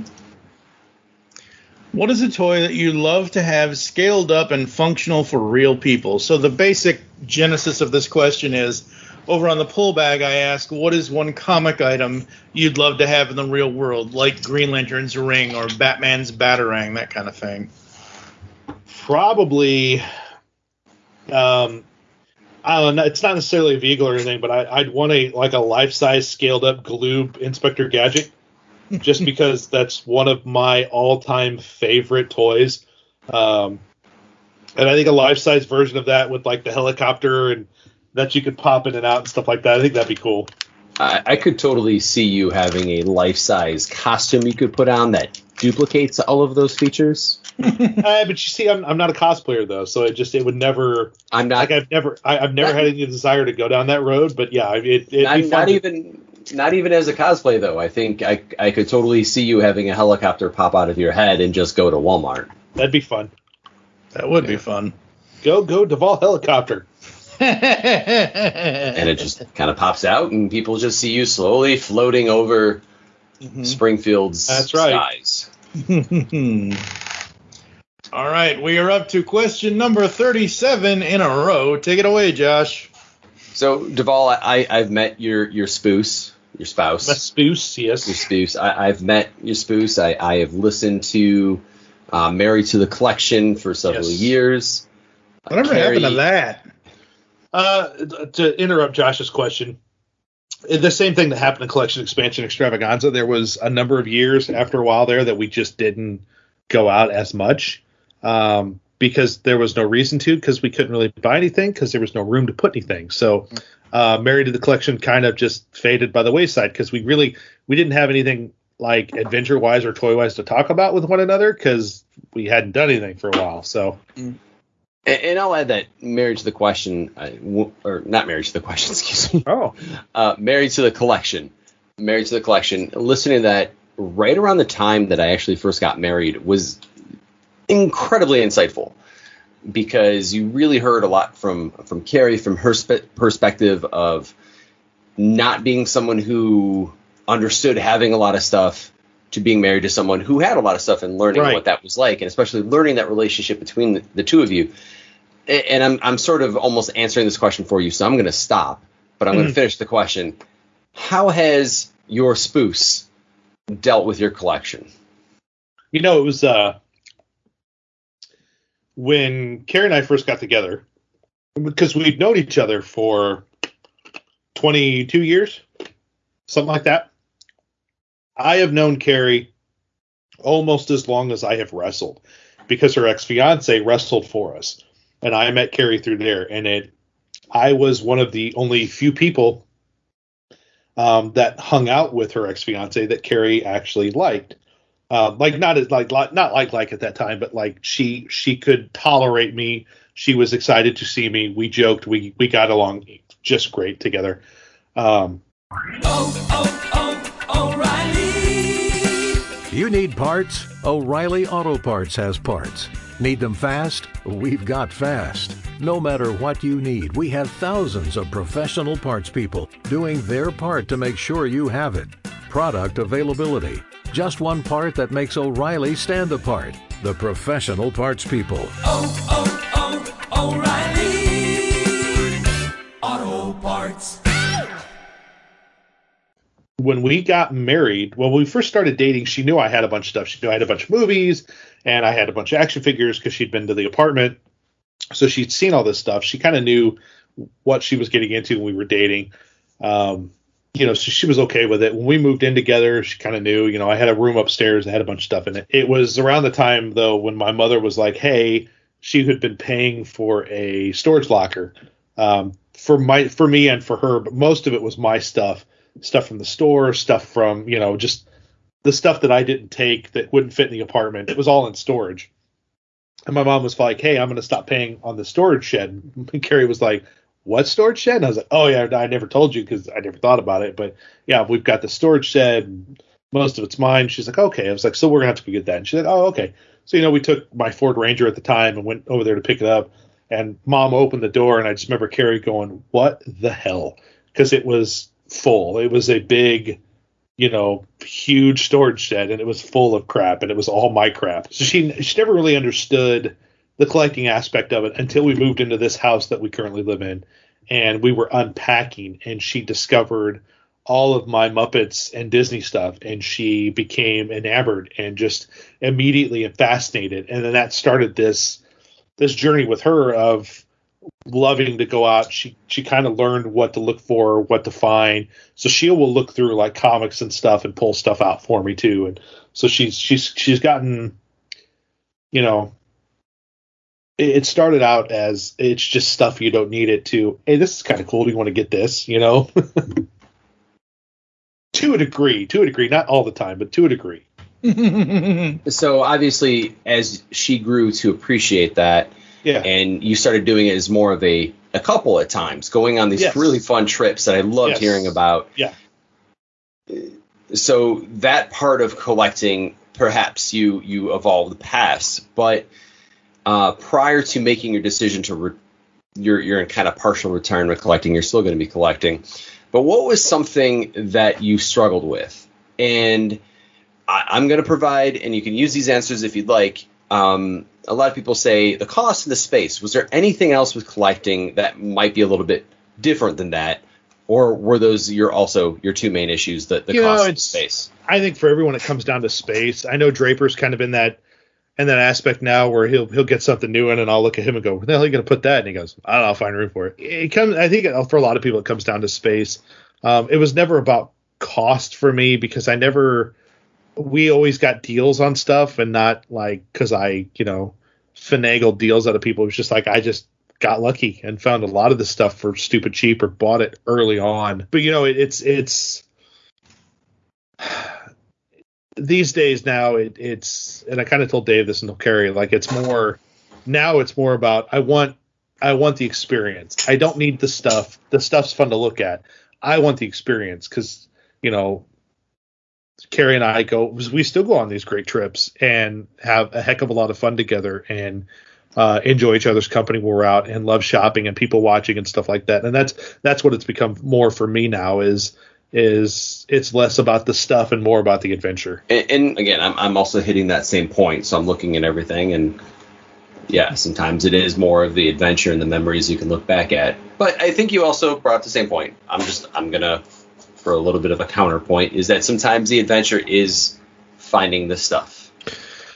What is a toy that you love to have scaled up and functional for real people? So the basic genesis of this question is over on the pull bag I ask what is one comic item you'd love to have in the real world, like Green Lantern's ring or Batman's batarang, that kind of thing. Probably um I don't know. It's not necessarily a vehicle or anything, but I, I'd want a like a life size scaled up Galoob Inspector Gadget, just because that's one of my all time favorite toys. Um, and I think a life size version of that with like the helicopter and that you could pop in and out and stuff like that. I think that'd be cool. I, I could totally see you having a life size costume you could put on that duplicates all of those features. uh, but you see, I'm, I'm not a cosplayer though, so it just it would never. I'm not. Like I've never I, have never had any desire to go down that road. But yeah, it, it'd not, be fun not to- even not even as a cosplay though. I think I I could totally see you having a helicopter pop out of your head and just go to Walmart. That'd be fun. That would be fun. Go go Duvall helicopter. and it just kind of pops out, and people just see you slowly floating over Springfield's That's right. skies. All right, we are up to question number 37 in a row. Take it away, Josh. So, Duvall, I, I've met your your spouse, your spouse. My spouse, yes. Your spouse. I, I've met your spouse. I, I have listened to uh, Married to the Collection for several Yes. years. Whatever happened to that? Uh, to interrupt Josh's question, the same thing that happened in Collection Expansion Extravaganza. There was a number of years after a while there that we just didn't go out as much um, because there was no reason to because we couldn't really buy anything because there was no room to put anything. So, uh, Married to the Collection kind of just faded by the wayside because we really we didn't have anything like adventure wise or toy wise to talk about with one another because we hadn't done anything for a while. So. And, and I'll add that Married to the Question, uh, w- or not Married to the Question, excuse me. Oh. Uh, Married to the Collection. Married to the Collection. Listening to that right around the time that I actually first got married was incredibly insightful because you really heard a lot from from Carrie from her spe- perspective of not being someone who understood having a lot of stuff to being married to someone who had a lot of stuff and learning Right. what that was like and especially learning that relationship between the, the two of you and I'm I'm sort of almost answering this question for you so I'm going to stop but I'm going to finish the question how has your spouse dealt with your collection You know, it was uh when Carrie and I first got together because we've known each other for 22 years, something like that. I have known Carrie almost as long as I have wrestled because her ex fiance wrestled for us. And I met Carrie through there. And it, I was one of the only few people um, that hung out with her ex fiance that Carrie actually liked. Um, like not as like like- not like like at that time, but like she she could tolerate me. She was excited to see me. We joked. We we got along just great together. Um, oh oh oh O'Reilly! You need parts? O'Reilly Auto Parts has parts. Need them fast? We've got fast. No matter what you need, we have thousands of professional parts people doing their part to make sure you have it. Product availability. Just one part that makes O'Reilly stand apart. The professional parts people. Oh, oh, oh, O'Reilly. Auto Parts. when we got married, when we first started dating, she knew I had a bunch of stuff. She knew I had a bunch of movies and I had a bunch of action figures because she'd been to the apartment. So she'd seen all this stuff. She kind of knew what she was getting into when we were dating. Um, you know, so she was okay with it. When we moved in together, she kind of knew, you know, I had a room upstairs that had a bunch of stuff in it. It was around the time, though, when my mother was like, hey, she had been paying for a storage locker um, for my for me and for her, but most of it was my stuff, stuff from the store, stuff from you know just the stuff that I didn't take that wouldn't fit in the apartment. It was all in storage. And my mom was like, "Hey, I'm going to stop paying on the storage shed." And Carrie was like, "What storage shed?" And I was like, "Oh yeah, I never told you because I never thought about it, but yeah, we've got the storage shed. Most of it's mine." She's like, "Okay." I was like, "So we're gonna have to go get that." And she's like, "Oh, okay." So you know, we took my Ford Ranger at the time and went over there to pick it up. And mom opened the door, and I just remember Carrie going, "What the hell?" Because it was full. It was a big you know, huge storage shed, and it was full of crap, and it was all my crap. So she she never really understood the collecting aspect of it until we moved into this house that we currently live in, and we were unpacking, and she discovered all of my Muppets and Disney stuff, and she became enamored and just immediately fascinated, and then that started this this journey with her of loving to go out. She she kind of learned what to look for, what to find. So she will look through like comics and stuff and pull stuff out for me too. And so she's she's she's gotten, you know, it started out as it's just stuff you don't need it to. Hey, this is kind of cool. Do you want to get this? You know. to a degree, to a degree, not all the time, but to a degree. so obviously, as she grew to appreciate that, yeah. and you started doing it as more of a a couple at times, going on these Yes. really fun trips that I loved Yes. hearing about. Yeah. So that part of collecting, perhaps you you evolved past, but uh, prior to making your decision to re- you're you're in kind of partial retirement collecting, you're still going to be collecting. But what was something that you struggled with? And I, I'm going to provide, and you can use these answers if you'd like. Um, a lot of people say the cost and the space. Was there anything else with collecting that might be a little bit different than that, or were those your also your two main issues? The, the You know, cost and it's- space. I think for everyone it comes down to space. I know Draper's kind of in that in that aspect now where he'll he'll get something new in and I'll look at him and go, Where the hell are you gonna put that? And he goes, I don't know, I'll find room for it. It comes I think for a lot of people it comes down to space. Um, it was never about cost for me because I never we always got deals on stuff and not like because I, you know, finagled deals out of people. It was just like I just got lucky and found a lot of the stuff for stupid cheap or bought it early on. But you know, it, it's it's these days now it, it's and I kind of told Dave this and he'll carry like it's more now it's more about I want I want the experience. I don't need the stuff. The stuff's fun to look at. I want the experience because you know Carrie and I go we still go on these great trips and have a heck of a lot of fun together and uh, enjoy each other's company when we're out and love shopping and people watching and stuff like that. And that's that's what it's become more for me now is is it's less about the stuff and more about the adventure. And, and again, I'm, I'm also hitting that same point. So I'm looking at everything, and yeah, sometimes it is more of the adventure and the memories you can look back at. But I think you also brought up the same point. I'm just I'm gonna for a little bit of a counterpoint is that sometimes the adventure is finding the stuff.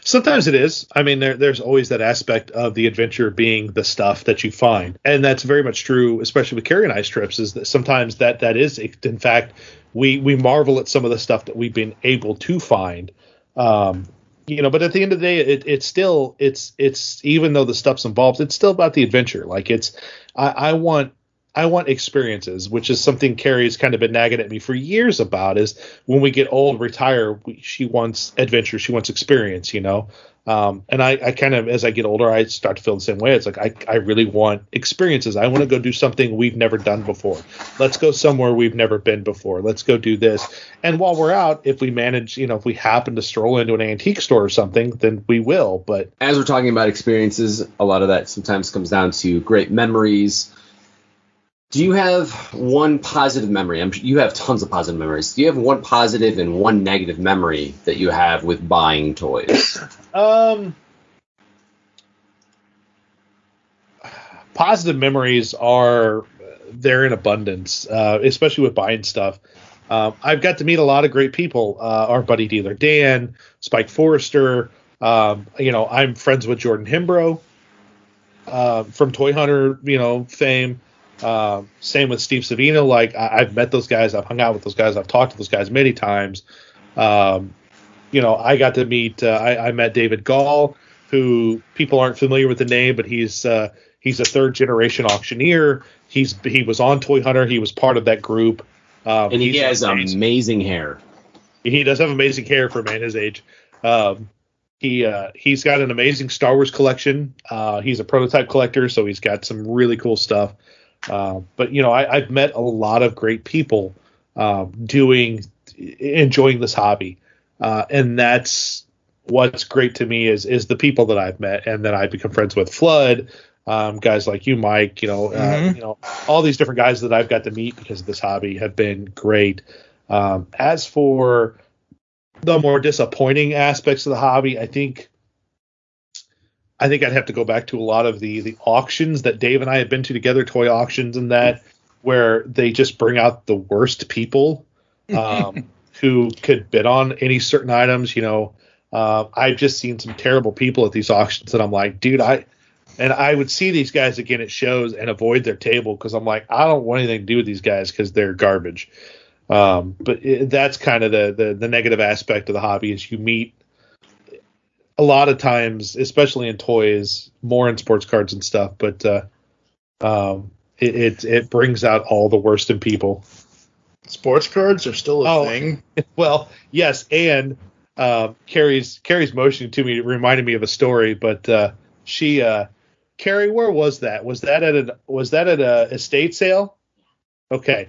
Sometimes it is. I mean, there, there's always that aspect of the adventure being the stuff that you find, and that's very much true, especially with Carrie and I's trips. Is that sometimes that that is, in fact, we we marvel at some of the stuff that we've been able to find. Um, you know, but at the end of the day, it, it's still it's it's even though the stuff's involved, it's still about the adventure. Like it's, I, I want I want experiences, which is something Carrie's kind of been nagging at me for years about. Is when we get old, retire, we, she wants adventure, she wants experience, you know. Um, and I, I kind of, as I get older, I start to feel the same way. It's like I, I really want experiences. I want to go do something we've never done before. Let's go somewhere we've never been before. Let's go do this. And while we're out, if we manage, you know, if we happen to stroll into an antique store or something, then we will. But As we're talking about experiences, a lot of that sometimes comes down to great memories. Do you have one positive memory? I'm, you have tons of positive memories. Do you have one positive and one negative memory that you have with buying toys? Um, positive memories are they're in abundance, uh, especially with buying stuff. Um, I've got to meet a lot of great people. Uh, our buddy dealer Dan, Spike Forrester. Um, you know, I'm friends with Jordan Hembrough uh, from Toy Hunter, you know, fame. Uh, same with Steve Savino. Like I, I've met those guys, I've hung out with those guys, I've talked to those guys many times. Um, you know, I got to meet. Uh, I, I met David Gall, who people aren't familiar with the name, but he's uh, he's a third generation auctioneer. He's he was on Toy Hunter. He was part of that group. Um, and he has amazing. amazing hair. He does have amazing hair for a man his age. Um, he uh, he's got an amazing Star Wars collection. Uh, he's a prototype collector, so he's got some really cool stuff. Uh, but you know, I, I've met a lot of great people um, doing enjoying this hobby, uh, and that's what's great to me is is the people that I've met and that I've become friends with. Flood, um, guys like you, Mike, you know, uh, Mhm. you know, all these different guys that I've got to meet because of this hobby have been great. Um, as for the more disappointing aspects of the hobby, I think I think I'd have to go back to a lot of the the auctions that Dave and I have been to together, toy auctions and that, where they just bring out the worst people um, who could bid on any certain items. You know, uh, I've just seen some terrible people at these auctions, and I'm like, dude, I and I would see these guys again at shows and avoid their table because I'm like, I don't want anything to do with these guys because they're garbage. Um, but it, that's kind of the, the the negative aspect of the hobby is you meet a lot of times, especially in toys, more in sports cards and stuff. But uh, um, it, it it brings out all the worst in people. Sports cards are still a Oh. thing. Well, yes, and uh, Carrie's Carrie's motion to me reminded me of a story, but uh, she uh, Carrie, where was that? Was that at a was that at a estate sale? Okay,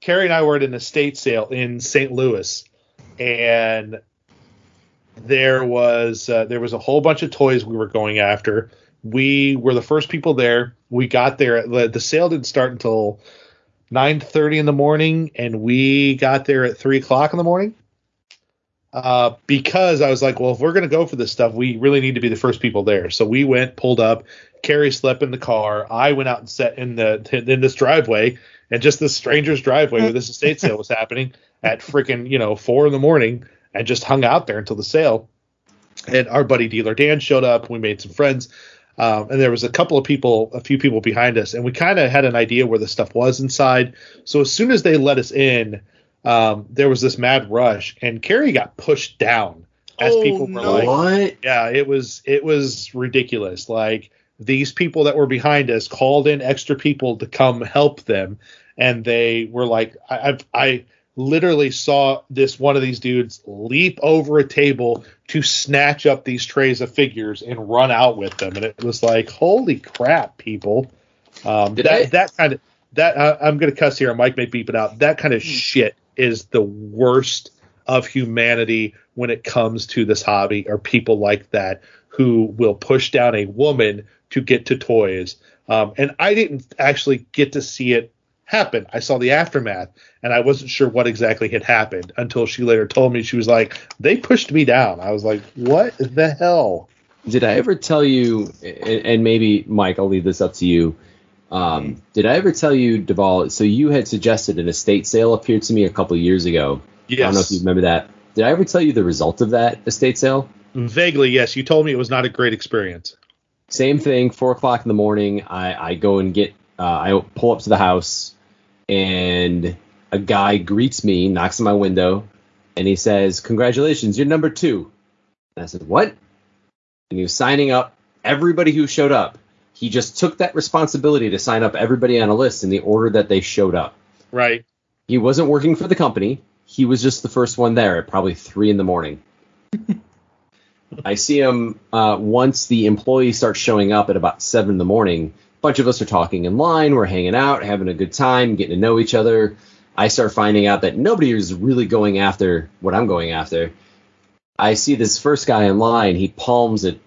Carrie and I were at an estate sale in St. Louis, and there was uh, there was a whole bunch of toys we were going after. We were the first people there. We got there. The, the sale didn't start until nine thirty in the morning, and we got there at three o'clock in the morning. Uh, because I was like, well, if we're gonna go for this stuff, we really need to be the first people there. So we went, pulled up. Carrie slept in the car. I went out and sat in the in this driveway, and just this stranger's driveway where this estate sale was happening at freaking you know four in the morning, and just hung out there until the sale. And our buddy dealer Dan showed up. We made some friends. Um, and there was a couple of people, a few people behind us, and we kind of had an idea where the stuff was inside. So as soon as they let us in, um, there was this mad rush, and Carrie got pushed down as Oh, people were no. like, What? yeah, it was it was ridiculous. Like these people that were behind us called in extra people to come help them, and they were like, I I've, I literally saw this one of these dudes leap over a table to snatch up these trays of figures and run out with them, and it was like, holy crap, people! Um, that I- that kind of that uh, I'm gonna cuss here, Mike may beep it out. That kind of shit is the worst of humanity when it comes to this hobby or people like that who will push down a woman to get to toys. Um, and I didn't actually get to see it happen. I saw the aftermath and I wasn't sure what exactly had happened until she later told me she was like, they pushed me down. I was like, what the hell? Did I ever tell you, and, and maybe Mike, I'll leave this up to you. Um, did I ever tell you, Duvall? So you had suggested an estate sale appeared to me a couple years ago. Yes. I don't know if you remember that. Did I ever tell you the result of that estate sale? Vaguely, yes. You told me it was not a great experience. Same thing. Four o'clock in the morning. I, I go and get. Uh, I pull up to the house, and a guy greets me, knocks on my window, and he says, "Congratulations, you're number two. And I said, "What?" And he was signing up everybody who showed up. He just took that responsibility to sign up everybody on a list in the order that they showed up. Right. He wasn't working for the company. He was just the first one there at probably three in the morning. I see him uh, once the employees start showing up at about seven in the morning. Bunch of us are talking in line. We're hanging out, having a good time, getting to know each other. I start finding out that nobody is really going after what I'm going after. I see this first guy in line. He palms a,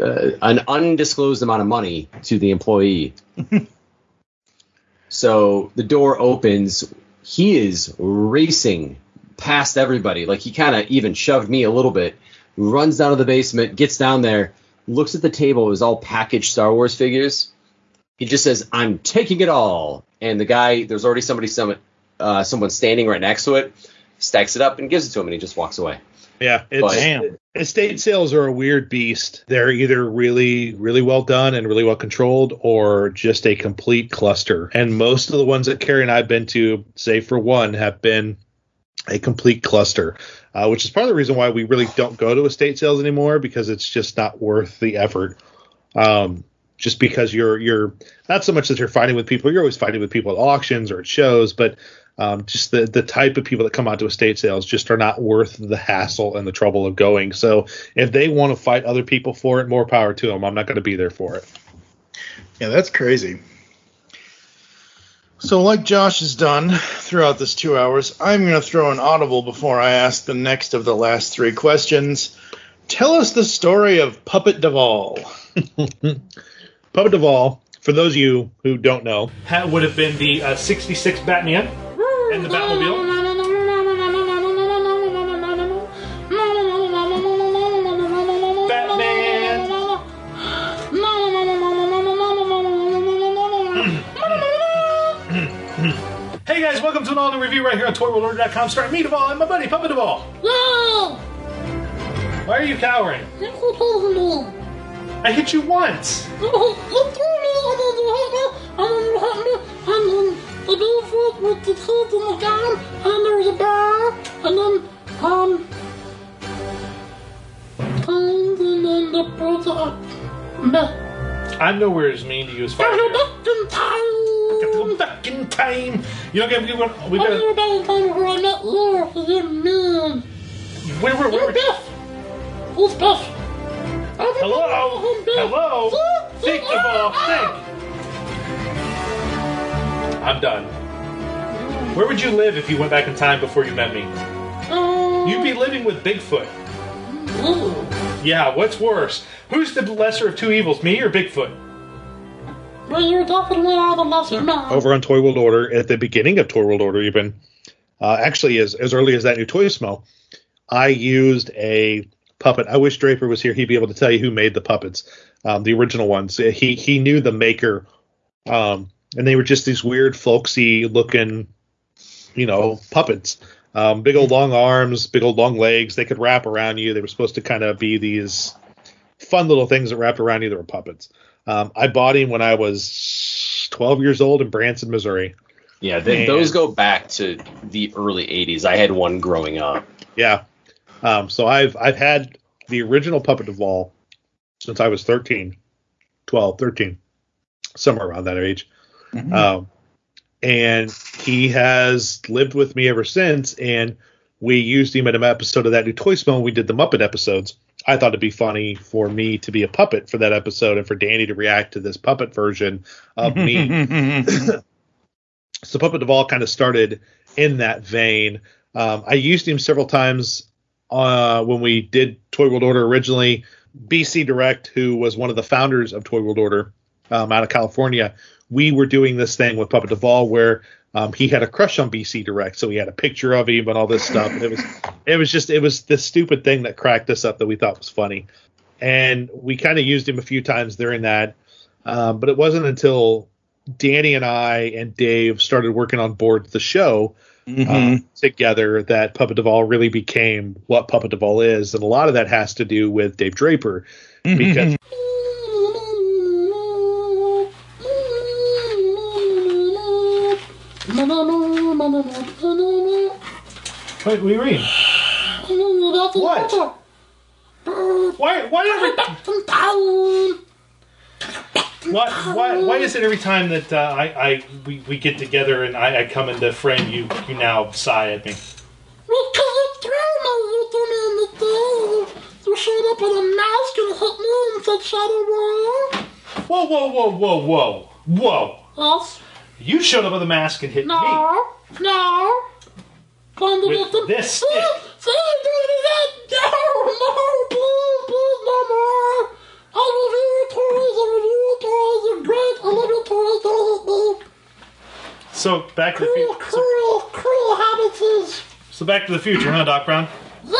uh, an undisclosed amount of money to the employee. so the door opens. He is racing past everybody. Like he kind of even shoved me a little bit. Runs down to the basement, gets down there, looks at the table. It was all packaged Star Wars figures. He just says, "I'm taking it all." And the guy, there's already somebody, some, uh, someone standing right next to it, stacks it up and gives it to him, and he just walks away. Yeah, it's But- damn. Estate sales are a weird beast. They're either really, really well done and really well controlled, or just a complete cluster. And most of the ones that Carrie and I've been to, save for one, have been a complete cluster. Uh, which is part of the reason why we really don't go to estate sales anymore because it's just not worth the effort. Um, just because you're you're not so much that you're fighting with people, you're always fighting with people at auctions or at shows, but um, just the the type of people that come out to estate sales just are not worth the hassle and the trouble of going. So if they want to fight other people for it, more power to them. I'm not going to be there for it. Yeah, that's crazy. So, like Josh has done throughout this two hours, I'm going to throw an audible before I ask the next of the last three questions. Tell us the story of Puppet Duvall. Puppet Duvall, for those of you who don't know, that would have been the uh, 66 Batman and the Batmobile. Hey guys, welcome to an all new review right here on ToyWorldOrder.com. Start me, Duvall, and my buddy, Puppet Duvall. Why are you cowering? I hit you once. Me, me, me, the Bigfoot with the teeth in the gun, and there a bear, and then, um, and then the birds are me. I'm nowhere as mean to you as far as back in time. Got to go back in time. You don't get. We got. We got. back in time where I met you, because you're mean. Where, where, You're? Biff. Who's Biff? Hello. Hello. Think, Duvall. Think. I'm done. Where would you live if you went back in time before you met me? You'd be living with Bigfoot. Yeah, what's worse? Who's the lesser of two evils, me or Bigfoot? Well, you're definitely are the lesser man. over on Toy World Order at the beginning of Toy World Order, even uh, actually as as early as that new toy smell, I used a puppet. I wish Draper was here; he'd be able to tell you who made the puppets, um, the original ones. He he knew the maker, um, and they were just these weird, folksy looking, you know, puppets. Um, big old long arms, big old long legs. They could wrap around you. They were supposed to kind of be these fun little things that wrapped around you that were puppets. Um, I bought him when I was 12 years old in Branson, Missouri. Yeah, they, those go back to the early '80s. I had one growing up. Yeah. Um, so I've I've had the original Puppet of Duvall since I was 13, 12, 13, somewhere around that age. Um, and he has lived with me ever since. And we used him in an episode of that new Toy Smell. We did the Muppet episodes. I thought it'd be funny for me to be a puppet for that episode and for Danny to react to this puppet version of me. so Puppet of Duvall kind of started in that vein. Um, I used him several times uh, when we did Toy World Order originally. BC Direct, who was one of the founders of Toy World Order um, out of California, we were doing this thing with Puppet Duvall where um, he had a crush on BC Direct, so he had a picture of him and all this stuff. And it was, it was just, it was this stupid thing that cracked us up that we thought was funny, and we kind of used him a few times during that. Um, but it wasn't until Danny and I and Dave started working on board the show um, together that Puppet Duvall really became what Puppet Duvall is, and a lot of that has to do with Dave Draper because Wait, what are you reading? What? Why? Why every? Why, why, why is it every time that uh, I, I we, we get together and I, I come into frame, you you now sigh at me? Because you threw me, you threw me in the. You showed up with a mask and hit me and said Shadow Warrior. Whoa, whoa, whoa, whoa, whoa, whoa! Yes. You showed up with a mask and hit me. No. No. With this See, see, do it again. No, no, please, please, no more. I review toys, I review toys, they're great. I love your toys, don't hit. So back to the Cruel, future. cruel, cruel habits. So back to the future, huh, Doc Brown? Yep.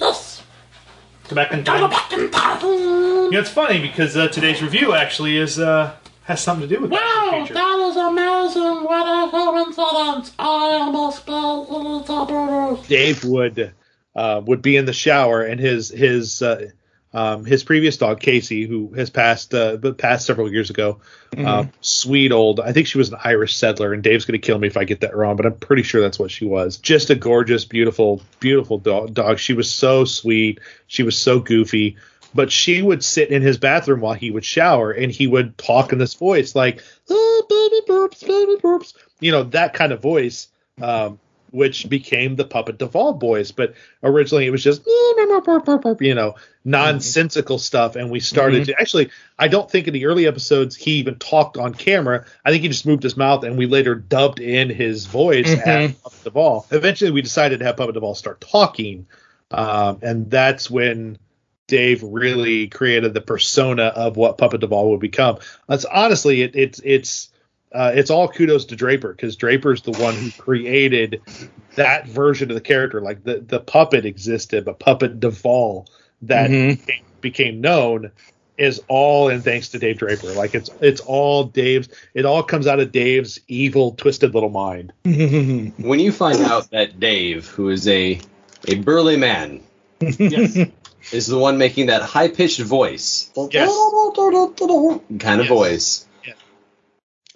Yes. Go back in time. Back in time. You know, it's funny because uh, today's review actually is uh, has something to do with Back to the Wow, Future. that is amazing. What a coincidence. I almost spelled little top orders. Dave would uh, would be in the shower and his his uh, um, his previous dog Casey, who has passed uh, but passed several years ago, um, sweet old. I think she was an Irish setter, and Dave's going to kill me if I get that wrong, but I'm pretty sure that's what she was. Just a gorgeous, beautiful, beautiful dog. dog. She was so sweet. She was so goofy. But she would sit in his bathroom while he would shower, and he would talk in this voice like, "Oh, baby burps, baby burps," you know that kind of voice. Um, which became the Puppet Duvall Boys. But originally it was just you know nonsensical stuff, and we started to actually. I don't think in the early episodes he even talked on camera. I think he just moved his mouth, and we later dubbed in his voice Mhm. as Puppet Duvall. Eventually, we decided to have Puppet Duvall start talking, um, and that's when. Dave really created the persona of what Puppet Duvall would become. That's honestly, it, it's it's uh, it's all kudos to Draper because Draper's the one who created that version of the character. Like the the puppet existed, but Puppet Duvall that Mhm. became, became known, is all in thanks to Dave Draper. Like it's it's all Dave's. It all comes out of Dave's evil, twisted little mind. when you find out that Dave, who is a a burly man, yes, is the one making that high pitched voice, Yes. kind of Yes. voice,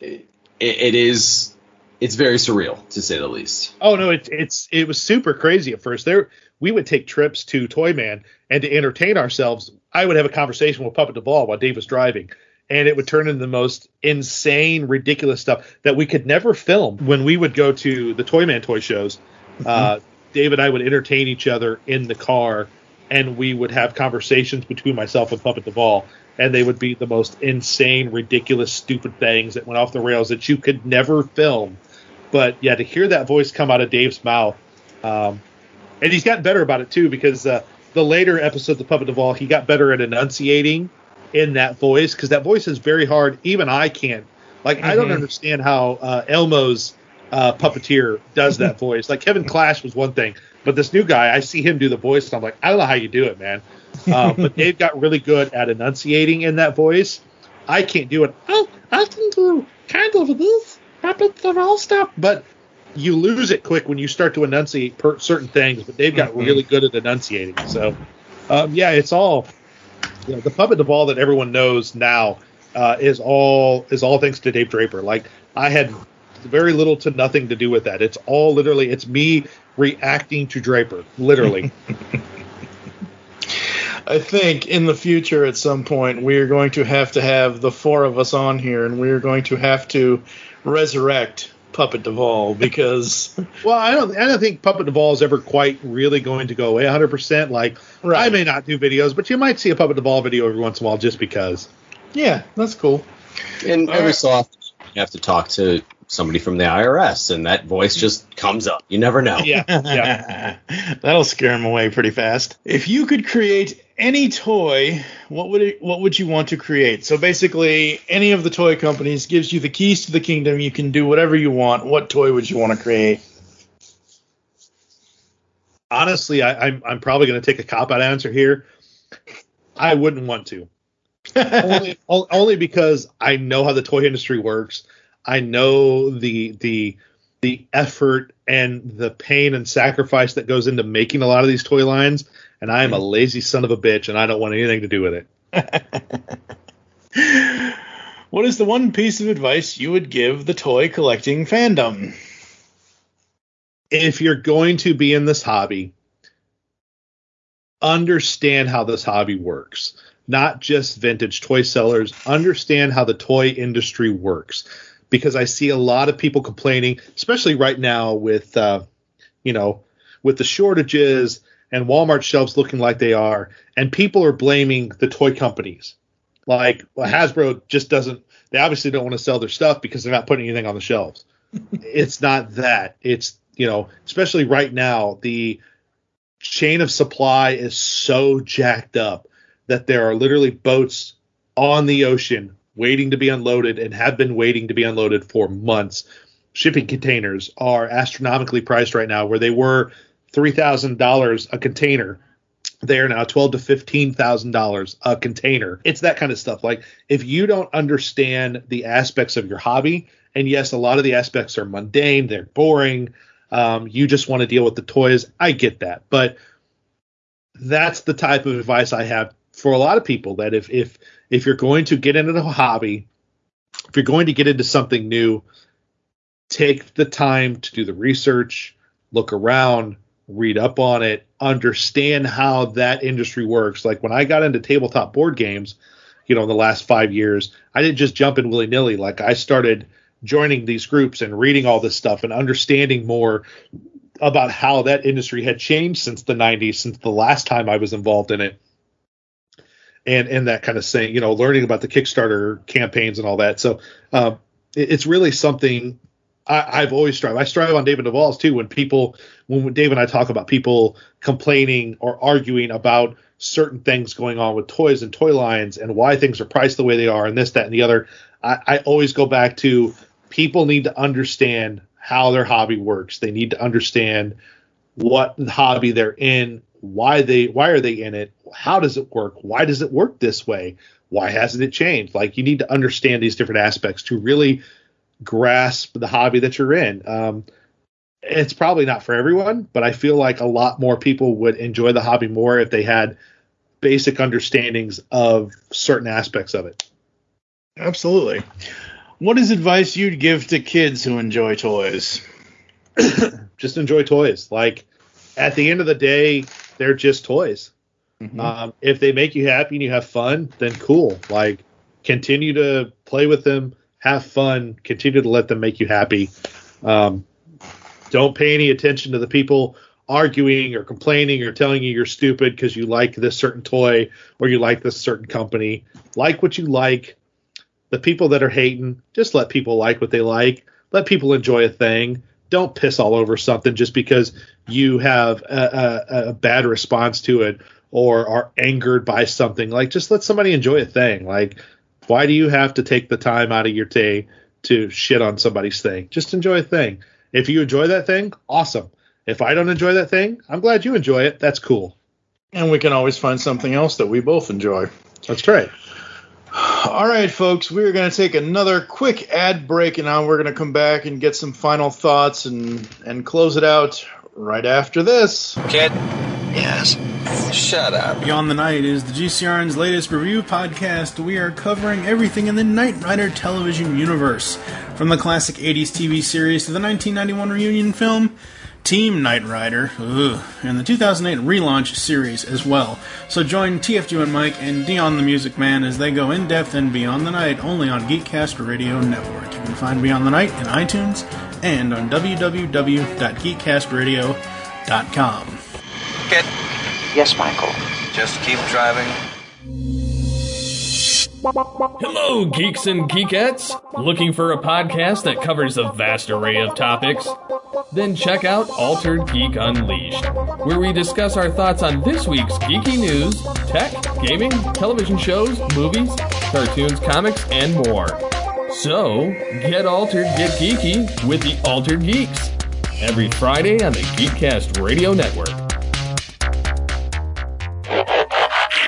it, it is it's very surreal to say the least. Oh no, it's it's it was super crazy at first. There we would take trips to Toyman and to entertain ourselves, I would have a conversation with Puppet Duvall while Dave was driving. And it would turn into the most insane, ridiculous stuff that we could never film when we would go to the Toyman toy shows. Uh, Dave and I would entertain each other in the car, and we would have conversations between myself and Puppet Duvall, and they would be the most insane, ridiculous, stupid things that went off the rails that you could never film. But yeah, to hear that voice come out of Dave's mouth, um, and he's gotten better about it too because uh, the later episodes of Puppet of Duvall, he got better at enunciating in that voice because that voice is very hard. Even I can't. Like I don't Mhm. understand how uh, Elmo's uh, puppeteer does that voice. Like Kevin Clash was one thing, but this new guy, I see him do the voice, and I'm like, I don't know how you do it, man. Uh, but they've got really good at enunciating in that voice. I can't do it. Oh, I can do kind of this Puppet Duvall stuff, but you lose it quick when you start to enunciate per certain things. But they've got Mhm. really good at enunciating. So, um, yeah, it's all you know, the Puppet Duvall that everyone knows now uh, is all is all thanks to Dave Draper. Like I had very little to nothing to do with that. It's all literally it's me reacting to Draper, literally. I think in the future, at some point, we are going to have to have the four of us on here, and we are going to have to resurrect Puppet Duvall because well, I don't I don't think Puppet Duvall is ever quite really going to go away 100. percent Like I may not do videos, but you might see a Puppet Duvall video every once in a while just because. yeah, that's cool. And All every right. so often you have to talk to somebody from the IRS, and that voice just comes up. You never know. Yeah, yeah. That'll scare him away pretty fast. If you could create any toy, what would it, what would you want to create? So basically, any of the toy companies gives you the keys to the kingdom. You can do whatever you want. What toy would you want to create? honestly, I, I'm I'm probably going to take a cop out answer here. I wouldn't want to, only only because I know how the toy industry works. I know the the the effort and the pain and sacrifice that goes into making a lot of these toy lines, and I am a lazy son of a bitch, and I don't want anything to do with it. What is the one piece of advice you would give the toy collecting fandom? if you're going to be in this hobby, understand how this hobby works. Not just vintage toy sellers, understand how the toy industry works. Because I see a lot of people complaining, especially right now with, uh, you know, with the shortages and Walmart shelves looking like they are, and people are blaming the toy companies. Like well, Hasbro just doesn't. They obviously don't want to sell their stuff because they're not putting anything on the shelves. it's not that. It's you know, especially right now, the chain of supply is so jacked up that there are literally boats on the ocean waiting to be unloaded and have been waiting to be unloaded for months. Shipping containers are astronomically priced right now, where they were three thousand dollars a container. They are now twelve to fifteen thousand dollars a container. It's that kind of stuff. Like if you don't understand the aspects of your hobby, and yes, a lot of the aspects are mundane, they're boring. Um, you just want to deal with the toys. I get that, but that's the type of advice I have for a lot of people. That if if if you're going to get into a hobby, if you're going to get into something new, take the time to do the research, look around, read up on it, understand how that industry works. Like when I got into tabletop board games, you know, in the last five years, I didn't just jump in willy nilly. Like I started joining these groups and reading all this stuff and understanding more about how that industry had changed since the 90s, since the last time I was involved in it. And, and that kind of thing, you know, learning about the Kickstarter campaigns and all that. So um, it- it's really something I, I've always strive. I strive on David Duvall's too. When people, when Dave and I talk about people complaining or arguing about certain things going on with toys and toy lines and why things are priced the way they are and this, that, and the other, I, I always go back to people need to understand how their hobby works. They need to understand what hobby they're in, why they why are they in it, how does it work, why does it work this way, why hasn't it changed? Like you need to understand these different aspects to really grasp the hobby that you're in. Um, it's probably not for everyone, but I feel like a lot more people would enjoy the hobby more if they had basic understandings of certain aspects of it. Absolutely. What is advice you'd give to kids who enjoy toys? just enjoy toys. Like at the end of the day, they're just toys. Mm-hmm. Um, if they make you happy and you have fun, then cool. Like continue to play with them, have fun, continue to let them make you happy. Um, don't pay any attention to the people arguing or complaining or telling you you're stupid because you like this certain toy or you like this certain company. Like what you like. The people that are hating, just let people like what they like. Let people enjoy a thing. Don't piss all over something just because you have a, a, a bad response to it or are angered by something. Like, just let somebody enjoy a thing. Like, why do you have to take the time out of your day to shit on somebody's thing? Just enjoy a thing. If you enjoy that thing, awesome. If I don't enjoy that thing, I'm glad you enjoy it. That's cool. And we can always find something else that we both enjoy. That's right. All right, folks, we're going to take another quick ad break, and now we're going to come back and get some final thoughts and and close it out right after this. Kid. Yes. Shut up. Beyond the Night is the GCRN's latest review podcast. We are covering everything in the Knight Rider television universe, from the classic 80s TV series to the 1991 reunion film. Team Knight Rider, ugh, and the 2008 relaunch series as well. So join TFG and Mike and Dion the Music Man as they go in depth and Beyond the Night only on Geekcast Radio Network. You can find Beyond the Night in iTunes and on www.geekcastradio.com. Kid. Yes, Michael. Just keep driving. Hello, geeks and geekettes! Looking for a podcast that covers a vast array of topics? Then check out Altered Geek Unleashed, where we discuss our thoughts on this week's geeky news, tech, gaming, television shows, movies, cartoons, comics, and more. So, get altered, get geeky with the Altered Geeks. Every Friday on the Geekcast Radio Network.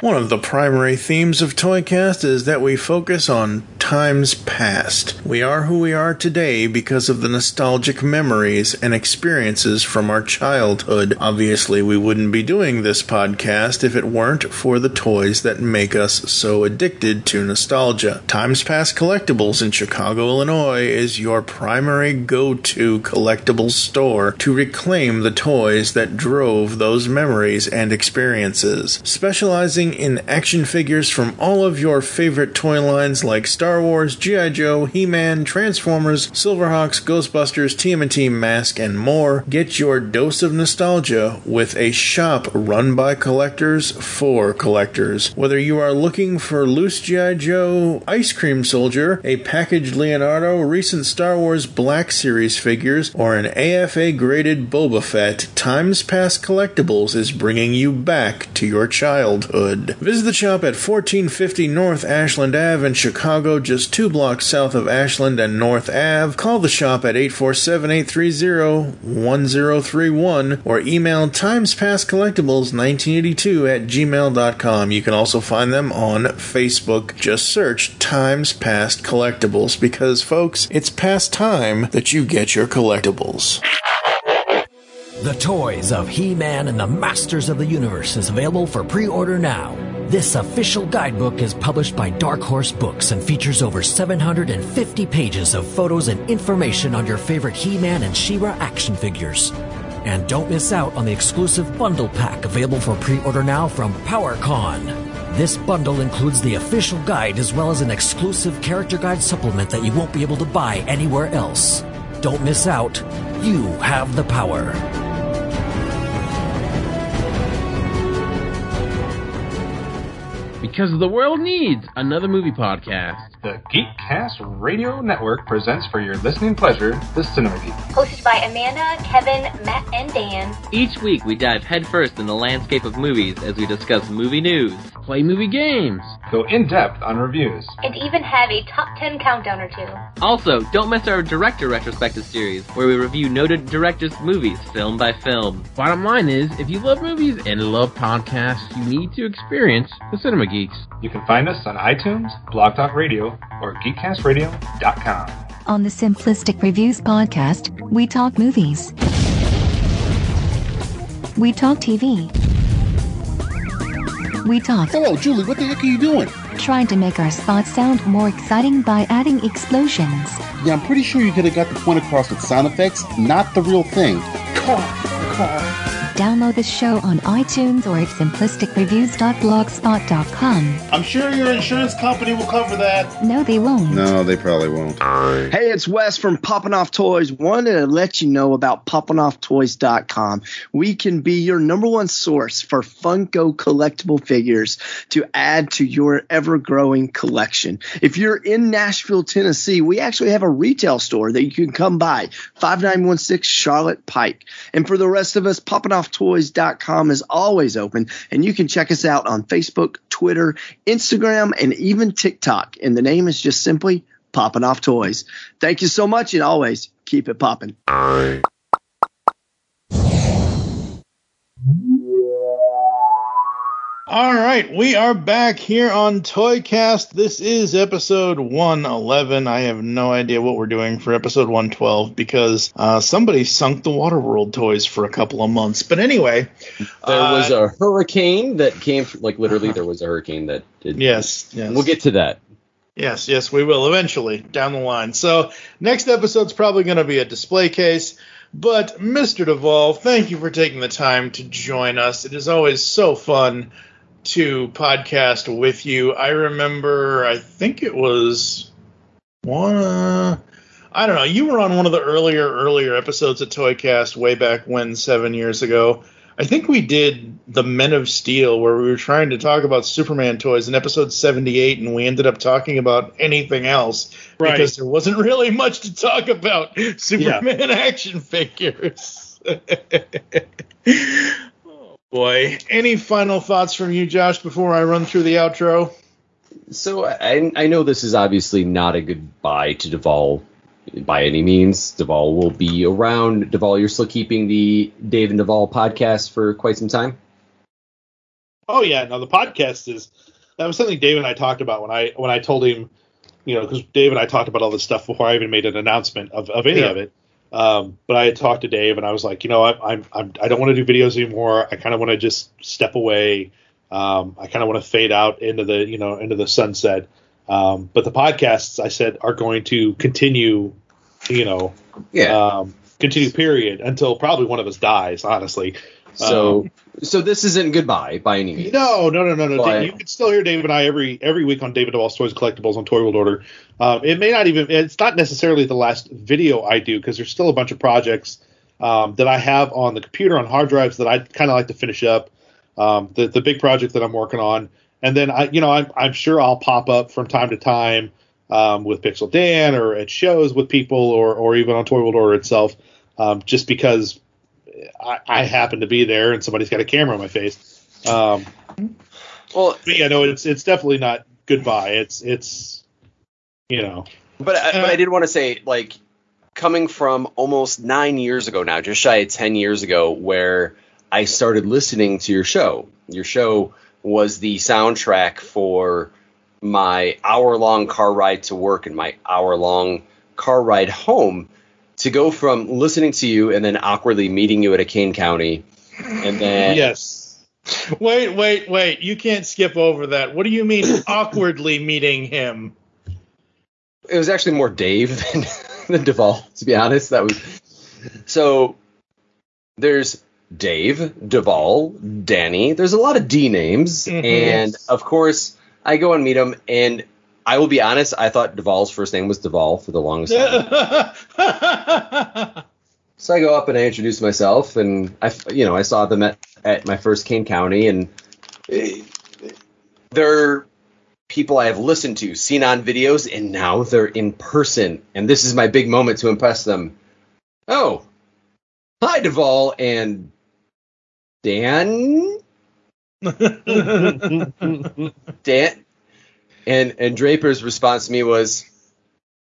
One of the primary themes of Toycast is that we focus on times past. We are who we are today because of the nostalgic memories and experiences from our childhood. Obviously, we wouldn't be doing this podcast if it weren't for the toys that make us so addicted to nostalgia. Times Past Collectibles in Chicago, Illinois is your primary go to collectibles store to reclaim the toys that drove those memories and experiences. Specializing in action figures from all of your favorite toy lines like Star Wars, G.I. Joe, He Man, Transformers, Silverhawks, Ghostbusters, TMNT, Mask, and more. Get your dose of nostalgia with a shop run by collectors for collectors. Whether you are looking for loose G.I. Joe, Ice Cream Soldier, a packaged Leonardo, recent Star Wars Black Series figures, or an AFA graded Boba Fett, Times Past Collectibles is bringing you back to your childhood. Visit the shop at 1450 North Ashland Ave in Chicago, just two blocks south of Ashland and North Ave. Call the shop at 847 830 1031 or email timespastcollectibles1982 at gmail.com. You can also find them on Facebook. Just search Times Past Collectibles because, folks, it's past time that you get your collectibles. The Toys of He Man and the Masters of the Universe is available for pre order now. This official guidebook is published by Dark Horse Books and features over 750 pages of photos and information on your favorite He Man and She Ra action figures. And don't miss out on the exclusive bundle pack available for pre order now from PowerCon. This bundle includes the official guide as well as an exclusive character guide supplement that you won't be able to buy anywhere else. Don't miss out. You have the power. Because the world needs another movie podcast. The Geekcast Radio Network presents for your listening pleasure the Cinema Geek. Hosted by Amanda, Kevin, Matt, and Dan. Each week we dive headfirst in the landscape of movies as we discuss movie news, play movie games, go in depth on reviews. And even have a top 10 countdown or two. Also, don't miss our director retrospective series, where we review noted directors' movies film by film. Bottom line is, if you love movies and love podcasts, you need to experience the Cinema Geeks. You can find us on iTunes, Blog Talk Radio, or GeekCastRadio.com. On the Simplistic Reviews podcast, we talk movies. We talk TV. We talk. Hello, Julie, what the heck are you doing? Trying to make our spots sound more exciting by adding explosions. Yeah, I'm pretty sure you could have got the point across with sound effects, not the real thing. Car, car. Download the show on iTunes or at simplisticreviews.blogspot.com. I'm sure your insurance company will cover that. No, they won't. No, they probably won't. Hey, it's Wes from Poppin' Off Toys. Wanted to let you know about poppinofftoys.com. We can be your number one source for Funko collectible figures to add to your ever growing collection. If you're in Nashville, Tennessee, we actually have a retail store that you can come by 5916 Charlotte Pike. And for the rest of us, Poppin' Off toys.com is always open and you can check us out on Facebook, Twitter, Instagram, and even TikTok. And the name is just simply Popping Off Toys. Thank you so much and always keep it poppin'. All right, we are back here on Toycast. This is episode 111. I have no idea what we're doing for episode 112 because uh, somebody sunk the Waterworld toys for a couple of months. But anyway, There was uh, a hurricane that came, through, like literally, there was a hurricane that did. Yes, yes. We'll get to that. Yes, yes, we will eventually down the line. So next episode's probably going to be a display case. But Mr. Duvall, thank you for taking the time to join us. It is always so fun to podcast with you. I remember, I think it was one. Uh, I don't know. You were on one of the earlier earlier episodes of Toycast way back when, seven years ago. I think we did the Men of Steel, where we were trying to talk about Superman toys in episode 78, and we ended up talking about anything else Right. because there wasn't really much to talk about Superman action figures. boy. Any final thoughts from you, Josh, before I run through the outro? So I, I know this is obviously not a goodbye to Duvall by any means. Duvall will be around. Duvall, you're still keeping the Dave and Duvall podcast for quite some time. Oh yeah, no, the podcast is that was something Dave and I talked about when I when I told him, you know, because Dave and I talked about all this stuff before I even made an announcement of, of any Yeah. of it. Um, but I had talked to Dave and I was like, you know, I, I'm, I'm I don't want to do videos anymore. I kind of want to just step away. Um, I kind of want to fade out into the you know into the sunset. Um, but the podcasts I said are going to continue, you know, Yeah. um, continue period until probably one of us dies. Honestly, So Um, so this isn't goodbye by any means. no, no, no, no, no. You can still hear Dave and I every every week on David Duvall's Toys and Collectibles on Toy World Order. Um, it may not even. It's not necessarily the last video I do because there's still a bunch of projects um, that I have on the computer on hard drives that I'd kind of like to finish up. Um, the the big project that I'm working on, and then I, you know, I'm I'm sure I'll pop up from time to time um, with Pixel Dan or at shows with people or or even on Toy World Order itself, um, just because I, I happen to be there and somebody's got a camera on my face. Um, well, yeah, no, it's it's definitely not goodbye. It's it's you know, But I, but I did want to say, like, coming from almost nine years ago now, just shy of ten years ago, where I started listening to your show. Your show was the soundtrack for my hour-long car ride to work and my hour-long car ride home. To go from listening to you and then awkwardly meeting you at a Kane County, and then yes. Wait, wait, wait. You can't skip over that. What do you mean awkwardly meeting him? it was actually more Dave than, than Duvall, to be honest. That was so. There's Dave, Duvall, Danny. There's a lot of D names, Mhm. and of course, I go and meet him. And I will be honest, I thought Duvall's first name was Duvall for the longest time. So I go up and I introduce myself, and I, you know, I saw them at, at my first Kane County, and they're people I have listened to, seen on videos, and now they're in person, and this is my big moment to impress them. Oh, hi, Duvall and Dan. Dan, And and Draper's response to me was,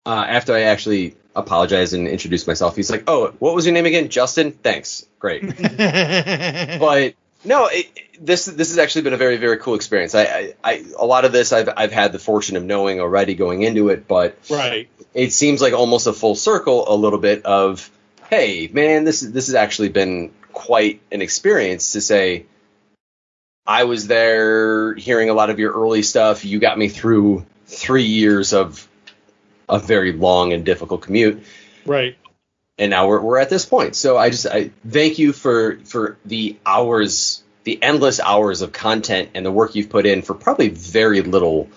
uh, after I actually apologized and introduced myself, he's like, "Oh, what was your name again? Justin. Thanks. Great." but no, it, this this has actually been a very very cool experience. I, I, I a lot of this I've I've had the fortune of knowing already going into it, but Right. it seems like almost a full circle a little bit of hey man this is this has actually been quite an experience to say i was there hearing a lot of your early stuff. You got me through three years of a very long and difficult commute. Right. and now we're, we're at this point. So i just i thank you for for the hours the endless hours of content and the work you've put in for probably very little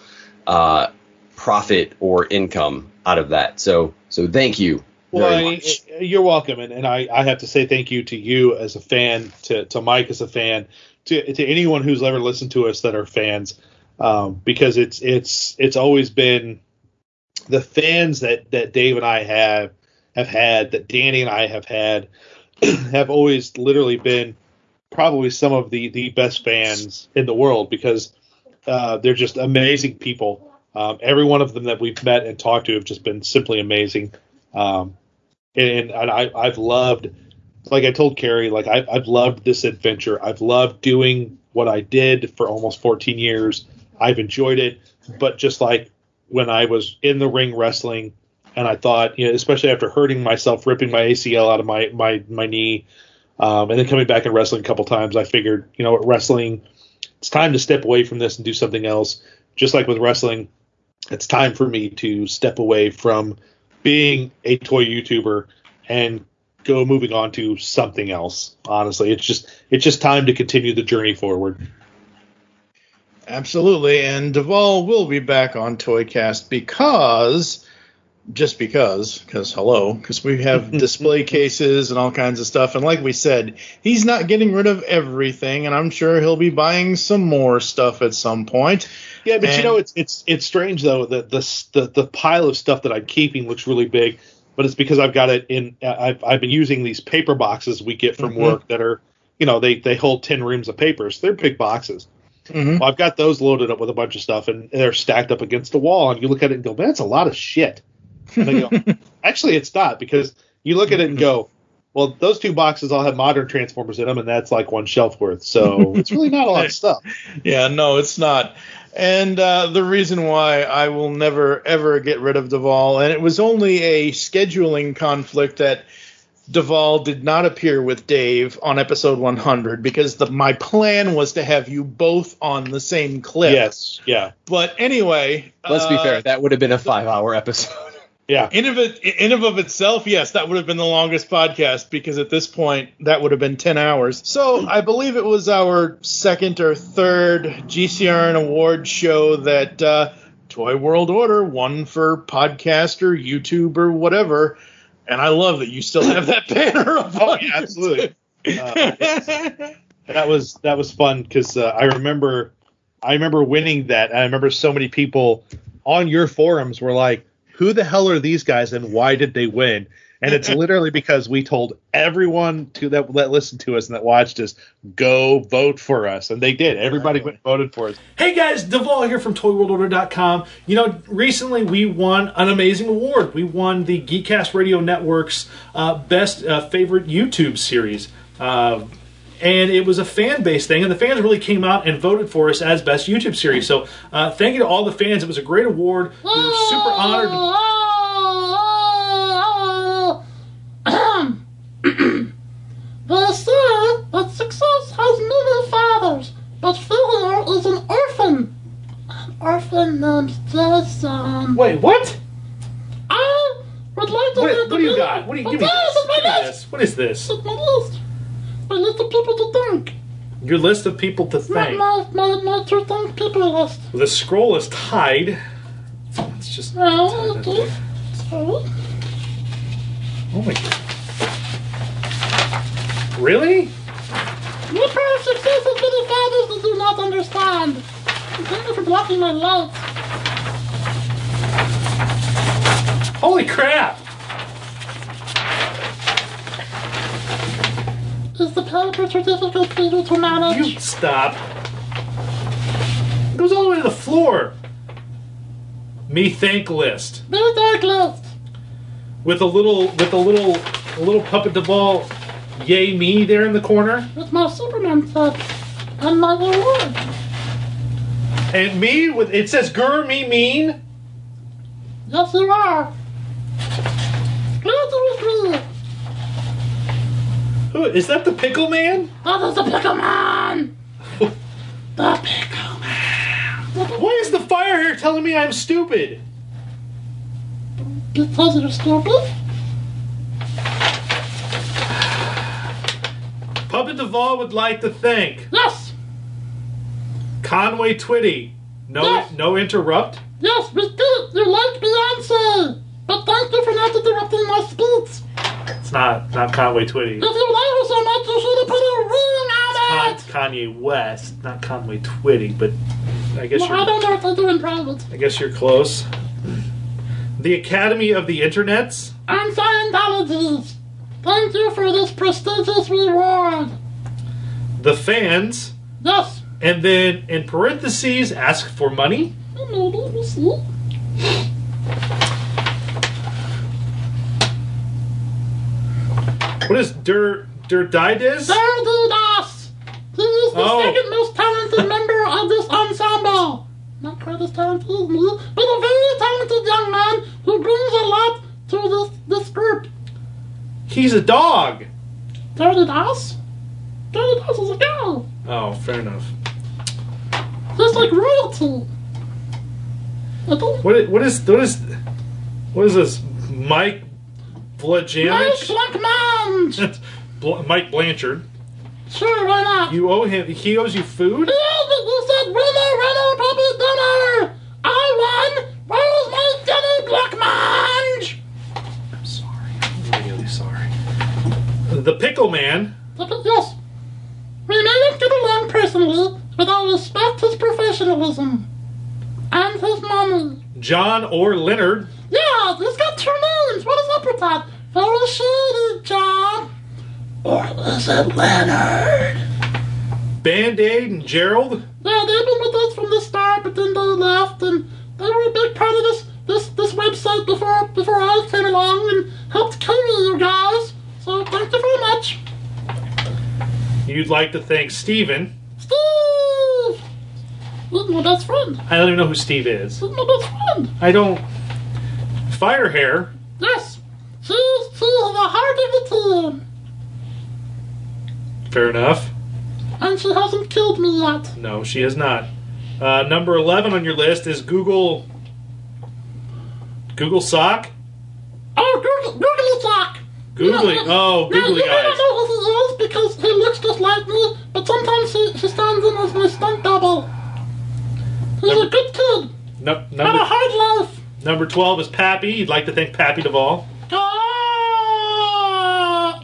uh profit or income out of that. So so thank you Well, I- you're welcome, and, and I, I have to say thank you to you as a fan, to, to Mike as a fan, to, to anyone who's ever listened to us that are fans, um, because it's it's it's always been the fans that that Dave and I have have had, that Danny and I have had, have always literally been probably some of the the best fans in the world because uh, they're just amazing people. Um, every one of them that we've met and talked to have just been simply amazing. Um, and, and I, I've loved, like I told Carrie, like I, I've loved this adventure. I've loved doing what I did for almost 14 years. I've enjoyed it, but just like when I was in the ring wrestling, and I thought, you know, especially after hurting myself, ripping my ACL out of my my my knee, um, and then coming back and wrestling a couple times, I figured, you know, wrestling, it's time to step away from this and do something else. Just like with wrestling, it's time for me to step away from being a toy YouTuber and go moving on to something else. Honestly, it's just it's just time to continue the journey forward. Absolutely, and Duvall will be back on Toycast because, just because, because hello, because we have display cases and all kinds of stuff, and like we said, he's not getting rid of everything, and I'm sure he'll be buying some more stuff at some point. Yeah, but you know it's it's it's strange though that the, the the pile of stuff that I'm keeping looks really big, but it's because I've got it in. I've I've been using these paper boxes we get from Mhm. work that are, you know, they they hold ten reams of papers. They're big boxes. Mhm. Well, I've got those loaded up with a bunch of stuff, and they're stacked up against the wall. And you look at it and go, "Man, that's a lot of shit." And I go, "Actually, it's not," because you look at it and go, "Well, those two boxes all have modern transformers in them, and that's like one shelf worth." So it's really not a lot of stuff. Yeah, no, it's not. And uh, the reason why I will never ever get rid of Duvall, and it was only a scheduling conflict that Duvall did not appear with Dave on episode 100 because the, my plan was to have you both on the same clip. Yes, yeah. But anyway, Let's be uh, fair, that would have been a five hour episode. Yeah. In of it, in of, of itself, yes, that would have been the longest podcast because at this point that would have been ten hours. So I believe it was our second or third GCRN award show that uh, Toy World Order won for podcast or YouTube or whatever. And I love that you still have that banner up. Oh yeah, absolutely. Uh, that was that was fun because uh, I remember I remember winning that. I remember so many people on your forums were like, "Who the hell are these guys and why did they win?" And it's literally because we told everyone to that that listened to us and that watched us go vote for us, and they did. Everybody went and voted for us. Hey guys, Duvall here from ToyWorldOrder.com. You know, recently we won an amazing award. We won the Geekcast Radio Network's uh, best uh, favorite YouTube series. Uh, and it was a fan based thing, and the fans really came out and voted for us as best YouTube series. So, uh, thank you to all the fans. It was a great award. We were super honored. They say that success has many fathers, but failure is an orphan. An orphan named Jason. Wait, what? I would like to Wait, what do you got? What do you give me? This? it's Give me this. What is this? It's my list. My list of people to thank. Your list of people to My, thank. my, my, my to thank people list. The scroll is tied. Let's just. Oh, okay. Sorry. Oh my god. Really? Your part of success has many fathers that do not understand. Thank you for blocking my lights. Holy crap! Is the paper too difficult for you to manage? You stop. It goes all the way to the floor. Me thank list Me thank list. with a little with a little a little puppet Duvall, yay me there in the corner, With my Superman set. And my reward. and me with it says "Gur me mean." Yes, you are. Glad to agree. Who is that? The Pickle Man? Oh, That is the Pickle Man. the Pickle Man. Why is the fire here telling me I'm stupid? Because you're stupid. Puppet Duvall would like to thank Yes. Conway Twitty. No, Yes. no interrupt. Yes, we did. You like Beyonce. But thank you for not interrupting my speech. It's not not Conway Twitty. If you like her so much, you should have put a ring on it. Con- Kanye West, not Conway Twitty, but I guess Well, I you're don't know what they do in private. I guess you're close. The Academy of the Internets. And Scientologies. Thank you for this prestigious reward. the fans, Yes. and then in parentheses, ask for money. Let me see. What is Der Der Dides? There do das. He is the Oh. second most talented member of this ensemble. Not quite as talented as me, but a very talented young man who brings a lot to this this group. He's a dog. Dirty Das? Dirty Das is a girl. Oh, fair enough. Just like royalty. What is, what is what is what is this? Mike Mike Blajamich? Bl- Mike Blanchard. Sure, why not? You owe him. He owes you food. Yeah, but you said winner, winner, puppet dinner! I won! Where's my Jenny Blackman? Really sorry. The Pickle Man. Yes. We may not get along personally, but I respect his professionalism. And his money. John or Leonard. Yeah, he's got two names. What is up with that? Very shady, John. Or is it Leonard? Band Aid and Gerald. Yeah, they've been with us from the start, but then they left, and they were a big part of this this this website before before I came along and helped carry you guys. So thank you very much, You'd like to thank Steven. Steve. He's my best friend. I don't even know who Steve is. He's my best friend. I don't. Fire Firehair. Yes, she's she's the heart of the team, Fair enough. and she hasn't killed me yet. No, she has not. Uh, number 11 on your list is Google. Google Sock? Oh, Google, Googly Sock. Googly. Oh, Yeah, Googly you may not Eyes. know who he is because he looks just like me, but sometimes he, he stands in as my stunt double. He's a good kid. No, Had a hard life. Number 12 is Pappy. You'd like to thank Pappy Duvall. Ah!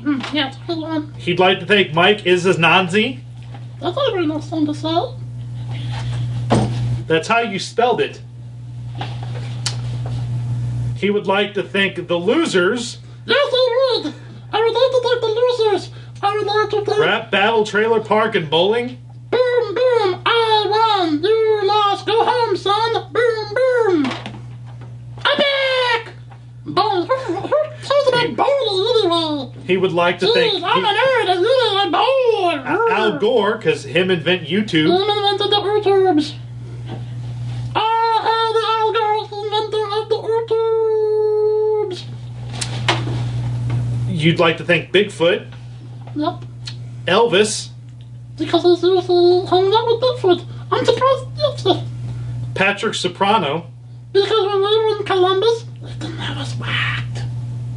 Mm, yeah, it's a good one. He'd like to thank Mike Izaznanzi. That's not a very nice thing to say. That's how you spelled it. He would like to thank the losers. Yes, I would. I would like to thank the losers. I would like to thank. Rap Battle Trailer Park and Bowling. Boom, boom. I won. You lost. Go home, son. Boom, boom. I'm back. Boom. Who who says about anyway? He would like to Jeez, thank I'm a nerd. I really like bowling. Al Gore because him invent YouTube. I'm invented the YouTubes. I am the algorithm inventor of the YouTubes. You'd like to thank Bigfoot, Yep. Elvis, Because he's usually hanging out with Bigfoot. I'm surprised Patrick Soprano. Because when we were in Columbus, they didn't whacked.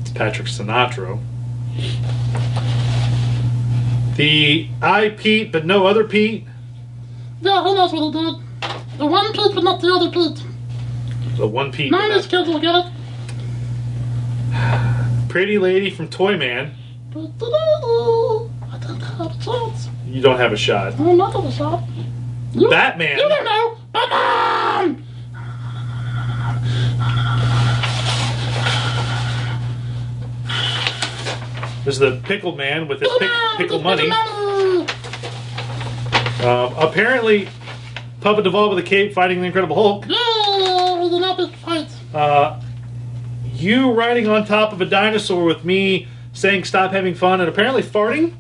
It's Patrick Sinatra. The I Pete, but no other Pete. Yeah, who knows what he did. The one Pete, but not the other Pete. The one Pete. None of these kids will get it. Pretty lady from Toyman. I don't have a chance. You don't have a shot. I'm not gonna stop. You, Batman. You don't know. Batman! There's the pickle man with his pick, pickle money. Um, apparently, Puppet Duvall with a cape fighting the Incredible Hulk. Yeah, with an epic fight. Uh, you riding on top of a dinosaur with me saying stop having fun and apparently farting.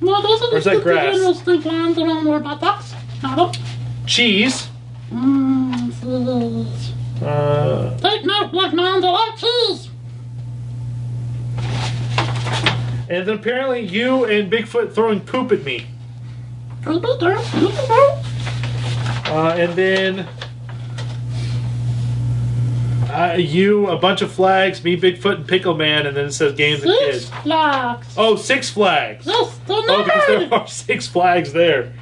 No, those are Or is the that grass? Those things lines around their buttocks. Got 'em. Cheese. Mmm, cheese. Uh, Take note, black man, they like cheese. And then apparently you and Bigfoot throwing poop at me. Could be there, could be there. Uh, and then uh, you, a bunch of flags, me, Bigfoot, and Pickle Man, and then it says games and Six kids. flags. Oh, Six Flags. Yes, they're Oh, because there are six flags there.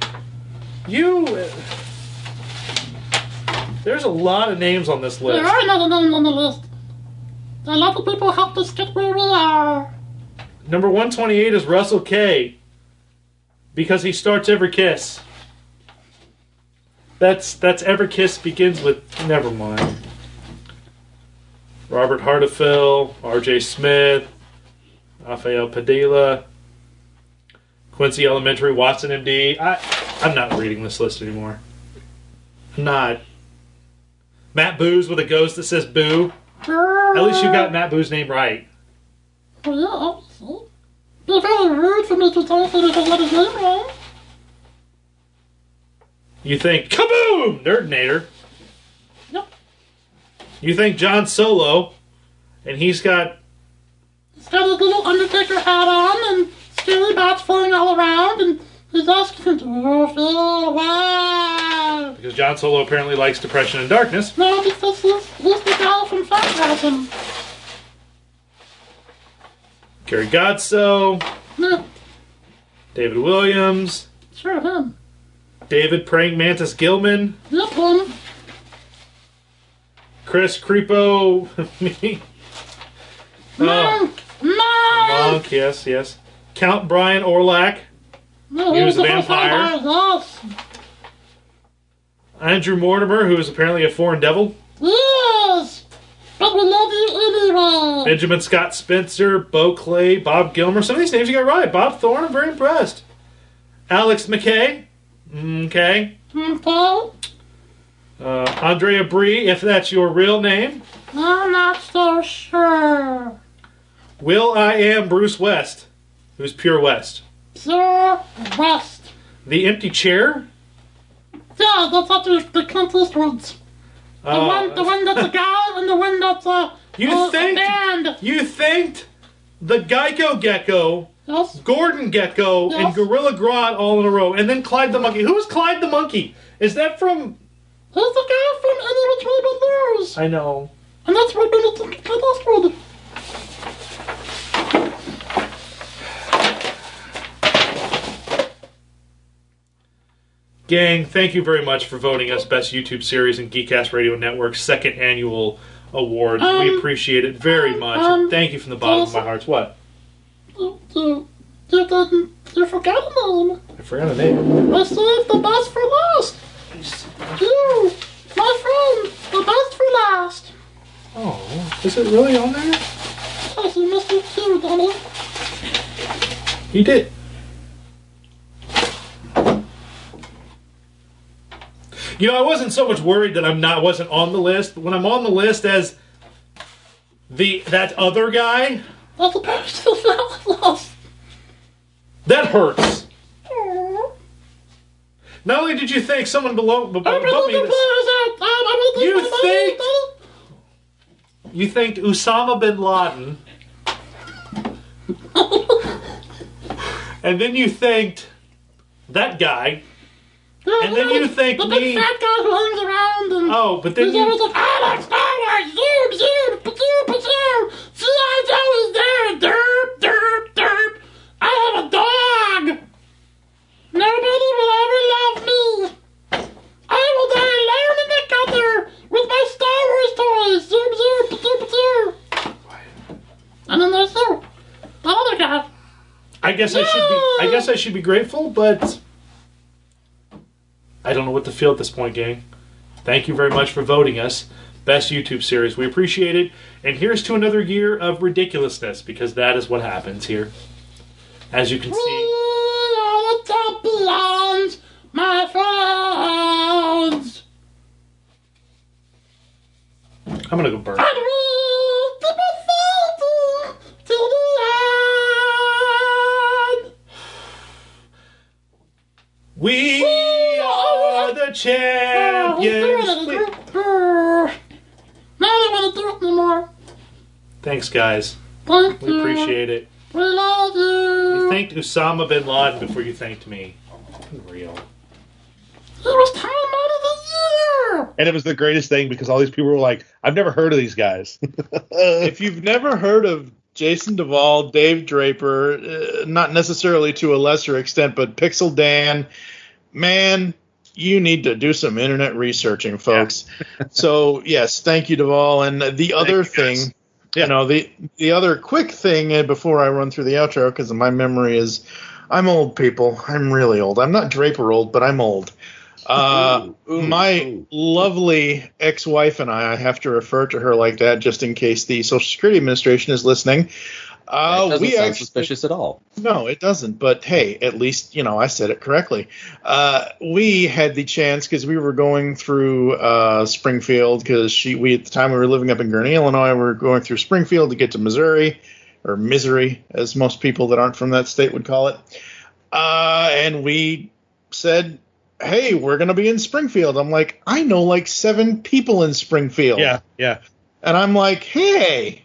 You. There's a lot of names on this list. There are a lot of names on the list. A lot of people helped us get where we are. Number 128 is Russell K. Because he starts every kiss. That's that's every kiss begins with never mind. Robert Hardefil, R.J. Smith, Rafael Padilla, Quincy Elementary, Watson MD. I I'm not reading this list anymore. I'm not. Matt Booze with a ghost that says boo. At least you got Matt Boo's name right. Oh, yeah. Be very rude for Mr. Thompson to let his name wrong. You think kaboom, Nerdinator. Yep. You think John Solo, and he's got He's got his little Undertaker hat on and scary bats flying all around and he's asking to feel because John Solo apparently likes Depression and Darkness. No, because he's, he's the guy from Phantasm. Gary Godso, No, David Williams, sure him. David Praying Mantis Gilman, Yep, him. Chris Creepo, me, Oh, Monk! Monk! Monk, yes, yes, Count Brian Orlac, No, He was a vampire. Yes. Andrew Mortimer, who is apparently a foreign devil, Yes! Benjamin Scott Spencer, Bo Clay, Bob Gilmer. Some of these names you got right. Bob Thorne, I'm very impressed. Alex McKay, okay. Okay. Uh, Andrea Bree, if that's your real name. I'm not so sure. Will I am Bruce West, who's Pure West. Sir West. The Empty Chair. Yeah, that's after the Clint Eastwoods. The Uh, one, the one that's a guy, and the one that's a, You a, think- band. You thanked the Geico Gecko, Yes. Gordon Gekko, and Gorilla Grodd all in a row, and then Clyde the Monkey. Who is Clyde the Monkey? Is that from? He's the guy from Any But Loose. I know. And that's what made it to Gang, thank you very much for voting us Best YouTube Series and Geekcast Radio Network's second annual award. we Um, appreciate it very much. um, thank you from the bottom of my heart. What? You, you, you, you forgot a name. I forgot a name. I saved the best for last. You, my friend, the best for last. Oh, is it really on there? Yes, you missed it too, Donald. You did. You know, I wasn't so much worried that I'm not wasn't on the list, but when I'm on the list as the that other guy, That's the person for last. that hurts. Not only did you think someone below I'm above me, the players out. I'm, I'm You think- you think Osama bin Laden, and then you thanked that guy, Oh, and then you thanked the me. big fat guy who hangs around and Oh, but then he's you always like, Alex, Alex, zoom, zoom, zoom, zoom. G.I. Joe is there. Derp, derp, derp. I have a dog. Nobody will ever love me. I will die alone in the gutter with my Star Wars toys. Zoom, zoom, zoom, zoom. And then there's the, the other guy. I guess I should be. I guess I should be grateful, but I don't know what to feel at this point, gang. Thank you very much for voting us best YouTube series. We appreciate it. And here's to another year of ridiculousness because that is what happens here. As you can see, my friends. I'm gonna go burn. We the end. We are champions. We- Now I don't want to do it anymore. Thanks, guys. Thank We you. appreciate it. We love you. You thanked Osama bin Laden before you thanked me. Unreal. He was Time Man of the Year. And it was the greatest thing because all these people were like, I've never heard of these guys. if you've never heard of Jason Duvall, Dave Draper, uh, not necessarily to a lesser extent, but Pixel Dan, man, you need to do some internet researching, folks. so yes, thank you, Duvall. And the other thing, you know, the the other quick thing uh, before I run through the outro, because my memory is, I'm old, people. I'm really old. I'm not Draper old, but I'm old. Uh, my lovely ex-wife and I, I have to refer to her like that just in case the Social Security Administration is listening. Uh, That doesn't we sound actually, suspicious at all. no, it doesn't. But hey, at least you know I said it correctly. Uh, we had the chance because we were going through uh, Springfield because she we at the time we were living up in Gurnee, Illinois. We were going through Springfield to get to Missouri or Misery, as most people that aren't from that state would call it. Uh, and we said, "Hey, we're gonna be in Springfield." I'm like, I know like seven people in Springfield. Yeah, yeah. And I'm like, hey.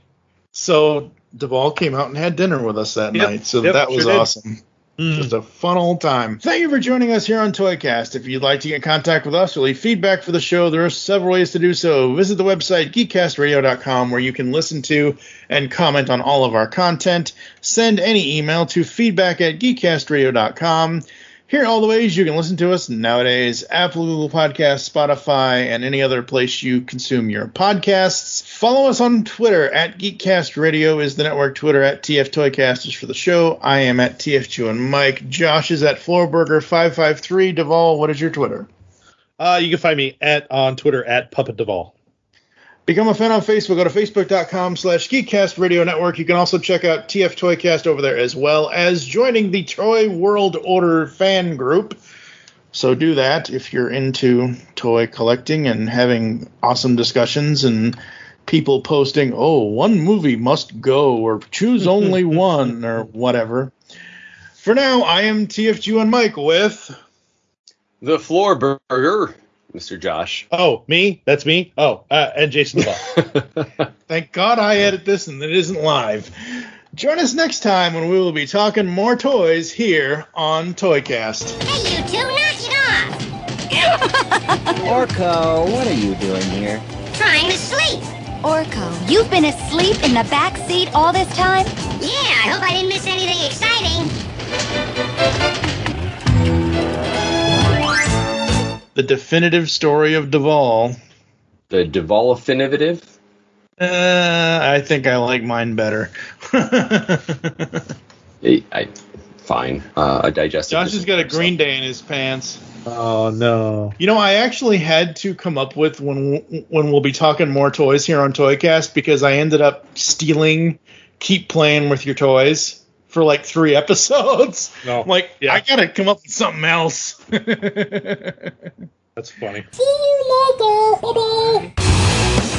So Duvall came out and had dinner with us that Yep, night. So yep, that was sure did. awesome. Mm. Just a fun old time. Thank you for joining us here on Toycast. If you'd like to get in contact with us or leave feedback for the show, there are several ways to do so. Visit the website geekcastradio.com where you can listen to and comment on all of our content. Send any email to feedback at geekcastradio.com. Here are all the ways you can listen to us nowadays Apple, Google Podcasts, Spotify, and any other place you consume your podcasts. Follow us on Twitter at Geekcast Radio is the network. Twitter at TF Toycast is for the show. I am at TF2 and Mike. Josh is at Floorburger553. Duvall, what is your Twitter? Uh, you can find me at on Twitter at Puppet Duvall. Become a fan on Facebook. Go to facebook.com slash Geekcast Radio Network. You can also check out TF Toycast over there as well as joining the Toy World Order fan group. So do that if you're into toy collecting and having awesome discussions and people posting, oh, one movie must go or choose only one or whatever. For now, I am TFG and Mike with The Floor Burger, Mr. Josh. Oh, me? That's me? Oh, uh, and Jason Thank God I edit this and it isn't live. Join us next time when we will be talking more toys here on Toycast. Hey, you two, knock it off! Orko, what are you doing here? Trying to sleep. Orko, you've been asleep in the back seat all this time? Yeah, I hope I didn't miss anything exciting. The definitive story of Duvall. The Duvall affinitive? Uh, I think I like mine better. I, I, fine. Uh, a digestive. Josh has got a Green Day in his pants. Oh no! You know, I actually had to come up with when when we'll be talking more toys here on Toycast because I ended up stealing "Keep Playing with Your Toys" for like three episodes. No. I'm like, I gotta come up with something else. That's funny. See you later. Bye bye.